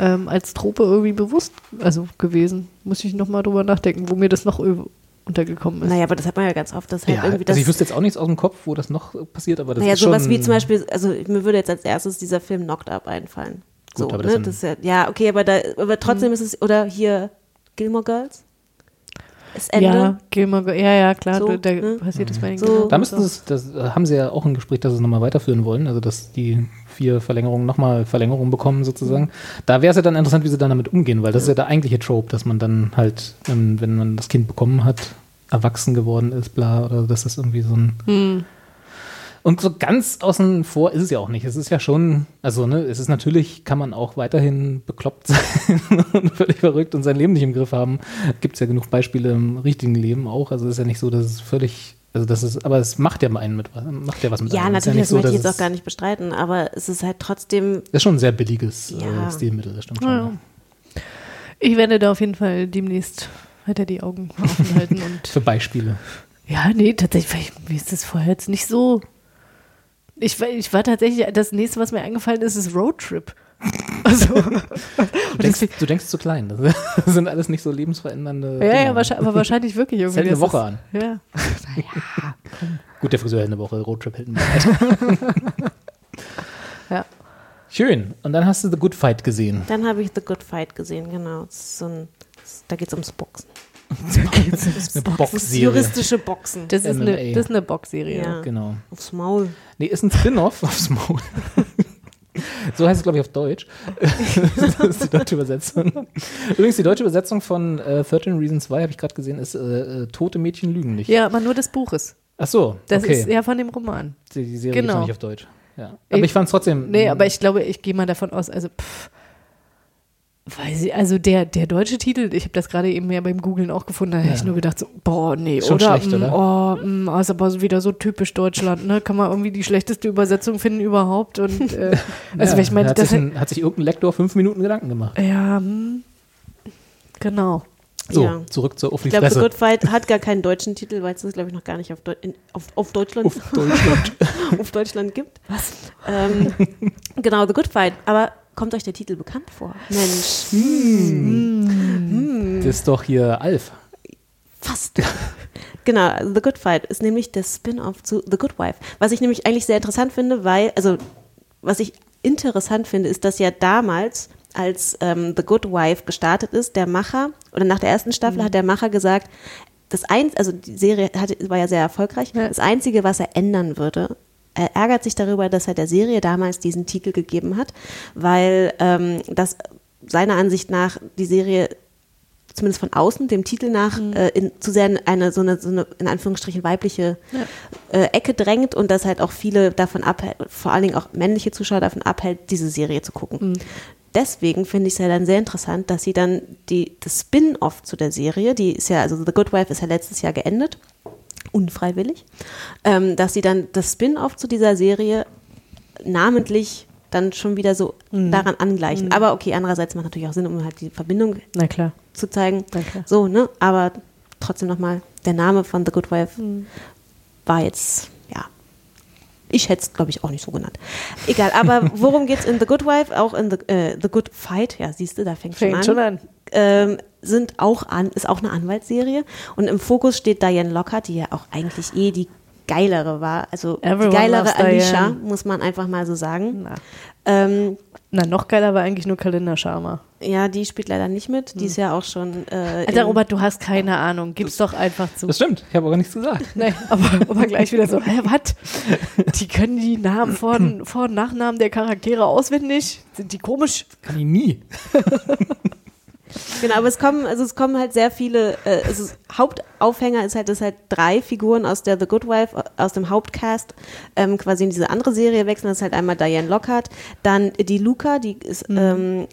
ähm, als Trope irgendwie bewusst also gewesen. Muss ich nochmal drüber nachdenken, wo mir das noch ö- untergekommen ist. Naja, aber das hat man ja ganz oft, dass halt Ja, irgendwie das. also ich wüsste jetzt auch nichts aus dem Kopf, wo das noch passiert, aber das naja, ist schon... sowas wie zum Beispiel, also mir würde jetzt als erstes dieser Film Knocked Up einfallen. So, Gut, aber das ne? das ist ja, ja, okay, aber da, aber trotzdem ist es, oder hier Gilmore Girls? Das Ende. Ja, Gilmore, ja, ja, klar, So, da ne? passiert das bei den So. Da müssten so. sie, es- das haben sie ja auch im Gespräch, dass sie es nochmal weiterführen wollen, also dass die vier Verlängerungen nochmal Verlängerungen bekommen sozusagen. Da wäre es ja dann interessant, wie sie dann damit umgehen, weil das ist ja der eigentliche Trope, dass man dann halt, ähm, wenn man das Kind bekommen hat, erwachsen geworden ist, bla, oder dass das irgendwie so ein... Hm. Und so ganz außen vor ist es ja auch nicht. Es ist ja schon, also ne, es ist natürlich, kann man auch weiterhin bekloppt sein und völlig verrückt und sein Leben nicht im Griff haben. Gibt es ja genug Beispiele im richtigen Leben auch. Also es ist ja nicht so, dass es völlig, also das ist, aber es macht ja mal einen mit, was- macht ja was mit Ja, einem. Natürlich, nicht das so, möchte ich jetzt auch gar nicht bestreiten, aber es ist halt trotzdem, Das ist schon ein sehr billiges Ja. äh, Stilmittel, das stimmt schon. Ja, ja. Ich werde da auf jeden Fall demnächst weiter die Augen offen halten und Für Beispiele. Ja, nee, tatsächlich, weil ich- mir ist das vorher jetzt nicht so. Ich, war- ich war tatsächlich, das nächste, was mir eingefallen ist, ist Roadtrip. Also, Du denkst, du denkst zu klein. Das sind alles nicht so lebensverändernde. ja, ja, Dinge. wahrscheinlich, aber wahrscheinlich wirklich irgendwie. hält eine das Woche ist, an. Ja. Gut, der Friseur hält eine Woche, Roadtrip hält eine Woche. ja. Schön. Und dann hast du The Good Fight gesehen. dann habe ich The Good Fight gesehen, genau. Das so ein, das, da geht es ums Boxen. Eine Das ist Boxserie. juristische Boxen. Das ist, eine, das ist eine Boxserie. Ja. Genau. Aufs Maul. Nee, ist ein Spin-off aufs Maul. so heißt es, glaube ich, auf Deutsch. das ist die deutsche Übersetzung. Übrigens, die deutsche Übersetzung von äh, 13 Reasons Why, habe ich gerade gesehen, ist äh, äh, Tote Mädchen lügen nicht. Ja, aber nur des Buches. Ach so, Das okay. ist ja von dem Roman. die, die Serie genau. genau. nicht auf Deutsch. Ja. Aber ich, Ich- fand es trotzdem. Nee, aber ich glaube, ich gehe mal davon aus, also, pff, weiß ich, also der, der deutsche Titel, ich habe das gerade eben ja beim Googlen auch gefunden, da habe ich Ja. nur gedacht, so, boah, nee, Schon oder? schlecht, mm, oder? Oh, mm, ist aber wieder so typisch Deutschland, ne? Kann man irgendwie die schlechteste Übersetzung finden überhaupt und, äh, also, ja, weil ich meine, hat, das sich ein, hat sich irgendein Lektor fünf Minuten Gedanken gemacht. ja, hm, genau. So, Ja. zurück zur die Ich glaube, The. Good Fight hat gar keinen deutschen Titel, weil es das, glaube ich, noch gar nicht auf, Deu in, auf, auf Deutschland Auf Deutschland. auf Deutschland gibt. Was? Ähm, genau, The Good Fight. Aber kommt euch der Titel bekannt vor? Mensch, das ist doch hier Alf. fast. genau, The Good Fight ist nämlich der Spin-off zu The Good Wife. Was ich nämlich eigentlich sehr interessant finde, weil, also, was ich interessant finde, ist, dass ja damals, als ähm, The Good Wife gestartet ist, der Macher, oder nach der ersten Staffel hat der Macher gesagt, das eins, also die Serie hatte, war ja sehr erfolgreich. Ja. Das Einzige, was er ändern würde, er ärgert sich darüber, dass er der Serie damals diesen Titel gegeben hat, weil ähm, das seiner Ansicht nach die Serie zumindest von außen dem Titel nach äh, in, zu sehr in eine so eine, so eine in Anführungsstrichen weibliche äh, Ecke drängt und das halt auch viele davon abhält, vor allen Dingen auch männliche Zuschauer davon abhält, diese Serie zu gucken. Deswegen finde ich es ja dann sehr interessant, dass sie dann die, das Spin-off zu der Serie, die ist ja, also The Good Wife ist ja letztes Jahr geendet, unfreiwillig, ähm, dass sie dann das Spin-off zu dieser Serie namentlich dann schon wieder so daran angleichen. Aber okay, andererseits macht natürlich auch Sinn, um halt die Verbindung zu zeigen. So, ne? Aber trotzdem nochmal, der Name von The Good Wife war jetzt, ja. Ich hätte es, glaube ich, auch nicht so genannt. Egal, aber worum geht es in The Good Wife? Auch in The, äh, The Good Fight, ja, siehst du, da fängt, Fängt schon schon an. an. Ähm, sind auch an, ist auch eine Anwaltsserie. Und im Fokus steht Diane Lockhart, die ja auch eigentlich eh die geilere war. Also Everyone die geilere Alicia, Diane. muss man einfach mal so sagen. Na. Ähm, Na, noch geiler war eigentlich nur Kalender Sharma. ja, die spielt leider nicht mit. Die ist ja auch schon. Äh, Alter, Robert, du hast keine Ahnung. Gib's doch einfach zu. Das stimmt, ich habe aber nichts gesagt. Nee, aber, aber gleich wieder so, hä, was? Die können die Namen vor, vor und Nachnamen der Charaktere auswendig? Sind die komisch? Kann ich nie. Genau, aber es kommen, also es kommen halt sehr viele, äh, also Hauptaufhänger ist halt, dass halt drei Figuren aus der The Good Wife, äh, aus dem Hauptcast, ähm, quasi in diese andere Serie wechseln. Das ist halt einmal Diane Lockhart, dann die Luca, die ist, ähm,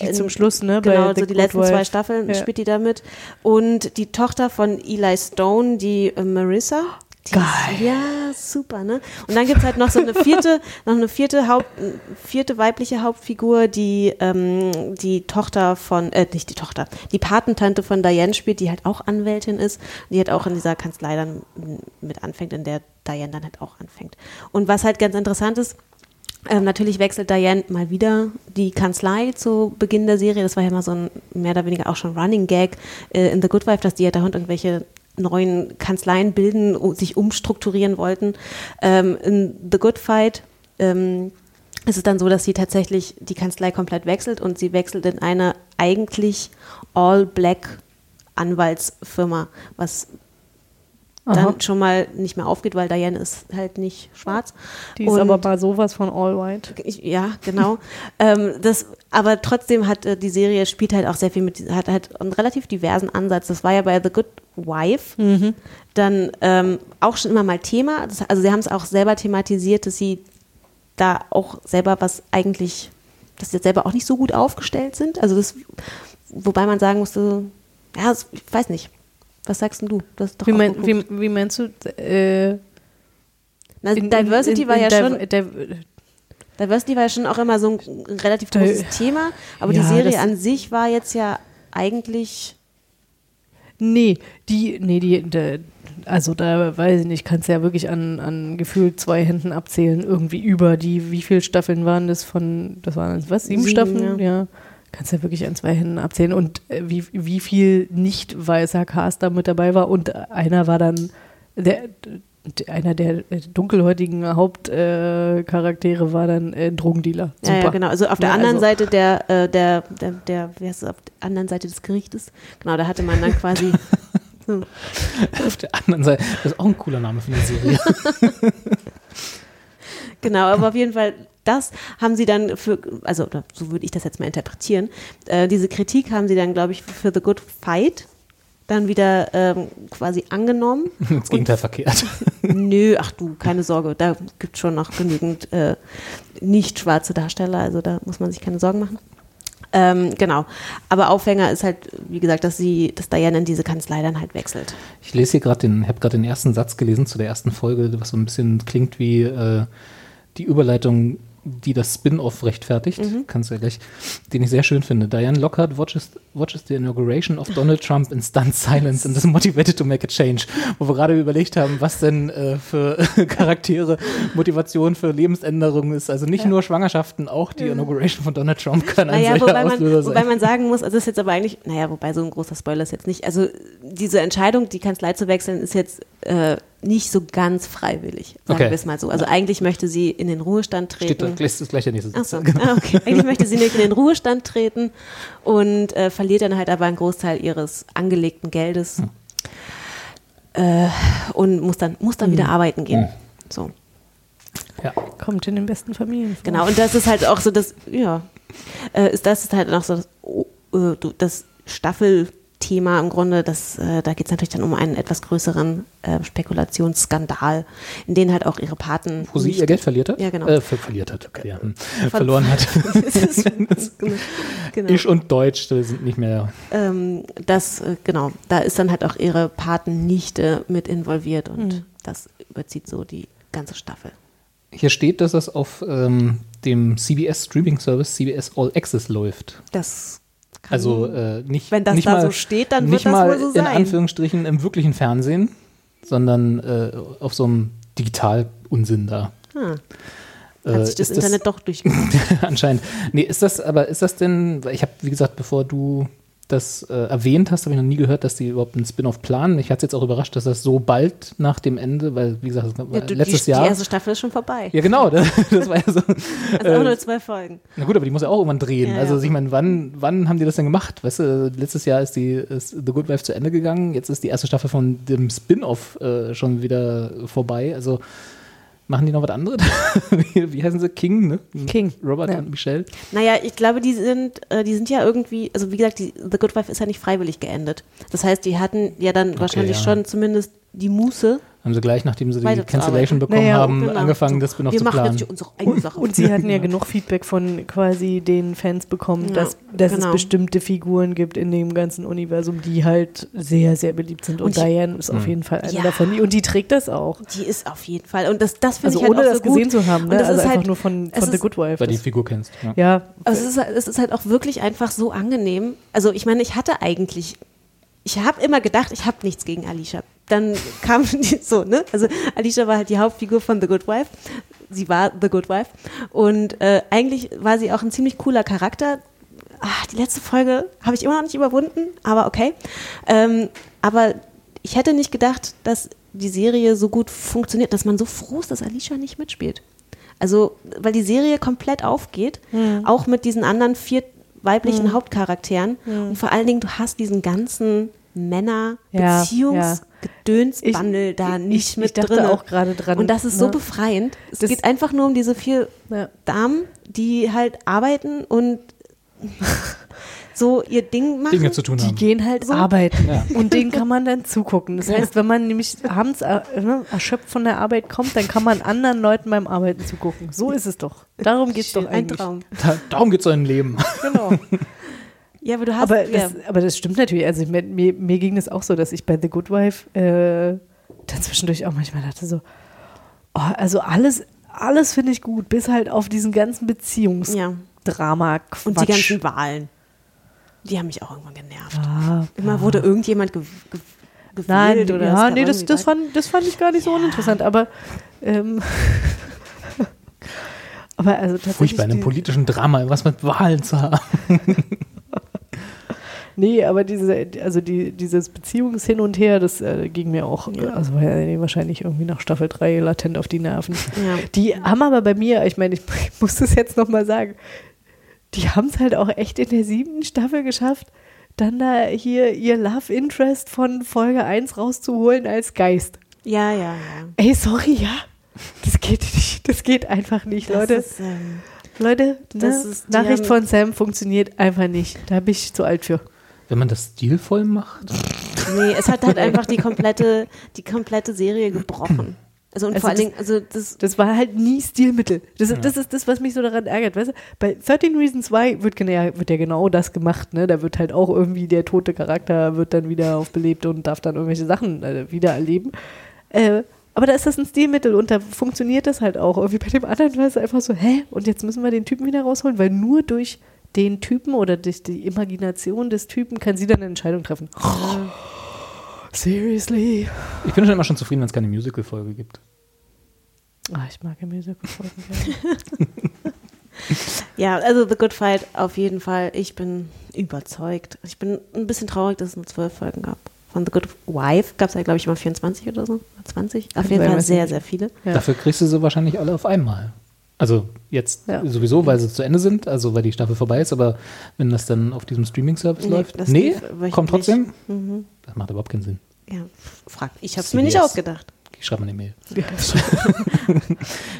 Die in- zum Schluss, ne? Genau, bei The so die Good letzten Wife. zwei Staffeln Ja. spielt die da mit. Und die Tochter von Eli Stone, die äh, Marissa. Die Geil. Ist, ja, super, ne? Und dann gibt es halt noch so eine vierte, noch eine vierte Haupt, vierte weibliche Hauptfigur, die ähm, die Tochter von, äh, nicht die Tochter, die Patentante von Diane spielt, die halt auch Anwältin ist. Die halt auch in dieser Kanzlei dann mit anfängt, in der Diane dann halt auch anfängt. Und was halt ganz interessant ist, ähm, natürlich wechselt Diane mal wieder die Kanzlei zu Beginn der Serie. Das war ja mal so ein mehr oder weniger auch schon Running Gag äh, in The Good Wife, dass die ja da irgendwelche neuen Kanzleien bilden, sich umstrukturieren wollten. Ähm, in The Good Fight ähm, ist es dann so, dass sie tatsächlich die Kanzlei komplett wechselt und sie wechselt in eine eigentlich all-black Anwaltsfirma, was Aha. dann schon mal nicht mehr aufgeht, weil Diane ist halt nicht schwarz. Die ist und aber bei sowas von All White. Ja, genau. ähm, das, aber trotzdem hat äh, die Serie spielt halt auch sehr viel mit, hat halt einen relativ diversen Ansatz. Das war ja bei The Good Wife mhm. dann ähm, auch schon immer mal Thema. Das, also sie haben es auch selber thematisiert, dass sie da auch selber was eigentlich, dass sie selber auch nicht so gut aufgestellt sind. Also das, wobei man sagen musste, ja, ich weiß nicht was sagst du? wie, mein, wie, wie, meinst du? Äh, Na, in, Diversity in, in, war ja schon. Diversity war ja schon auch immer so ein relativ großes Thema, aber ja, die Serie an sich war jetzt ja eigentlich. Nee, die, nee, die, die also da weiß ich nicht, kannst ja wirklich an, an gefühlt zwei Händen abzählen, irgendwie über die, wie viele Staffeln waren das von, das waren was, sieben, sieben Staffeln? ja. ja kannst du ja wirklich an zwei Händen abzählen und äh, wie, wie viel nicht weißer Cast da mit dabei war und einer war dann der, einer der dunkelhäutigen Hauptcharaktere äh, war dann äh, Drogendealer. Super. Ja, ja, genau. Also auf der ja, anderen also Seite der, äh, der, der, der, wie heißt es, auf der anderen Seite des Gerichtes, genau, da hatte man dann quasi. so. Auf der anderen Seite, das ist auch ein cooler Name für eine Serie. genau, aber auf jeden Fall das haben sie dann für, also so würde ich das jetzt mal interpretieren, äh, diese Kritik haben sie dann, glaube ich, für The Good Fight dann wieder ähm, quasi angenommen. Das Gegenteil verkehrt. Nö, ach du, keine Sorge, da gibt es schon noch genügend äh, nicht schwarze Darsteller, also da muss man sich keine Sorgen machen. Ähm, genau. Aber Aufhänger ist halt, wie gesagt, dass sie, dass Diane in diese Kanzlei dann halt wechselt. Ich lese hier gerade den, habe gerade den ersten Satz gelesen zu der ersten Folge, was so ein bisschen klingt wie äh, die Überleitung die das Spin-off rechtfertigt, mhm. kannst du ja gleich, den ich sehr schön finde. Diane Lockhart watches, watches the inauguration of Donald Trump in stunned silence and is motivated to make a change. Wo wir gerade überlegt haben, was denn äh, für Charaktere Motivation für Lebensänderungen ist. Also nicht ja. nur Schwangerschaften, auch die Inauguration von Donald Trump kann ein naja, wobei man, sein. Wobei man sagen muss, also das ist jetzt aber eigentlich, naja, wobei so ein großer Spoiler ist jetzt nicht, also diese Entscheidung, die Kanzlei zu wechseln, ist jetzt äh, nicht so ganz freiwillig, sagen okay. wir es mal so. Also eigentlich möchte sie in den Ruhestand treten. Steht da, das gleich der nächste Satz. So. Genau. Ah, okay. Eigentlich möchte sie nicht in den Ruhestand treten und äh, verliert dann halt aber einen Großteil ihres angelegten Geldes hm. äh, und muss dann, muss dann hm. wieder arbeiten gehen. Hm. So. Ja. Kommt in den besten Familien. Vor. Genau, und das ist halt auch so das, ja, äh, ist das ist halt auch so das, oh, äh, das Staffel Thema im Grunde, das, äh, da geht es natürlich dann um einen etwas größeren äh, Spekulationsskandal, in den halt auch ihre Paten. Wo sie ihr Geld verliert hat? Ja, genau. Äh, ver verliert hat, okay, ja. Hm. Verloren hat. genau. Ich und Deutsch sind nicht mehr. Ähm, das, äh, genau, da ist dann halt auch ihre Patennichte mit involviert und mhm. das überzieht so die ganze Staffel. Hier steht, dass das auf ähm, dem CBS Streaming Service CBS All Access läuft. Das also äh, nicht, Wenn das nicht da mal, so steht, dann nicht wird das mal wohl so sein. in Anführungsstrichen im wirklichen Fernsehen, sondern äh, auf so einem Digital-Unsinn da. Hm. Hat sich das Internet das, doch durchgemacht. anscheinend. Nee, ist das, aber ist das denn, ich habe, wie gesagt, bevor du das äh, erwähnt hast, habe ich noch nie gehört, dass die überhaupt einen Spin-off planen. Ich hatte es jetzt auch überrascht, dass das so bald nach dem Ende, weil, wie gesagt, ja, du, letztes die, Jahr. Die erste Staffel ist schon vorbei. Ja, genau. Das, das war ja so. Also äh, auch nur zwei Folgen. Na gut, aber die muss ja auch irgendwann drehen. Ja, also, ich meine, wann, wann haben die das denn gemacht? Weißt du, letztes Jahr ist die ist The Good Wife zu Ende gegangen. Jetzt ist die erste Staffel von dem Spin-off äh, schon wieder vorbei. Also, Machen die noch was anderes? wie, wie heißen sie? King, ne? King. Robert ja. und Michelle? Naja, ich glaube, die sind, äh, die sind ja irgendwie, also wie gesagt, die, The Good Wife ist ja nicht freiwillig geendet. Das heißt, die hatten ja dann okay, wahrscheinlich ja. schon zumindest die Muße. Haben sie gleich, nachdem sie die. Cancellation bekommen Naja, haben, Genau. angefangen, das So, Spin-off Wir zu machen planen. hier unsere eigene Sache. Und sie hatten ja genug Feedback von quasi den Fans bekommen, Ja, dass, dass genau. es bestimmte Figuren gibt in dem ganzen Universum, die halt sehr, sehr beliebt sind. Und, Und ich- Diane ist auf jeden Fall eine Ja. davon. Und die trägt das auch. Die ist auf jeden Fall. Und das, das finde Also ich halt ohne auch das so gut. gesehen zu haben, ne? das Also ist einfach halt, nur von, von The Good Wife. Weil die Figur kennst. Ja. ja, Aber es ist, halt- es ist halt auch wirklich einfach so angenehm. Also ich meine, ich hatte eigentlich, ich habe immer gedacht, ich habe nichts gegen Alicia. Dann kam die, so, ne? Also Alicia war halt die Hauptfigur von The Good Wife. Sie war The Good Wife. Und äh, eigentlich war sie auch ein ziemlich cooler Charakter. Ach, die letzte Folge habe ich immer noch nicht überwunden, aber okay. Ähm, aber ich hätte nicht gedacht, dass die Serie so gut funktioniert, dass man so froh ist, dass Alicia nicht mitspielt. Also, weil die Serie komplett aufgeht, auch mit diesen anderen vier weiblichen Hauptcharakteren. Und vor allen Dingen, du hast diesen ganzen Ja, Männer-Beziehungsgedönsbandel da ich- nicht ich mit dachte drin. auch gerade dran, Und das ist so ne? befreiend. Es Das- geht einfach nur um diese vier Ja. Damen, die halt arbeiten und so ihr Ding machen. Dinge zu tun Die haben. gehen halt So. arbeiten Ja. und denen kann man dann zugucken. Das heißt, wenn man nämlich abends äh, ne, erschöpft von der Arbeit kommt, dann kann man anderen Leuten beim Arbeiten zugucken. So ist es doch. Darum geht es doch Schön, ein eigentlich. Traum. Da, darum geht es in Leben. Genau. Ja, aber du hast Aber, ja, das, aber das stimmt natürlich. Also mir, mir, mir ging das auch so, dass ich bei The Good Wife äh, dann zwischendurch auch manchmal dachte so, oh, also alles, alles finde ich gut, bis halt auf diesen ganzen ja. Beziehungsdrama-Quatsch. Und die ganzen Wahlen. Die haben mich auch irgendwann genervt. Ah, Immer wurde irgendjemand ge ge gewählt Nein, oder ja, nee, das, das, fand, das fand ich gar nicht so uninteressant, aber ähm, aber also tatsächlich Furchtbar, in einem politischen Drama was mit Wahlen zu haben. Nee, aber diese, also die, dieses Beziehungshin und Her, das äh, ging mir auch, äh, also ja, wahrscheinlich irgendwie nach Staffel 3 latent auf die Nerven. Ja. Die haben aber bei mir, ich meine, ich, ich muss das jetzt nochmal sagen, die haben es halt auch echt in der siebten Staffel geschafft, dann da hier ihr Love Interest von Folge 1 rauszuholen als Geist. Ja, ja, ja. Ey, sorry, ja. Das geht nicht. Das geht einfach nicht, Das Leute. Ist, ähm, Leute, das ne? ist- Nachricht von Sam funktioniert einfach nicht. Da bin ich zu alt für. Wenn man das stilvoll macht. nee, es hat halt einfach die komplette, die komplette Serie gebrochen. Also und Also vor allen das- Dingen, also das, Das war halt nie Stilmittel. Das, ist das ist das, was mich so daran ärgert. Weißt du? Bei 13 Reasons Why wird, wird ja genau das gemacht. Ne? Da wird halt auch irgendwie der tote Charakter wird dann wieder aufbelebt und darf dann irgendwelche Sachen äh, wieder erleben. Äh, aber da ist das ein Stilmittel und da funktioniert das halt auch. Irgendwie bei dem anderen war es einfach so, hä? Und jetzt müssen wir den Typen wieder rausholen, weil nur durch den Typen oder durch die Imagination des Typen kann sie dann eine Entscheidung treffen. Seriously? Ich bin schon immer schon zufrieden, wenn es keine Musical-Folge gibt. Ah, ich mag ja Musical-Folgen ja, also The Good Fight auf jeden Fall. Ich bin überzeugt. Ich bin ein bisschen traurig, dass es nur zwölf Folgen gab. Von The Good Wife gab es ja, glaube ich, mal 24 oder so. 20. Auf jeden Fall sehr, sehr viele. Ja. Dafür kriegst du sie wahrscheinlich alle auf einmal. Also jetzt Ja. sowieso, weil sie zu Ende sind, also weil die Staffel vorbei ist, aber wenn das dann auf diesem Streaming-Service Nee, läuft. Nee, wöchentlich. kommt trotzdem. Mhm. Das macht überhaupt keinen Sinn. Ja, frag. Ich habe es mir nicht ausgedacht. Ich schreibe mal eine Mail.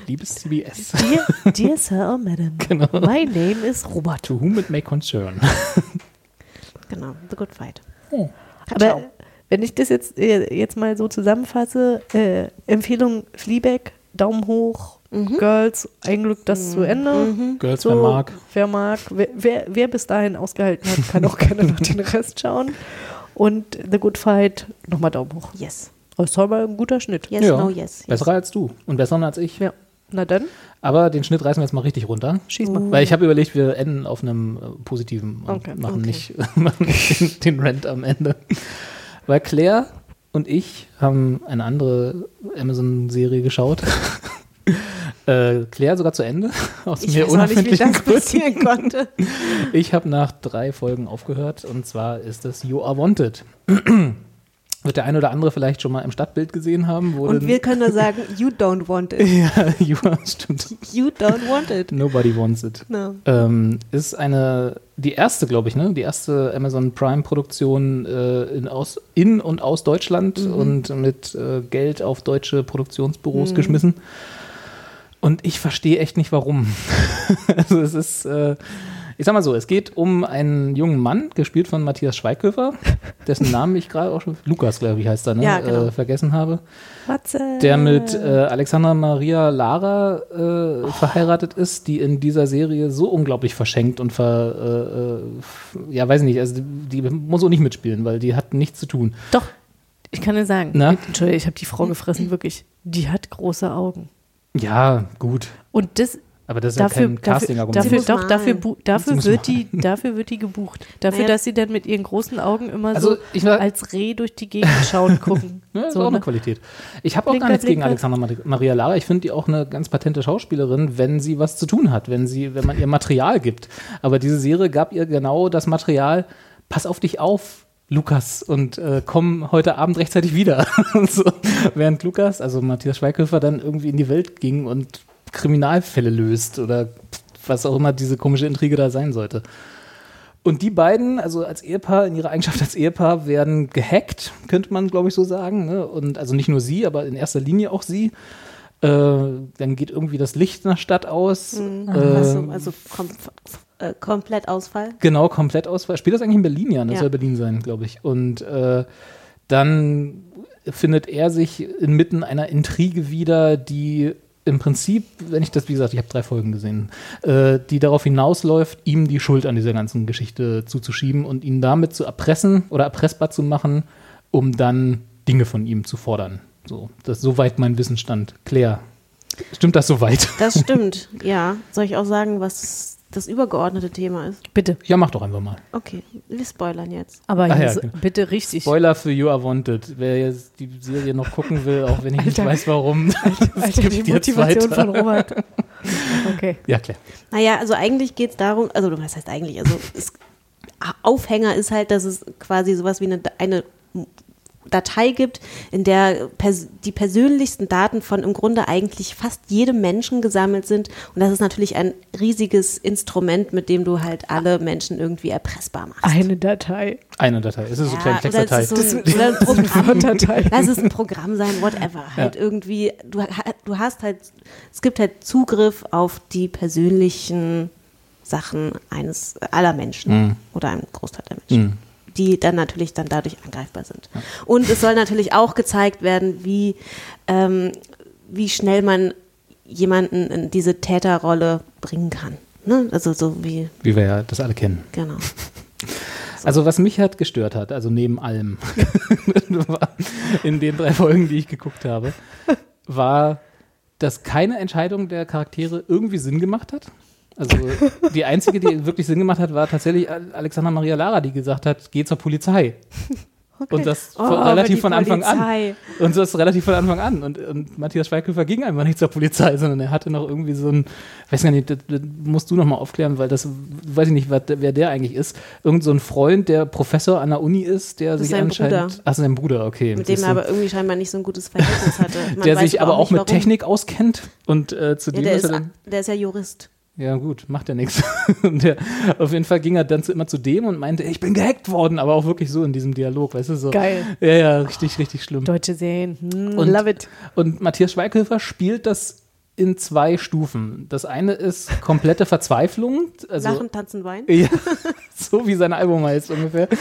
Liebes CBS. Dear, dear Sir or Madam, Genau. my name is Robert. To whom it may concern. Genau, The Good Fight. Aber wenn ich das jetzt, äh, jetzt mal so zusammenfasse, äh, Empfehlung Fleabag, Daumen hoch, Girls, ein Glück das zu Ende. Girls, So, wer mag. Wer mag, wer, wer, wer bis dahin ausgehalten hat, kann auch gerne noch den Rest schauen. Und The Good Fight, nochmal Daumen hoch. Yes. Das ist aber ein guter Schnitt. Yes, ja, no, yes. yes. besserer als du und besser als ich. Ja. Na dann, Aber den Schnitt reißen wir jetzt mal richtig runter. schieß mal. Weil ich habe überlegt, wir enden auf einem äh, positiven und Okay. machen Okay. nicht, machen nicht den, den Rant am Ende. Weil Claire und ich haben eine andere Amazon-Serie geschaut. äh, Claire sogar zu Ende, aus Ich mir nicht, unerfindlichen das Gründen. konnte. Ich habe nach drei Folgen aufgehört und zwar ist das You Are Wanted. Wird der ein oder andere vielleicht schon mal im Stadtbild gesehen haben. Und wir können nur sagen, you don't want it. ja, You Are, stimmt. You don't want it. Nobody wants it. No. Ähm, ist eine, die erste, glaube ich, ne? Die erste Amazon Prime-Produktion äh, in, aus, in und aus Deutschland und mit äh, Geld auf deutsche Produktionsbüros geschmissen. Und ich verstehe echt nicht warum. also es ist, äh, Ich sag mal so, es geht um einen jungen Mann, gespielt von Matthias Schweighöfer, dessen Namen ich gerade auch schon, Lukas, glaube ich, heißt er, ne? Ja, genau. äh, vergessen habe. Matze. Der mit äh, Alexandra Maria Lara äh, verheiratet ist, die in dieser Serie so unglaublich verschenkt und ver, äh, äh, ja, weiß nicht, also die, die muss auch nicht mitspielen, weil die hat nichts zu tun. Doch, ich kann dir sagen. Na? Entschuldigung, ich habe die Frau gefressen, wirklich. Die hat große Augen. Ja, gut. Und das Aber das ist dafür, ja kein dafür, Casting-Argument. dafür, muss doch, dafür, dafür, wird die, dafür wird die gebucht. Dafür, Naja. dass sie dann mit ihren großen Augen immer Also, so ich war- als Reh durch die Gegend schauen gucken. Ja, ist so, auch eine ne? Qualität. Ich habe auch gar nichts gegen. Alexandra Mari- Maria Lara. Ich finde die auch eine ganz patente Schauspielerin, wenn sie was zu tun hat, wenn sie, wenn man ihr Material gibt. Aber diese Serie gab ihr genau das Material. Pass auf dich auf, Lukas, und äh, komm heute Abend rechtzeitig wieder. So. Während Lukas, also Matthias Schweighöfer, dann irgendwie in die Welt ging und Kriminalfälle löst oder was auch immer diese komische Intrige da sein sollte. Und die beiden, also als Ehepaar, in ihrer Eigenschaft als Ehepaar, werden gehackt, könnte man, glaube ich, so sagen. Ne? Und also nicht nur sie, aber in erster Linie auch sie. Äh, dann geht irgendwie das Licht in der Stadt aus. Mhm. Äh, also, also kom äh, komplett Ausfall. Genau, komplett Ausfall. Spielt das eigentlich in Berlin? Ja, das Ja. soll Berlin sein, glaube ich. Und äh, dann findet er sich inmitten einer Intrige wieder, die im Prinzip, wenn ich das, wie gesagt, ich habe drei Folgen gesehen, äh, die darauf hinausläuft, ihm die Schuld an dieser ganzen Geschichte zuzuschieben und ihn damit zu erpressen oder erpressbar zu machen, um dann Dinge von ihm zu fordern. So, das ist soweit mein Wissensstand. Claire, stimmt das soweit? Das stimmt, ja. Soll ich auch sagen, was das übergeordnete Thema ist? Bitte. Ja, mach doch einfach mal. Okay, wir spoilern jetzt. Aber Ach ja, jetzt genau. bitte richtig. Spoiler für You Are Wanted. Wer jetzt die Serie noch gucken will, auch wenn ich nicht Alter. weiß, warum. Alter, die gibt jetzt Motivation weiter. von Robert. Okay. Ja, klar. Naja, also eigentlich geht es darum, also was heißt eigentlich, also es, Aufhänger ist halt, dass es quasi sowas wie eine, eine Datei gibt, in der pers die persönlichsten Daten von im Grunde eigentlich fast jedem Menschen gesammelt sind. Und das ist natürlich ein riesiges Instrument, mit dem du halt alle Menschen irgendwie erpressbar machst. Eine Datei. Eine Datei. Es ist so eine kleine Textdatei. so ein, oder ein Programm. Word-Datei. Lass es ein Programm sein, whatever. Halt irgendwie, du, du hast halt, es gibt halt Zugriff auf die persönlichen Sachen eines aller Menschen Mhm. oder einem Großteil der Menschen. Mhm. Die dann natürlich dann dadurch angreifbar sind. Und es soll natürlich auch gezeigt werden, wie, ähm, wie schnell man jemanden in diese Täterrolle bringen kann. Ne? Also so wie, Wie wir ja das alle kennen. genau. Also was mich halt gestört hat, also neben allem, in den drei Folgen, die ich geguckt habe, war, dass keine Entscheidung der Charaktere irgendwie Sinn gemacht hat. Also die einzige, die wirklich Sinn gemacht hat, war tatsächlich Alexandra Maria Lara, die gesagt hat, geh zur Polizei. Und das Oh, von, relativ von Anfang an. Polizei. Und das relativ von Anfang an. Und, und Matthias Schweighöfer ging einfach nicht zur Polizei, sondern er hatte noch irgendwie so ein, weiß gar nicht, das, das musst du noch mal aufklären, weil das, weiß ich nicht, was, wer der eigentlich ist. Irgend so ein Freund, der Professor an der Uni ist, der Das ist sich sein anscheinend, Bruder. ach, sein Bruder, okay. Mit dem er aber irgendwie scheinbar nicht so ein gutes Verhältnis hatte. Man der sich aber auch nicht, mit warum. Technik auskennt und äh, zu Ja, dem der, ist ist, er dann, der ist ja Jurist. Ja gut, macht ja nichts. Und der, auf jeden Fall ging er dann zu, immer zu dem und meinte, ich bin gehackt worden, aber auch wirklich so in diesem Dialog, weißt du, so. Geil. Ja, ja, richtig, richtig schlimm. Deutsche Serien. Hm, Und- love it. Und Matthias Schweighöfer spielt das in zwei Stufen. Das eine ist komplette Verzweiflung. Also, Lachen, tanzen, weinen. Ja, so wie sein Album heißt ungefähr.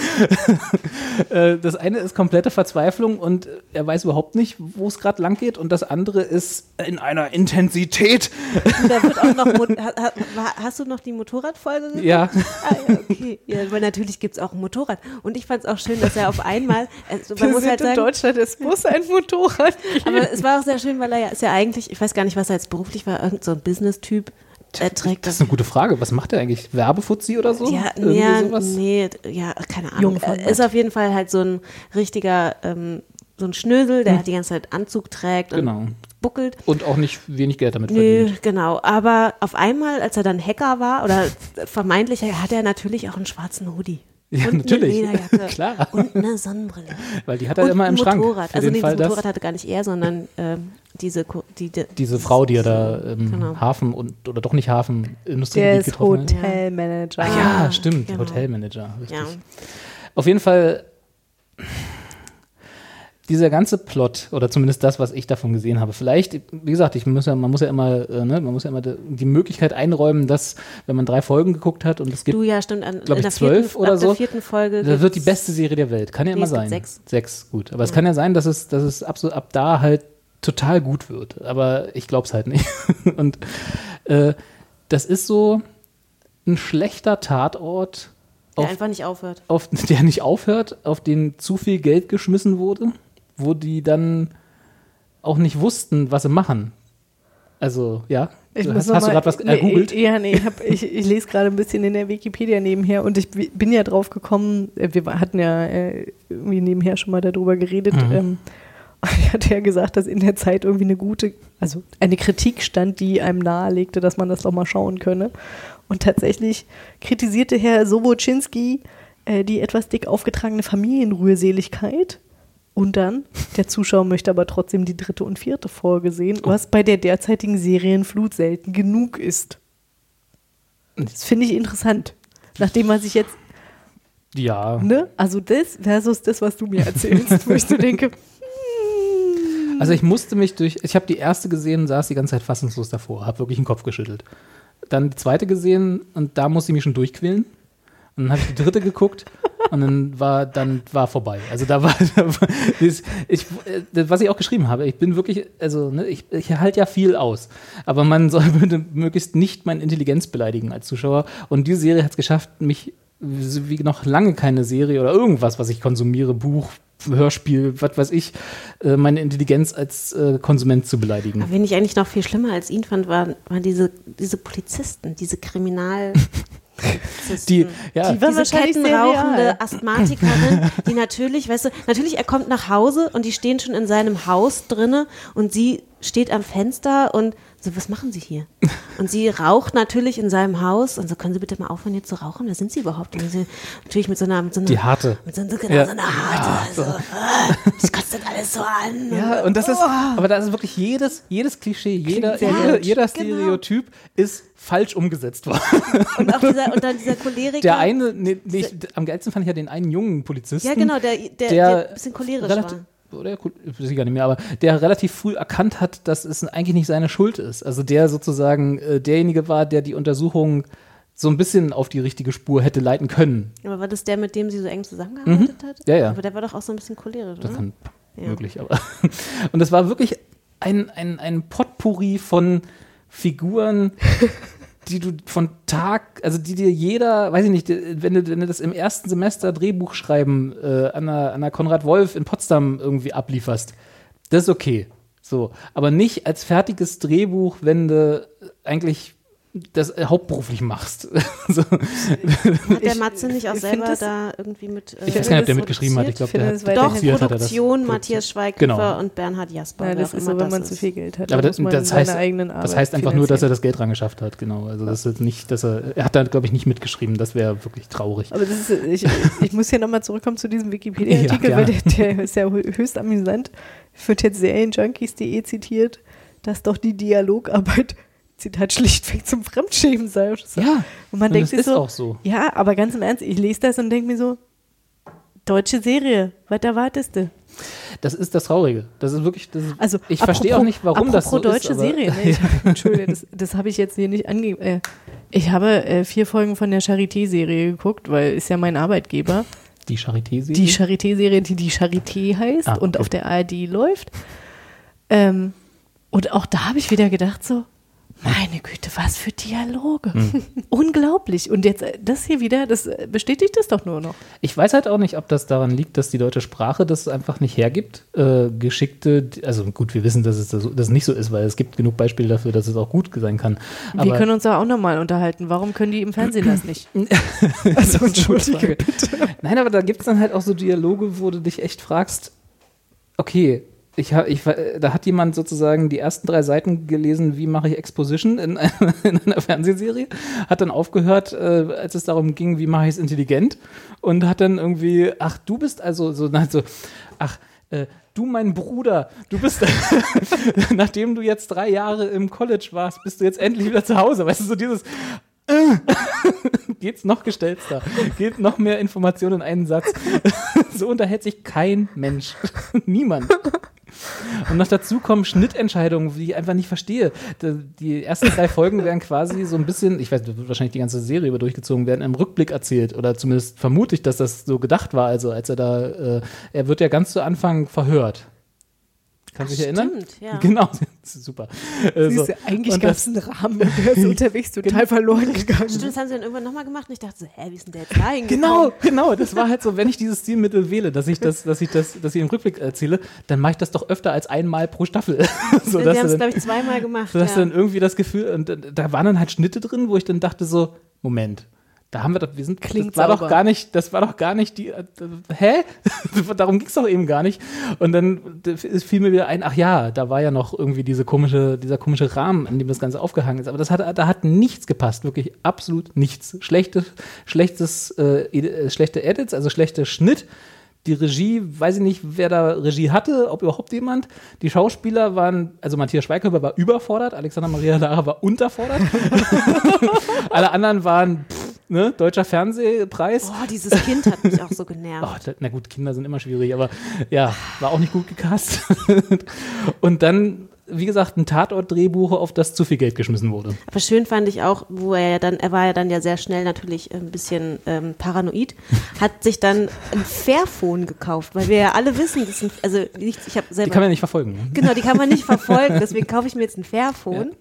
Äh, das eine ist komplette Verzweiflung und er weiß überhaupt nicht, wo es gerade lang geht. Und das andere ist in einer Intensität. Und da wird auch noch, Mo- ha, hast du noch die Motorradfolge geguckt? Ja, Ah, ja, okay. Ja, weil natürlich gibt es auch ein Motorrad. Und ich fand es auch schön, dass er auf einmal, also man muss halt in sagen, Deutschland, es muss ein Motorrad geben. aber es war auch sehr schön, weil er ja, ist ja eigentlich, ich weiß gar nicht, was er jetzt beruflich war, irgend so ein Business-Typ. Trägt das ist eine gute Frage. Was macht er eigentlich? Werbefuzzi oder so? Ja, ja nee, ja, keine Ahnung. Jungfern Er ist auf jeden Fall halt so ein richtiger, ähm, so ein Schnösel, der halt die ganze Zeit Anzug trägt und Genau. buckelt. Und auch nicht wenig Geld damit verdient. genau. Aber auf einmal, als er dann Hacker war oder vermeintlich, hat er natürlich auch einen schwarzen Hoodie. Ja, und natürlich. Eine. Klar. Und eine Sonnenbrille. Weil die hat er und immer im Schrank. Motorrad. Für Also den nee, das Motorrad hatte gar nicht er, sondern ähm, diese, die, die, diese Frau, die er da im Genau. Hafen und oder doch nicht Hafen Der Industriegebiet ist getroffen hat. Hotelmanager. Ah, ja, stimmt, genau. Hotelmanager, richtig. ja. Auf jeden Fall, dieser ganze Plot, oder zumindest das, was ich davon gesehen habe, vielleicht, wie gesagt, ich muss ja, man muss ja immer, äh, ne, man muss ja immer die Möglichkeit einräumen, dass, wenn man drei Folgen geguckt hat und es gibt, Du ja, stimmt. An, glaub in ich, der zwölf vierten, oder ab so, der vierten Folge. das wird die beste Serie der Welt. Kann ja Nee, immer es gibt sein. sechs. Sechs, gut. Aber es kann ja sein, dass es, dass es ab, so, ab da halt total gut wird. Aber ich glaube es halt nicht. Und äh, das ist so ein schlechter Tatort, Der auf, einfach nicht aufhört. auf, der nicht aufhört, auf den zu viel Geld geschmissen wurde, wo die dann auch nicht wussten, was sie machen. Also, ja. Ich hast, hast du gerade was nee, ergoogelt? Ja, nee, ich, hab, ich, ich lese gerade ein bisschen in der Wikipedia nebenher und ich bi- bin ja drauf gekommen, äh, wir hatten ja äh, irgendwie nebenher schon mal darüber geredet. Mhm. Ähm, ich hatte ja gesagt, dass in der Zeit irgendwie eine gute, also eine Kritik stand, die einem nahelegte, dass man das doch mal schauen könne. Und tatsächlich kritisierte Herr Sobocinski äh, die etwas dick aufgetragene Familienrührseligkeit. Und dann, der Zuschauer möchte aber trotzdem die dritte und vierte Folge sehen, was bei der derzeitigen Serienflut selten genug ist. Das finde ich interessant. Nachdem man sich jetzt, Ja. ne, also das versus das, was du mir erzählst, wo ich so denke, Also ich musste mich durch, ich habe die erste gesehen, saß die ganze Zeit fassungslos davor, habe wirklich den Kopf geschüttelt. Dann die zweite gesehen und da musste ich mich schon durchquälen. Und dann habe ich die dritte geguckt und dann war dann war vorbei. Also da war, da war das, ich, das, was ich auch geschrieben habe. Ich bin wirklich, also ne, ich, ich halte ja viel aus, aber man soll bitte möglichst nicht meine Intelligenz beleidigen als Zuschauer. Und diese Serie hat es geschafft, mich wie noch lange keine Serie oder irgendwas, was ich konsumiere, Buch, Hörspiel, was weiß ich, äh, meine Intelligenz als äh, Konsument zu beleidigen. Aber wen ich eigentlich noch viel schlimmer als ihn fand, waren, waren diese, diese Polizisten, diese Kriminal. Die, ja, Die diese kettenrauchende real. Asthmatikerin, die natürlich, weißt du, natürlich, er kommt nach Hause und die stehen schon in seinem Haus drinne und sie steht am Fenster und so, was machen Sie hier? Und sie raucht natürlich in seinem Haus und so, können Sie bitte mal aufhören, hier zu rauchen? Wer sind Sie überhaupt? Und sie, natürlich mit so einer, mit so einer, die harte. mit so, einer- genau, Ja. so einer harte, so, ah, das kotzt das alles so an. Ja, und das ist, aber da ist wirklich jedes, jedes Klischee, jeder, jeder, jeder Genau. Stereotyp ist falsch umgesetzt worden. Und auch dieser, und dann dieser Choleriker. Der eine, nee, nee, ich, am geilsten fand ich ja den einen jungen Polizisten. ja, genau, der, der, der, der ein bisschen cholerisch relativ, war. Oder gut, weiß ich gar nicht mehr, aber der relativ früh erkannt hat, dass es eigentlich nicht seine Schuld ist. Also der sozusagen äh, derjenige war, der die Untersuchung so ein bisschen auf die richtige Spur hätte leiten können. Aber war das der, mit dem sie so eng zusammengearbeitet hat? Mhm. Ja, ja. Aber der war doch auch so ein bisschen cholerisch, Das oder? kann Ja. möglich, aber. Und das war wirklich ein, ein, ein Potpourri von Figuren, die du von Tag, also die dir jeder, weiß ich nicht, wenn du, wenn du das im ersten Semester Drehbuch schreiben äh, an, der, an der Konrad Wolf in Potsdam irgendwie ablieferst, das ist okay. So, aber nicht als fertiges Drehbuch, wenn du eigentlich das äh, hauptberuflich machst. so. Hat der Matze nicht auch selber das- da irgendwie mit. Äh, Ich weiß gar nicht, ob der mitgeschrieben hat. Ich glaube, der hat Doch, er. Produktion, Matthias Schweighöfer Genau. und Bernhard Jasper. Ja, das ist immer so, wenn man ist. zu viel Geld hat. Aber das, das, seine heißt, das heißt einfach nur, dass er das Geld rangeschafft hat, genau. Also das ist nicht, dass er, er hat da, glaube ich, nicht mitgeschrieben. Das wäre wirklich traurig. Aber das ist, ich, ich muss hier nochmal zurückkommen zu diesem Wikipedia-Artikel, Ja, weil der, der ist ja hö- höchst amüsant. Wird jetzt Serienjunkies.de zitiert, dass doch die Dialogarbeit, Zitat, schlichtweg zum Fremdschämen sei. oder so. Ja, Und man und denkt das sich ist so, auch so. ja, aber ganz im Ernst, ich lese das und denke mir so, deutsche Serie, was erwartest du? Das ist das Traurige. Das ist wirklich, das ist, Also, ich verstehe auch nicht, warum das so apropos ist. deutsche Serie, ne? ich, Entschuldige, das, das habe ich jetzt hier nicht angegeben. Äh, ich habe äh, vier Folgen von der Charité-Serie geguckt, weil ist ja mein Arbeitgeber. Die Charité-Serie? Die Charité-Serie, die die Charité heißt Ah, und okay. auf der ARD läuft. Ähm, und auch da habe ich wieder gedacht so, meine Güte, was für Dialoge. Hm. Unglaublich. Und jetzt äh, das hier wieder, das äh, bestätigt das doch nur noch. Ich weiß halt auch nicht, ob das daran liegt, dass die deutsche Sprache das einfach nicht hergibt. Äh, geschickte, also gut, wir wissen, dass es das, das nicht so ist, weil es gibt genug Beispiele dafür, dass es auch gut sein kann. Wir Aber können uns da auch nochmal unterhalten. Warum können die im Fernsehen das nicht? also entschuldige. Nein, aber da gibt es dann halt auch so Dialoge, wo du dich echt fragst, okay, ich, ich, war- da hat jemand sozusagen die ersten drei Seiten gelesen, wie mache ich Exposition in, einer- in einer Fernsehserie, hat dann aufgehört, äh, als es darum ging, wie mache ich es intelligent und hat dann irgendwie, ach, du bist also so, na, ach, äh, du mein Bruder, du bist, nachdem du jetzt drei Jahre im College warst, bist du jetzt endlich wieder zu Hause, weißt du, so dieses, geht's noch gestellter, geht noch mehr Informationen in einen Satz. so unterhält sich kein Mensch. Niemand. Und noch dazu kommen Schnittentscheidungen, die ich einfach nicht verstehe. Die- ersten drei Folgen werden quasi so ein bisschen, ich weiß, wird wahrscheinlich die ganze Serie über durchgezogen werden, im Rückblick erzählt. Oder zumindest vermute ich, dass das so gedacht war. Also als er da, äh, er wird ja ganz zu Anfang verhört. Kann sich erinnern? stimmt, ja. Genau, super. Äh, so. Siehst du, eigentlich gab es einen Rahmen der ist unterwegs total verloren gegangen. Stimmt, das haben sie dann irgendwann nochmal gemacht und ich dachte so, hä, wie ist denn der jetzt da? Genau, genau. Das war halt so, wenn ich dieses Stilmittel wähle, dass ich das, dass ich das, dass ich im Rückblick erzähle, dann mache ich das doch öfter als einmal pro Staffel. so, Die haben du es, glaube ich, zweimal gemacht. so, dass ja. du dann irgendwie das Gefühl, und da- da waren dann halt Schnitte drin, wo ich dann dachte so, Moment. Da haben wir doch, wir sind, Klingt das war doch sauber. gar nicht, das war doch gar nicht die, äh, hä? Darum ging's doch eben gar nicht. Und dann fiel mir wieder ein, ach ja, da war ja noch irgendwie diese komische, dieser komische Rahmen, in dem das Ganze aufgehangen ist. Aber das hat, da hat nichts gepasst, wirklich absolut nichts. Schlechte, schlechtes, äh, äh, schlechte Edits, also schlechter Schnitt. Die Regie, weiß ich nicht, wer da Regie hatte, ob überhaupt jemand. Die Schauspieler waren, also Matthias Schweighöfer war überfordert, Alexander Maria Lara war unterfordert. Alle anderen waren, pff, ne, deutscher Fernsehpreis. Oh, dieses Kind hat mich auch so genervt. Oh, na gut, Kinder sind immer schwierig, aber ja, war auch nicht gut gecastet. Und dann, wie gesagt, ein Tatort-Drehbuch, auf das zu viel Geld geschmissen wurde. Aber schön fand ich auch, wo er ja dann, er war ja dann ja sehr schnell natürlich ein bisschen ähm, paranoid, hat sich dann ein Fairphone gekauft, weil wir ja alle wissen, das sind, also nicht, ich habe Die selber kann man ja nicht verfolgen. Ne? Genau, die kann man nicht verfolgen, deswegen kaufe ich mir jetzt ein Fairphone.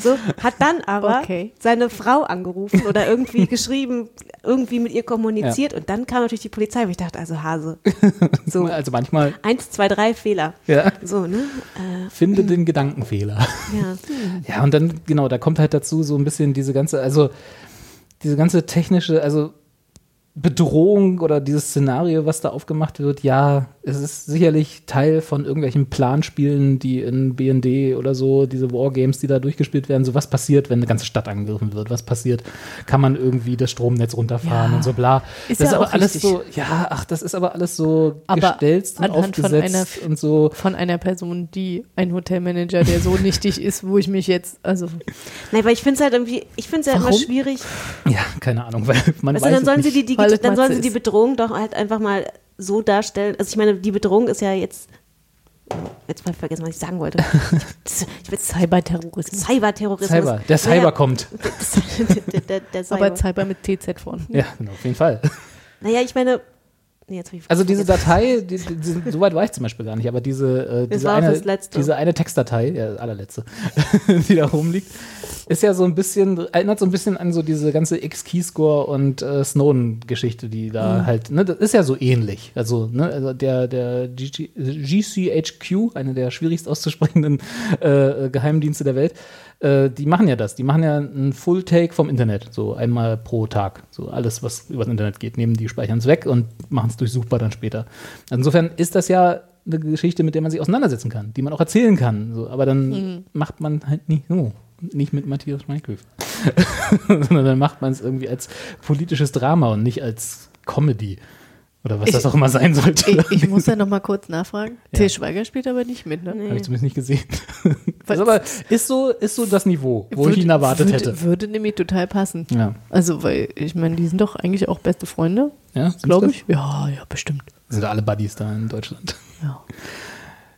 So, hat dann aber Okay. seine Frau angerufen oder irgendwie geschrieben, irgendwie mit ihr kommuniziert und dann kam natürlich die Polizei, wo ich dachte, also Hase. So, Also manchmal, eins, zwei, drei Fehler. ja, So, ne? Äh, finde den Gedankenfehler. ja. Ja, und dann, genau, da kommt halt dazu so ein bisschen diese ganze, also diese ganze technische, also Bedrohung oder dieses Szenario, was da aufgemacht wird, ja, es ist sicherlich Teil von irgendwelchen Planspielen, die in BND oder so, diese Wargames, die da durchgespielt werden, so was passiert, wenn eine ganze Stadt angegriffen wird, was passiert, kann man irgendwie das Stromnetz runterfahren Ja. und so bla. Ist das ja ist aber auch alles richtig. so, ja, ach, das ist aber alles so Aber gestelzt und aufgesetzt einer- und so. Von einer Person, die ein Hotelmanager, der so nichtig ist, wo ich mich jetzt, also Nein, aber ich finde es halt irgendwie, ich finde es ja immer schwierig. Ja, keine Ahnung, weil man Weißt weiß dann sollen nicht. sie die, die Weil es dann sollen sie die ist. Bedrohung doch halt einfach mal so darstellen. Also ich meine, die Bedrohung ist ja jetzt jetzt mal vergessen, was ich sagen wollte. Ich will Cyberterrorismus. Cyberterrorismus. Cyber, der Cyber naja, kommt. der, der, der Cyber. Aber Cyber mit TZ vorne. Ja, genau, auf jeden Fall. naja, ich meine, nee, Also diese. Datei, die, die, die, so weit war ich zum Beispiel gar nicht, aber diese, äh, diese, eine, diese eine Textdatei, ja, allerletzte, die da rumliegt, ist ja so ein bisschen, erinnert so ein bisschen an so diese ganze X-Keyscore und äh, Snowden-Geschichte, die da Mhm. halt, ne, das ist ja so ähnlich. Also, ne, also der, der GCHQ, eine der schwierigst auszusprechenden äh, Geheimdienste der Welt, äh, die machen ja das. Die machen ja einen Full-Take vom Internet, so einmal pro Tag. So alles, was übers Internet geht, nehmen die, speichern es weg und machen es durchsuchbar dann später. Insofern ist das ja eine Geschichte, mit der man sich auseinandersetzen kann, die man auch erzählen kann. So, aber dann macht man halt nicht so. Nicht mit Matthias Schweighöfer. Sondern dann macht man es irgendwie als politisches Drama und nicht als Comedy. Oder was Ich- das auch immer sein sollte. Ich, ich muss da noch mal kurz nachfragen. Ja. Til Schweiger spielt aber nicht mit, ne? Habe ich zumindest nicht gesehen. Was- Das aber ist so, ist so das Niveau, wo ich Würde- ihn erwartet würde, hätte. Würde nämlich total passen. Ja. Also, weil, ich meine, die sind doch eigentlich auch beste Freunde, Ja, glaube das? ich. Ja, ja, bestimmt. Sind da alle Buddies da in Deutschland. Ja.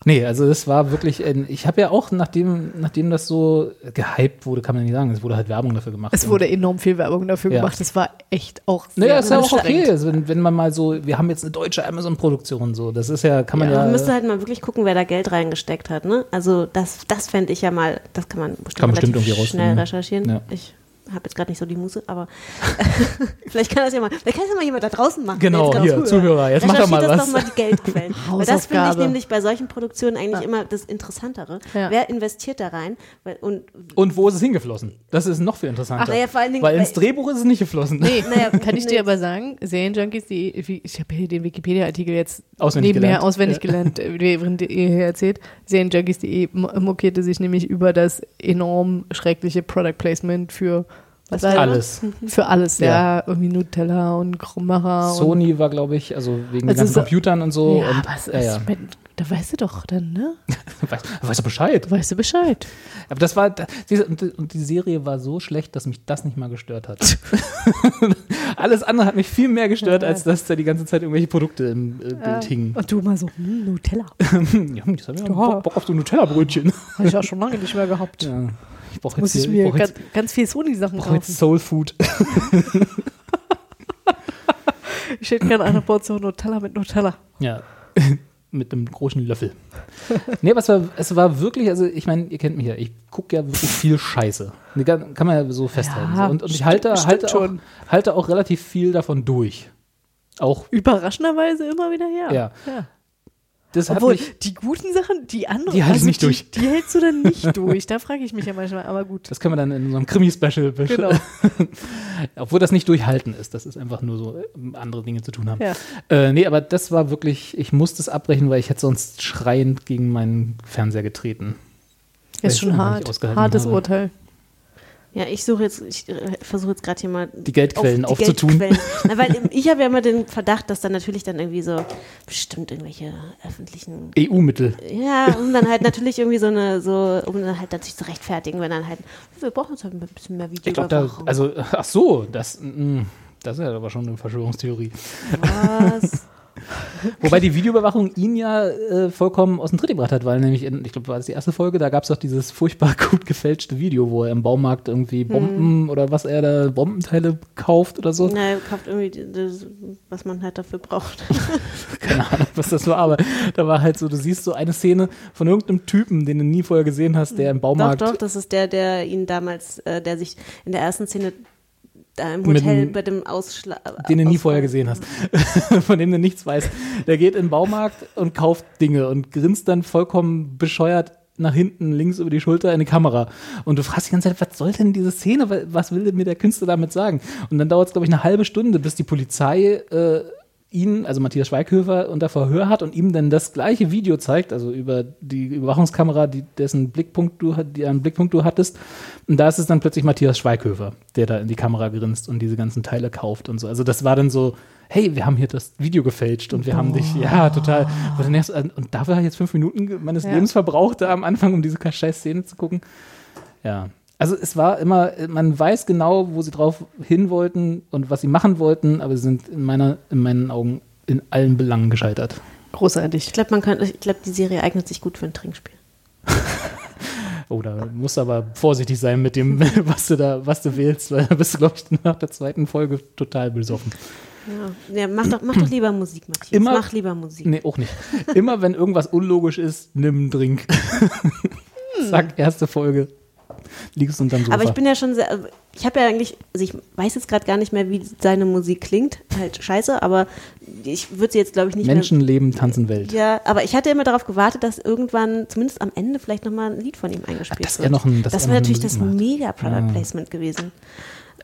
Nee, also das war wirklich, ein- ich habe ja auch, nachdem, nachdem das so gehypt wurde, kann man nicht sagen, es wurde halt Werbung dafür gemacht. Es wurde enorm viel Werbung dafür Ja. gemacht. Es war echt auch sehr Naja, ist ja auch okay, also wenn, wenn man mal so, wir haben jetzt eine deutsche Amazon-Produktion, so, das ist ja, kann man Ja, ja, man müsste halt mal wirklich gucken, wer da Geld reingesteckt hat. Ne? Also das, das fände ich ja mal, das kann man bestimmt, Kann man bestimmt irgendwie schnell rausfinden. recherchieren. Ja. Ich habe jetzt gerade nicht so die Muße, aber vielleicht kann das ja mal, vielleicht kann das ja mal jemand da draußen machen. Genau, jetzt hier, Zuhörer, jetzt mach doch mal was. das doch mal die Geldquellen. Weil das finde ich nämlich bei solchen Produktionen eigentlich immer das Interessantere. Ja. Wer investiert da rein? Und Und wo ist es hingeflossen? Das ist noch viel interessanter. Ach, naja, vor allen Dingen, Weil ins Drehbuch ist es nicht geflossen. Nee, Naja, kann ich nee. dir aber sagen, Serienjunkies, die, ich habe hier den Wikipedia-Artikel jetzt Auswendig nebenher gelernt. auswendig Ja. gelernt, äh, während ihr hier erzählt. Serienjunkies.de mo- mokierte sich nämlich über das enorm schreckliche Product Placement für Was war Alles. Für alles, Ja. ja. Irgendwie Nutella und Krummacher. Sony war, glaube ich, also wegen den Also ganzen so- Computern und so. ja, und, was ja, ist, ja. wenn- da weißt du doch dann, ne? Weiß, weißt du Bescheid. Weißt du Bescheid. Aber das war, und die- Serie war so schlecht, dass mich das nicht mal gestört hat. Alles andere hat mich viel mehr gestört, als dass da die ganze Zeit irgendwelche Produkte im äh, Bild hingen. Und du mal so, hm, Nutella. ja, jetzt hab ich ja Bock, Bock auf so Nutella-Brötchen. Habe ich ja schon lange nicht mehr gehabt. Ja. Ich brauche jetzt, mir brauch ganz, jetzt, ganz viel Sony-Sachen brauch jetzt. Soul Food. Ich hätte gerne eine Portion Nutella mit Nutella. Ja, mit einem großen Löffel. nee, aber es war, es war wirklich, also ich meine, ihr kennt mich ja, ich gucke ja wirklich viel Scheiße. Kann kann man ja so festhalten. Ja, und, und ich halte, halte, auch, halte auch relativ viel davon durch. Auch, Überraschenderweise immer wieder her. Ja. ja. Das hat Obwohl, mich, die guten Sachen, die anderen, Die ich nicht die, durch. Die hältst du dann nicht durch. Da frage ich mich ja manchmal, aber gut. das können wir dann in unserem Krimi-Special Genau. Obwohl das nicht durchhalten ist, das ist einfach nur so, äh, andere Dinge zu tun haben. Ja. Äh, nee, aber das war wirklich, ich musste es abbrechen, weil ich hätte sonst schreiend gegen meinen Fernseher getreten. Ist schon hart. Hartes habe. Urteil. Ja, ich suche jetzt, ich äh, versuche jetzt gerade hier mal Die Geldquellen auf die aufzutun. Geldquellen. Na, weil ich habe ja immer den Verdacht, dass dann natürlich dann irgendwie so bestimmt irgendwelche öffentlichen EU-Mittel. ja, um dann halt natürlich irgendwie so eine, so, um dann halt natürlich zu rechtfertigen, wenn dann halt, wir brauchen jetzt halt ein bisschen mehr Ich glaube, da, also, ach so, das, mm, das ist ja aber schon eine Verschwörungstheorie. Was? Wobei die Videoüberwachung ihn ja äh, vollkommen aus dem Tritt gebracht hat, weil nämlich, in, ich glaube, war das die erste Folge, da gab es doch dieses furchtbar gut gefälschte Video, wo er im Baumarkt irgendwie Bomben oder was er da, Bombenteile kauft oder so. Na, er kauft irgendwie das, was man halt dafür braucht. Keine Ahnung, was das war, aber da war halt so, du siehst so eine Szene von irgendeinem Typen, den du nie vorher gesehen hast, der im doch, Baumarkt doch, das ist der, der ihn damals, äh, der sich in der ersten Szene da im Hotel dem- bei dem Ausschlag. den du nie vorher gesehen hast, von dem du nichts weißt. Der geht in den Baumarkt und kauft Dinge und grinst dann vollkommen bescheuert nach hinten, links über die Schulter in die Kamera. Und du fragst die ganze Zeit, was soll denn diese Szene? Wa- Was will denn mir der Künstler damit sagen? Und dann dauert es, glaube ich, eine halbe Stunde, bis die Polizei äh, ihn, also Matthias Schweighöfer, unter Verhör hat und ihm dann das gleiche Video zeigt, also über die Überwachungskamera, die, dessen Blickpunkt du, einen Blickpunkt du hattest. Und da ist es dann plötzlich Matthias Schweighöfer, der da in die Kamera grinst und diese ganzen Teile kauft und so. Also das war dann so, hey, wir haben hier das Video gefälscht und wir haben dich, ja, total. Und, dafür habe ich jetzt fünf Minuten meines Ja. Lebens verbraucht, da am Anfang, um diese scheiß Szene zu gucken. Ja. Also es war immer, man weiß genau, wo sie drauf hin wollten und was sie machen wollten, aber sie sind in meiner, in meinen Augen in allen Belangen gescheitert. Großartig. Ich glaube, man kann, ich glaube, die Serie eignet sich gut für ein Trinkspiel. Oh, da musst du aber vorsichtig sein mit dem, was du da, was du wählst, weil da bist du, glaube ich, nach der zweiten Folge total besoffen. Ja, ja mach, doch, mach doch lieber Musik, Matthias. Immer- mach lieber Musik. Nee, auch nicht. Immer wenn irgendwas unlogisch ist, nimm einen Drink. Zack, erste Folge. Liegst unterm Sofa. Aber ich bin ja schon sehr, ich habe ja eigentlich, also ich weiß jetzt gerade gar nicht mehr, wie seine Musik klingt. Halt scheiße, aber ich würde sie jetzt, glaube ich, nicht Menschen leben, tanzen Welt. mehr. Ja, aber ich hatte immer darauf gewartet, dass irgendwann, zumindest am Ende, vielleicht nochmal ein Lied von ihm eingespielt er wird. noch ein- das er wäre natürlich das mega Product Ja. Placement gewesen.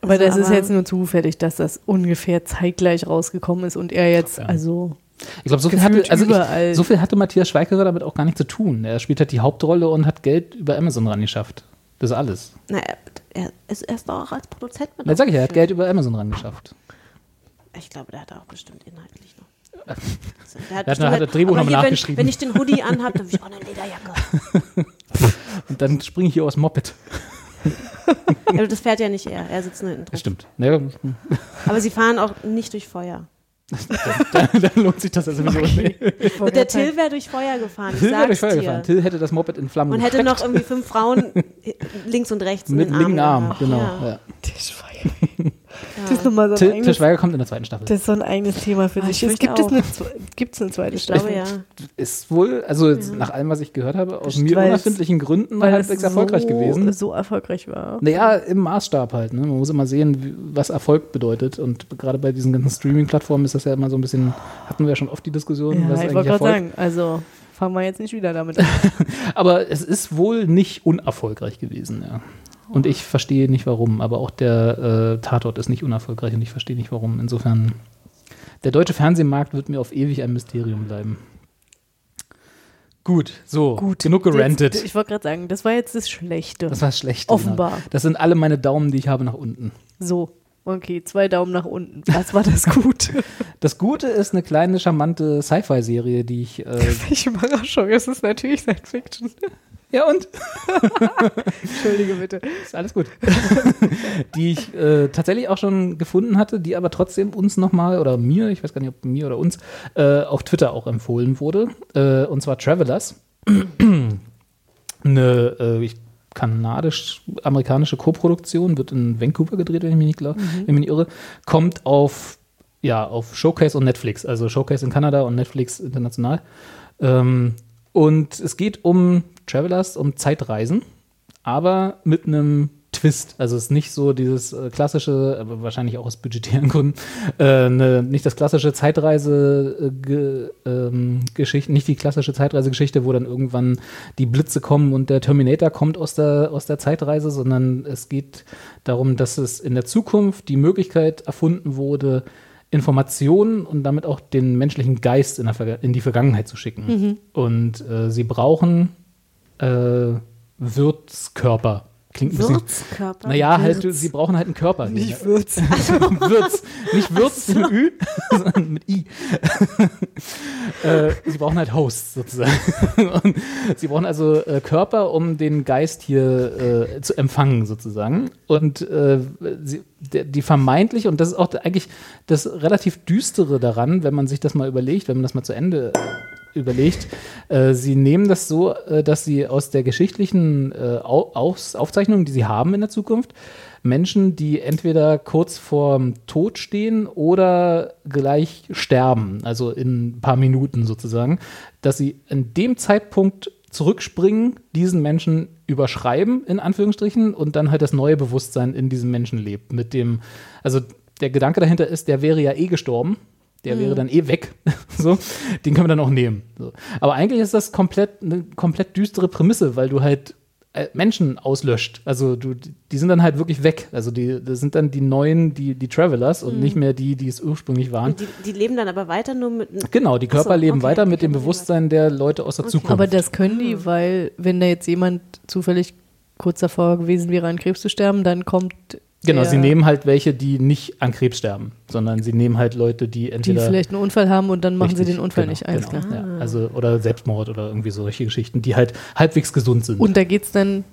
Aber Also, das ist aber- jetzt nur zufällig, dass das ungefähr zeitgleich rausgekommen ist und er jetzt, Ja. also Ich glaube, so viel Gefühlt hatte, also so viel hatte Matthias Schweighöfer damit auch gar nicht zu tun. Er spielt halt die Hauptrolle und hat Geld über Amazon rangeschafft. Das ist alles. Naja, er ist erst auch als Produzent mit. Jetzt sag ich er hat. Geld über Amazon rangeschafft. Ich glaube, der hat auch bestimmt inhaltlich noch. Also, der hat- bestimmt hat das Drehbuch aber noch mal hier, wenn, nachgeschrieben. wenn ich den Hoodie anhabe, dann will ich auch eine Lederjacke. Und dann springe ich hier aus Moped. Also das fährt ja nicht er, er sitzt nur hinten drauf. stimmt. Ja, Aber sie fahren auch nicht durch Feuer. Dann, dann lohnt sich das also sowieso nicht. Und der Till wäre durch Feuer gefahren. Till wäre durch Feuer dir. gefahren. Till hätte das Moped in Flammen Und hätte gesteckt. noch irgendwie fünf Frauen links und rechts in mit linken Armen Arm. gehabt. Genau. Ja. Ja. das ist nochmal so ein Till eigenes, Schweiger kommt in der zweiten Staffel. das ist so ein eigenes Thema für Ah, sich. ich Es gibt es eine, gibt's eine zweite Ich glaube Staffel? ja. ist wohl, also jetzt nach allem, was ich gehört habe, aus mir Weil es- unerfindlichen Gründen halbwegs es erfolgreich so, gewesen. so erfolgreich war. Naja, im Maßstab halt. Ne? Man muss immer sehen, wie, was Erfolg bedeutet. Und gerade bei diesen ganzen Streaming-Plattformen ist das ja immer so ein bisschen, hatten wir ja schon oft die Diskussion, was Ja, ich eigentlich wollte gerade Erfolg. sagen, also fangen wir jetzt nicht wieder damit an. Aber es ist wohl nicht unerfolgreich gewesen, ja. Und ich verstehe nicht warum, aber auch der äh, Tatort ist nicht unerfolgreich und ich verstehe nicht warum. Insofern, der deutsche Fernsehmarkt wird mir auf ewig ein Mysterium bleiben. Gut, so, Gut. genug gerantet. Jetzt, ich wollte gerade sagen, das war jetzt das Schlechte. das war schlecht. Offenbar. Genau. Das sind alle meine Daumen, die ich habe nach unten. so, okay, zwei Daumen nach unten. Das war das Gute. Das Gute ist eine kleine, charmante Sci-Fi-Serie, die ich. Äh, Welche Überraschung, es ist natürlich Science Fiction. Ja, und? Entschuldige bitte. Ist alles gut. die ich äh, tatsächlich auch schon gefunden hatte, die aber trotzdem uns nochmal, oder mir, ich weiß gar nicht, ob mir oder uns, äh, auf Twitter auch empfohlen wurde. Äh, und zwar Travelers. Eine äh, kanadisch-amerikanische Koproduktion, wird in Vancouver gedreht, wenn ich mich nicht, glaub, wenn ich mich nicht irre, kommt auf, ja, auf Showcase und Netflix, also Showcase in Kanada und Netflix international. Ähm, und es geht um Travelers, um Zeitreisen aber mit einem Twist. Also es ist nicht so dieses äh, klassische, aber wahrscheinlich auch aus budgetären Gründen, äh, ne, nicht das klassische Zeitreise-Geschichte, ähm, Geschichte- nicht die klassische Zeitreisegeschichte, wo dann irgendwann die Blitze kommen und der Terminator kommt aus der, aus der Zeitreise, sondern es geht darum, dass es in der Zukunft die Möglichkeit erfunden wurde, Informationen und damit auch den menschlichen Geist in, in die Vergangenheit zu schicken. Und äh, sie brauchen äh, Würzkörper. Klingt ein bisschen. Würzkörper. Naja, halt, sie brauchen halt einen Körper. Nicht Würz. Würz. Nicht Würz mit Ü, sondern mit I. äh, sie brauchen halt Hosts sozusagen. Und sie brauchen also äh, Körper, um den Geist hier äh, zu empfangen sozusagen. Und äh, sie, der, die vermeintlich, und das ist auch eigentlich das relativ düstere daran, wenn man sich das mal überlegt, wenn man das mal zu Ende überlegt. Äh, sie nehmen das so, äh, dass sie aus der geschichtlichen äh, Au Aus Aufzeichnung, die sie haben in der Zukunft, Menschen, die entweder kurz vorm Tod stehen oder gleich sterben, also in ein paar Minuten sozusagen, dass sie in dem Zeitpunkt zurückspringen, diesen Menschen überschreiben, in Anführungsstrichen, und dann halt das neue Bewusstsein in diesem Menschen lebt. Mit dem, also der Gedanke dahinter ist, der wäre ja eh gestorben, der wäre dann eh weg. so, den können wir dann auch nehmen. So. Aber eigentlich ist das komplett eine komplett düstere Prämisse, weil du halt äh, Menschen auslöscht. Also du, die sind dann halt wirklich weg. Also die, das sind dann die neuen, die, die Travelers und nicht mehr die, die es ursprünglich waren. Und die, die leben dann aber weiter nur mit. Genau, die Körper so, leben okay, weiter mit dem Bewusstsein der Leute aus der Zukunft. Aber das können die, weil wenn da jetzt jemand zufällig kurz davor gewesen wäre, an Krebs zu sterben, dann kommt genau, sie nehmen halt welche, die nicht an Krebs sterben, sondern sie nehmen halt Leute, die die entweder vielleicht einen Unfall haben und dann machen sie Richtig, den Unfall genau, nicht. Alles genau, klar. Ja, also, oder Selbstmord oder irgendwie solche Geschichten, die halt halbwegs gesund sind. Und da geht es dann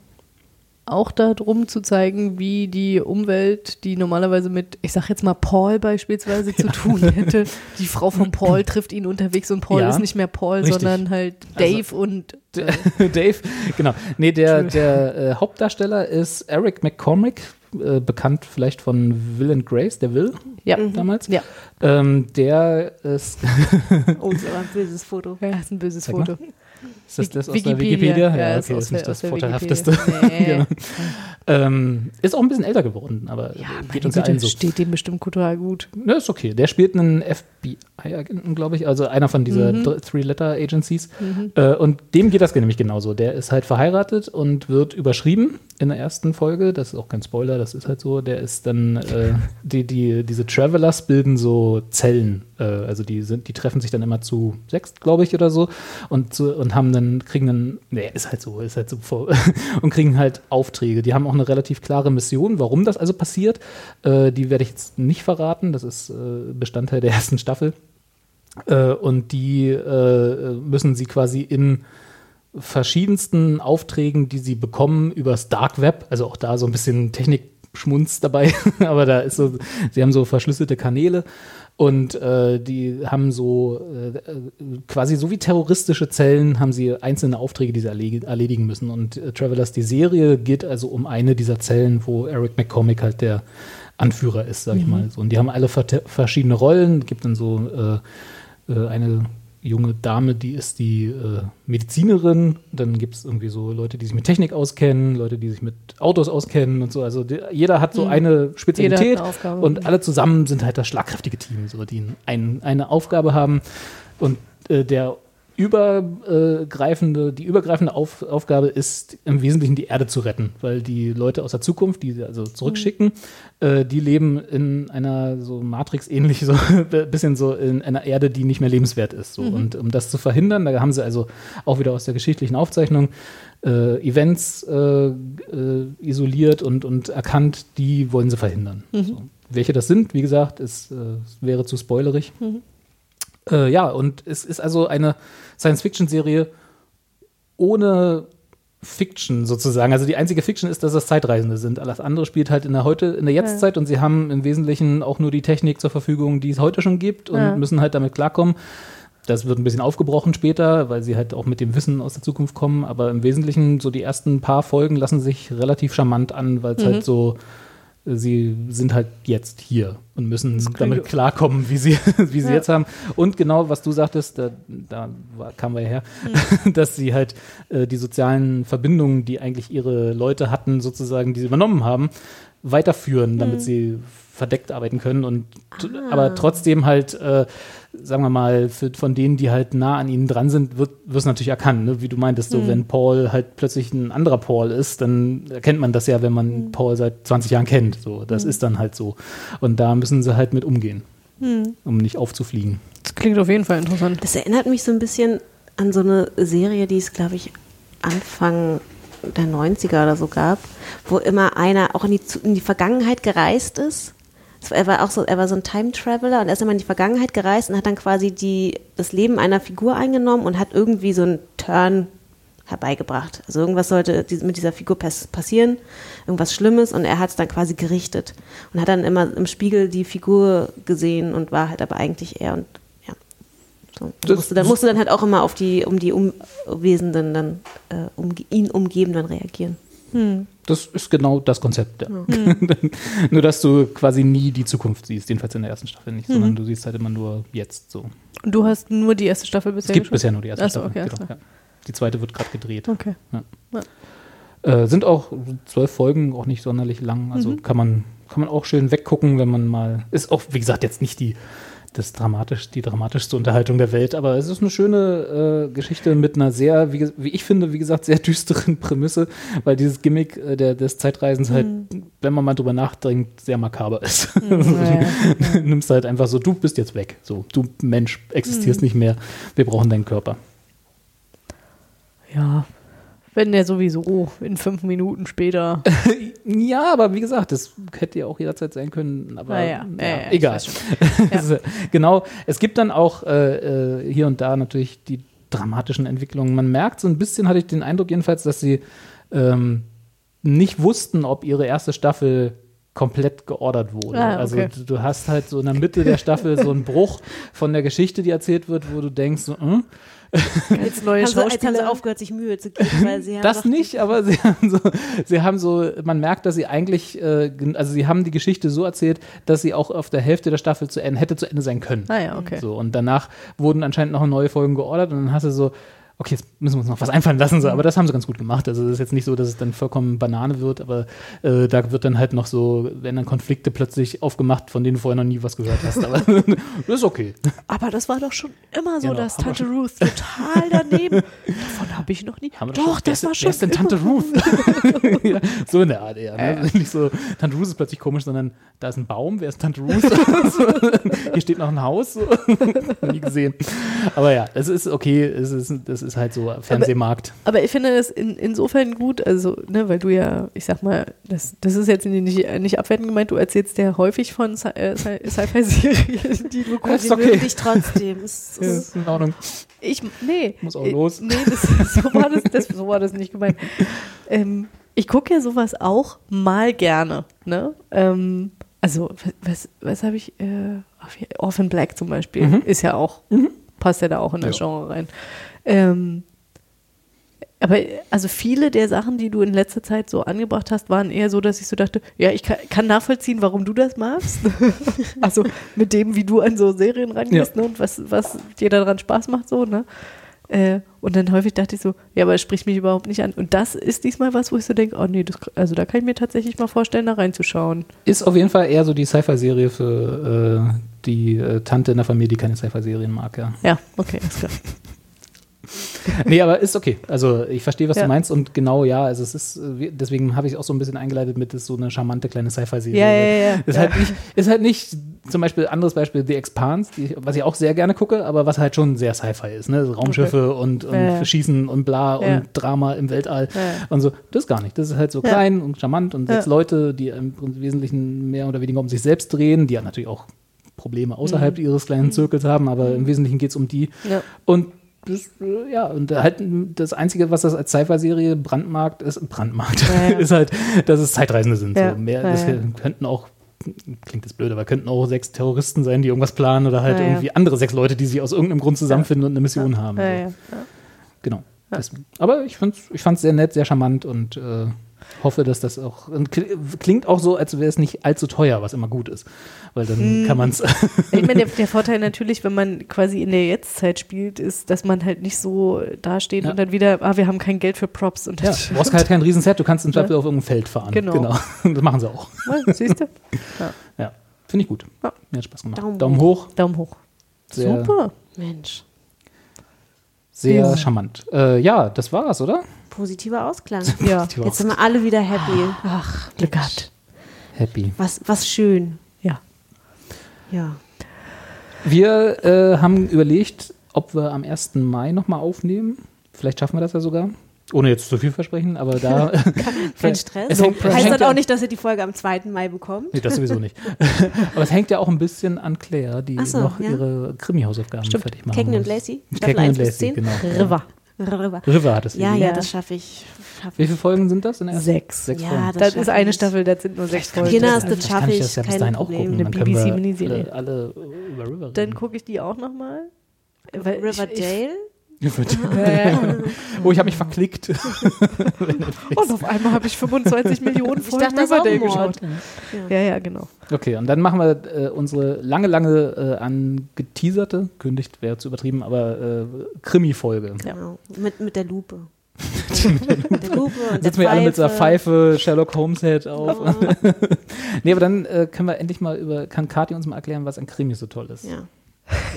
auch darum zu zeigen, wie die Umwelt, die normalerweise mit, ich sag jetzt mal Paul beispielsweise zu tun hätte. Die Frau von Paul trifft ihn unterwegs und Paul Ja, ist nicht mehr Paul, richtig. sondern halt Dave und Dave, genau. Nee, der, der äh, Hauptdarsteller ist Eric McCormick, äh, bekannt vielleicht von Will and Grace, der Will ja. damals. Ja. Ähm, der ist, Oh, das war ein böses Foto. Ja, ist ein böses Sag mal. Ist das das aus Wikipedia. der Wikipedia? Ja, Ja, ist okay, aus ist nicht das vorteilhafteste. Nee. genau. ähm, ist auch ein bisschen älter geworden, aber Ja, geht uns ja allen so. steht dem bestimmt total gut. Ne, ist okay. Der spielt einen FBI-Agenten, glaube ich, also einer von dieser Mhm. Three-Letter-Agencies. Äh, und dem geht das nämlich genauso. Der ist halt verheiratet und wird überschrieben in der ersten Folge. Das ist auch kein Spoiler, das ist halt so. Der ist dann, äh, die, die, diese Travelers bilden so Zellen. Äh, also die sind, die treffen sich dann immer zu sechs, glaube ich, oder so. Und, zu, und haben dann, kriegen dann, nee, ist halt so, ist halt so vor, und kriegen halt Aufträge. Die haben auch eine relativ klare Mission, warum das also passiert. Äh, die werde ich jetzt nicht verraten. Das ist äh, Bestandteil der ersten Staffel. Äh, und die äh, müssen sie quasi in verschiedensten Aufträgen, die sie bekommen, übers Dark Web, also auch da so ein bisschen Technikschmunz dabei, aber da ist so, sie haben so verschlüsselte Kanäle und äh, die haben so äh, quasi so wie terroristische Zellen haben sie einzelne Aufträge, die sie erledi- erledigen müssen. Und äh, Travelers, die Serie geht also um eine dieser Zellen, wo Eric McCormick halt der Anführer ist, sag ich mal. So, und die haben alle ver verschiedene Rollen. Gibt dann so äh, äh, eine junge Dame, die ist die äh, Medizinerin. Dann gibt es irgendwie so Leute, die sich mit Technik auskennen, Leute, die sich mit Autos auskennen und so. Also die, jeder hat so eine Spezialität eine und alle zusammen sind halt das schlagkräftige Team, so, die ein, eine Aufgabe haben. Und äh, der übergreifende, die übergreifende Auf, Aufgabe ist im Wesentlichen die Erde zu retten, weil die Leute aus der Zukunft, die sie also zurückschicken, äh, die leben in einer so Matrix-ähnlich, so ein bisschen so in einer Erde, die nicht mehr lebenswert ist. So. Und um das zu verhindern, da haben sie also auch wieder aus der geschichtlichen Aufzeichnung äh, Events äh, äh, isoliert und, und erkannt, die wollen sie verhindern. So. Welche das sind, wie gesagt, ist, äh, wäre zu spoilerig. Äh, ja, und es ist also eine Science-Fiction-Serie ohne Fiction sozusagen. Also die einzige Fiction ist, dass das Zeitreisende sind. Alles andere spielt halt in der heute, in der Jetztzeit und sie haben im Wesentlichen auch nur die Technik zur Verfügung, die es heute schon gibt und Ja. müssen halt damit klarkommen. Das wird ein bisschen aufgebrochen später, weil sie halt auch mit dem Wissen aus der Zukunft kommen. Aber im Wesentlichen, so die ersten paar Folgen lassen sich relativ charmant an, weil es halt so, sie sind halt jetzt hier und müssen damit klarkommen, wie sie, wie sie jetzt haben. Und genau, was du sagtest, da, da kamen wir her, dass sie halt äh, die sozialen Verbindungen, die eigentlich ihre Leute hatten, sozusagen, die sie übernommen haben, weiterführen, damit sie verdeckt arbeiten können. Und t- aber trotzdem halt, äh, sagen wir mal, für, von denen, die halt nah an ihnen dran sind, wird es natürlich erkannt, ne? wie du meintest, so wenn Paul halt plötzlich ein anderer Paul ist, dann erkennt man das ja, wenn man Paul seit 20 Jahren kennt. So, das ist dann halt so. Und da müssen sie halt mit umgehen, um nicht aufzufliegen. Das klingt auf jeden Fall interessant. Das erinnert mich so ein bisschen an so eine Serie, die es, glaube ich, Anfang der 90er oder so gab, wo immer einer auch in die, in die Vergangenheit gereist ist. Er war auch so, er war so ein Time Traveler und er ist immer in die Vergangenheit gereist und hat dann quasi die, das Leben einer Figur eingenommen und hat irgendwie so einen Turn herbeigebracht. Also irgendwas sollte dies- mit dieser Figur pass passieren, irgendwas Schlimmes und er hat es dann quasi gerichtet und hat dann immer im Spiegel die Figur gesehen und war halt aber eigentlich er und ja. So. Das- musste, dann musste dann halt auch immer auf die, um die Umwesenden dann, äh, um ihn Umgebenden reagieren. Das ist genau das Konzept. Ja. nur, dass du quasi nie die Zukunft siehst, jedenfalls in der ersten Staffel nicht, sondern du siehst halt immer nur jetzt so. Und du hast nur die erste Staffel bisher Es gibt geschaut? bisher nur die erste Ach so, Staffel. okay, genau, ja. Die zweite wird gerade gedreht. Okay. Äh, sind auch zwölf Folgen, auch nicht sonderlich lang. Also Mhm. kann, man, kann man auch schön weggucken, wenn man mal. Ist auch, wie gesagt, jetzt nicht die, das dramatisch, die dramatischste Unterhaltung der Welt, aber es ist eine schöne äh, Geschichte mit einer sehr, wie, wie ich finde, wie gesagt, sehr düsteren Prämisse, weil dieses Gimmick äh, der, des Zeitreisens halt, Mhm. wenn man mal drüber nachdenkt, sehr makaber ist. Ja, du nimmst halt einfach so, du bist jetzt weg. So, du Mensch Mhm. existierst nicht mehr. Wir brauchen deinen Körper. ja. Wenn der sowieso in fünf Minuten später. Ja, aber wie gesagt, das hätte ja auch jederzeit sein können. Aber Naja, ja, ja, ja, egal. Also, genau. Es gibt dann auch äh, äh, hier und da natürlich die dramatischen Entwicklungen. Man merkt so ein bisschen, hatte ich den Eindruck jedenfalls, dass sie ähm, nicht wussten, ob ihre erste Staffel komplett geordert wurde. Ah, Also okay. du, du hast halt so in der Mitte der Staffel so einen Bruch von der Geschichte, die erzählt wird, wo du denkst, so, hm? Als neue Haben sie, als haben sie Schauspieler. aufgehört, sich Mühe zu geben, weil sie haben Das nicht, aber sie haben so, sie haben so, man merkt, dass sie eigentlich, äh, also sie haben die Geschichte so erzählt, dass sie auch auf der Hälfte der Staffel zu Ende, hätte zu Ende sein können. Ah ja, okay. So, und danach wurden anscheinend noch neue Folgen geordert und dann hast du so, okay, jetzt müssen wir uns noch was einfallen lassen, so, aber das haben sie ganz gut gemacht. Also es ist jetzt nicht so, dass es dann vollkommen Banane wird, aber äh, da wird dann halt noch so, werden dann Konflikte plötzlich aufgemacht, von denen du vorher noch nie was gehört hast. Aber das ist okay. Aber das war doch schon immer so, Genau, dass Tante Ruth total daneben. Davon habe ich noch nie. Doch, wer das war wer schon. ist denn Tante Ruth? ja, so in der Art eher. Ne? Nicht so, Tante Ruth ist plötzlich komisch, sondern da ist ein Baum, wer ist Tante Ruth? Hier steht noch ein Haus. So. Nie gesehen. Aber ja, es ist okay, es ist, das ist halt so Fernsehmarkt. Aber ich finde das in, insofern gut, also, ne, weil du ja, ich sag mal, das, das ist jetzt nicht, nicht abwertend gemeint, du erzählst ja häufig von Sci- äh, Sci- Sci-Fi-Serien, die du Das ist Sie okay. dich trotzdem. Es, Ja, es, ist in Ordnung. Ich, nee. Muss auch los. Nee, das, so, war das, das, so war das nicht gemeint. Ähm, ich gucke ja sowas auch mal gerne. Ne? Ähm, also, was, was habe ich? Äh, Orphan Black zum Beispiel Mhm. ist ja auch, passt ja da auch in das Ja. Genre rein. Ähm, aber also viele der Sachen, die du in letzter Zeit so angebracht hast, waren eher so, dass ich so dachte, ja, ich kann, kann nachvollziehen, warum du das magst. also mit dem, wie du an so Serien rangehst Ja. ne, und was, was dir daran Spaß macht, so, ne? Äh, und dann häufig dachte ich so, ja, aber es spricht mich überhaupt nicht an. Und das ist diesmal was, wo ich so denke, oh nee, das, also da kann ich mir tatsächlich mal vorstellen, da reinzuschauen. Ist auf jeden Fall eher so die Sci-Fi-Serie für äh, die äh, Tante in der Familie, die keine Sci-Fi-Serien mag, ja. Ja, okay, ist klar. Nee, aber ist okay. Also ich verstehe, was Ja. du meinst und genau ja, also es ist, äh, deswegen habe ich auch so ein bisschen eingeleitet mit, ist so eine charmante kleine Sci-Fi-Serie. Ja, ja, ja, Ist, ja. Halt nicht, ist halt nicht, zum Beispiel, anderes Beispiel, The Expanse, die, was ich auch sehr gerne gucke, aber was halt schon sehr Sci-Fi ist, ne? Raumschiffe und, und Ja. Schießen und bla und Drama im Weltall und so. Das gar nicht. Das ist halt so klein und charmant und sechs. Leute, die im Wesentlichen mehr oder weniger um sich selbst drehen, die ja natürlich auch Probleme außerhalb ihres kleinen Zirkels haben, aber im Wesentlichen geht es um die. Mhm. Ja. Und das, äh, ja, und halt das Einzige, was das als Sci-Fi-Serie brandmarkt, ist brandmarkt, Ja, ja. ist halt, dass es Zeitreisende sind. Ja, So. Mehr, das könnten auch, klingt das blöd, aber könnten auch sechs Terroristen sein, die irgendwas planen oder halt irgendwie andere sechs Leute, die sich aus irgendeinem Grund zusammenfinden und eine Mission haben. So. Genau. Das, aber ich fand's, ich fand's sehr nett, sehr charmant und äh, hoffe, dass das auch klingt auch so, als wäre es nicht allzu teuer, was immer gut ist. Weil dann kann man es. Ich meine, der, der Vorteil natürlich, wenn man quasi in der Jetztzeit spielt, ist, dass man halt nicht so dasteht Ja. und dann wieder, ah, wir haben kein Geld für Props und ja, du brauchst halt kein Riesenset, du kannst im Zweifel auf irgendein Feld fahren. Genau. Das machen sie auch. Ja, siehst du? Ja, finde ich gut. Ja. Mir hat Spaß gemacht. Daumen Daumen hoch. Daumen hoch. Sehr, Super. Mensch, Sehr Ja. charmant. Äh, ja, das war's, oder? positiver Ausklang. Ja. War Jetzt sind wir alle wieder happy. Ach, Glück gehabt. happy. Was, was schön. Ja. Ja. Wir äh, haben überlegt, ob wir am 1. Mai nochmal aufnehmen. Vielleicht schaffen wir das ja sogar. Ohne jetzt zu viel versprechen, aber da. Kein Stress. Es hängt, heißt das auch nicht, dass ihr die Folge am 2. Mai bekommt? Nee, das sowieso nicht. aber es hängt ja auch ein bisschen an Claire, die so, noch ja. ihre Krimi-Hausaufgaben fertig machen Kecken muss. und Lacey? Staffel Kecken 1 und bis Lacey, 10? genau. River. River. River hat es. Ja, ja, Ja. das schaffe ich. Schaff Wie ich. viele Folgen sind das in der ersten? Sechs. Sechs Ja, Folgen. das Das ist ich eine. Staffel, das sind nur sechs Folgen. Kinder ist das Vielleicht schaffe kann ich ich, das ja bis kein dahin auch Problem. gucken. Eine Dann können wir, BBC-Miniserie. äh, alle über River Dann gucke ich die auch nochmal. Ich- Riverdale? oh, ich habe mich verklickt. Ich, und auf einmal habe ich 25 Millionen Ich Folgen dachte, das ist auch Riverdale ein geschaut. Ja, ja, genau. Okay, und dann machen wir äh, unsere lange, lange äh, angeteaserte, kündigt wäre zu übertrieben, aber äh, Krimi-Folge. Genau. Mit, mit der Lupe. mit der Lupe und der Sitzen wir alle mit so einer Pfeife, Sherlock Holmes-Head auf. nee, aber dann äh, können wir endlich mal über, kann Kathi uns mal erklären, was an Krimis so toll ist. Ja.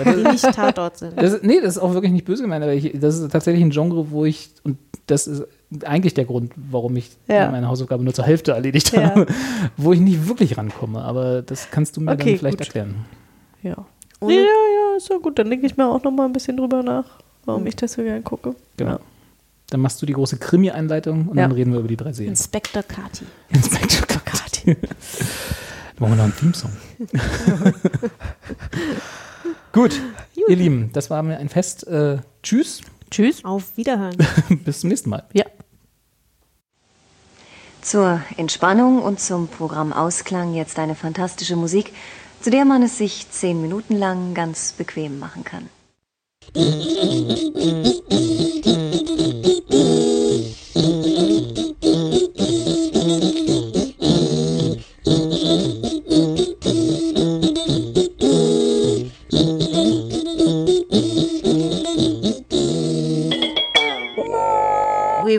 Die nicht Tatort sind. das, ist- nee, das ist auch wirklich nicht böse gemeint, aber ich, das ist tatsächlich ein Genre, wo ich, und das ist eigentlich der Grund, warum ich Ja. meine Hausaufgabe nur zur Hälfte erledigt Ja. habe, wo ich nicht wirklich rankomme. Aber das kannst du mir Okay, dann vielleicht gut. erklären. Ja. Ohne- ja, ja, ja, ist ja gut. Dann denke ich mir auch nochmal ein bisschen drüber nach, warum ich das so gerne gucke. Genau. Ja. Dann machst du die große Krimi-Einleitung und Ja. dann reden wir über die drei Serien. Inspektor Kati. Inspektor Kati. Dann machen wir noch einen Theme-Song. Gut, ihr Lieben, das war mir ein Fest. Äh, tschüss, Tschüss. Auf Wiederhören. bis zum nächsten Mal. Ja. Zur Entspannung und zum Programmausklang jetzt eine fantastische Musik, zu der man es sich zehn Minuten lang ganz bequem machen kann.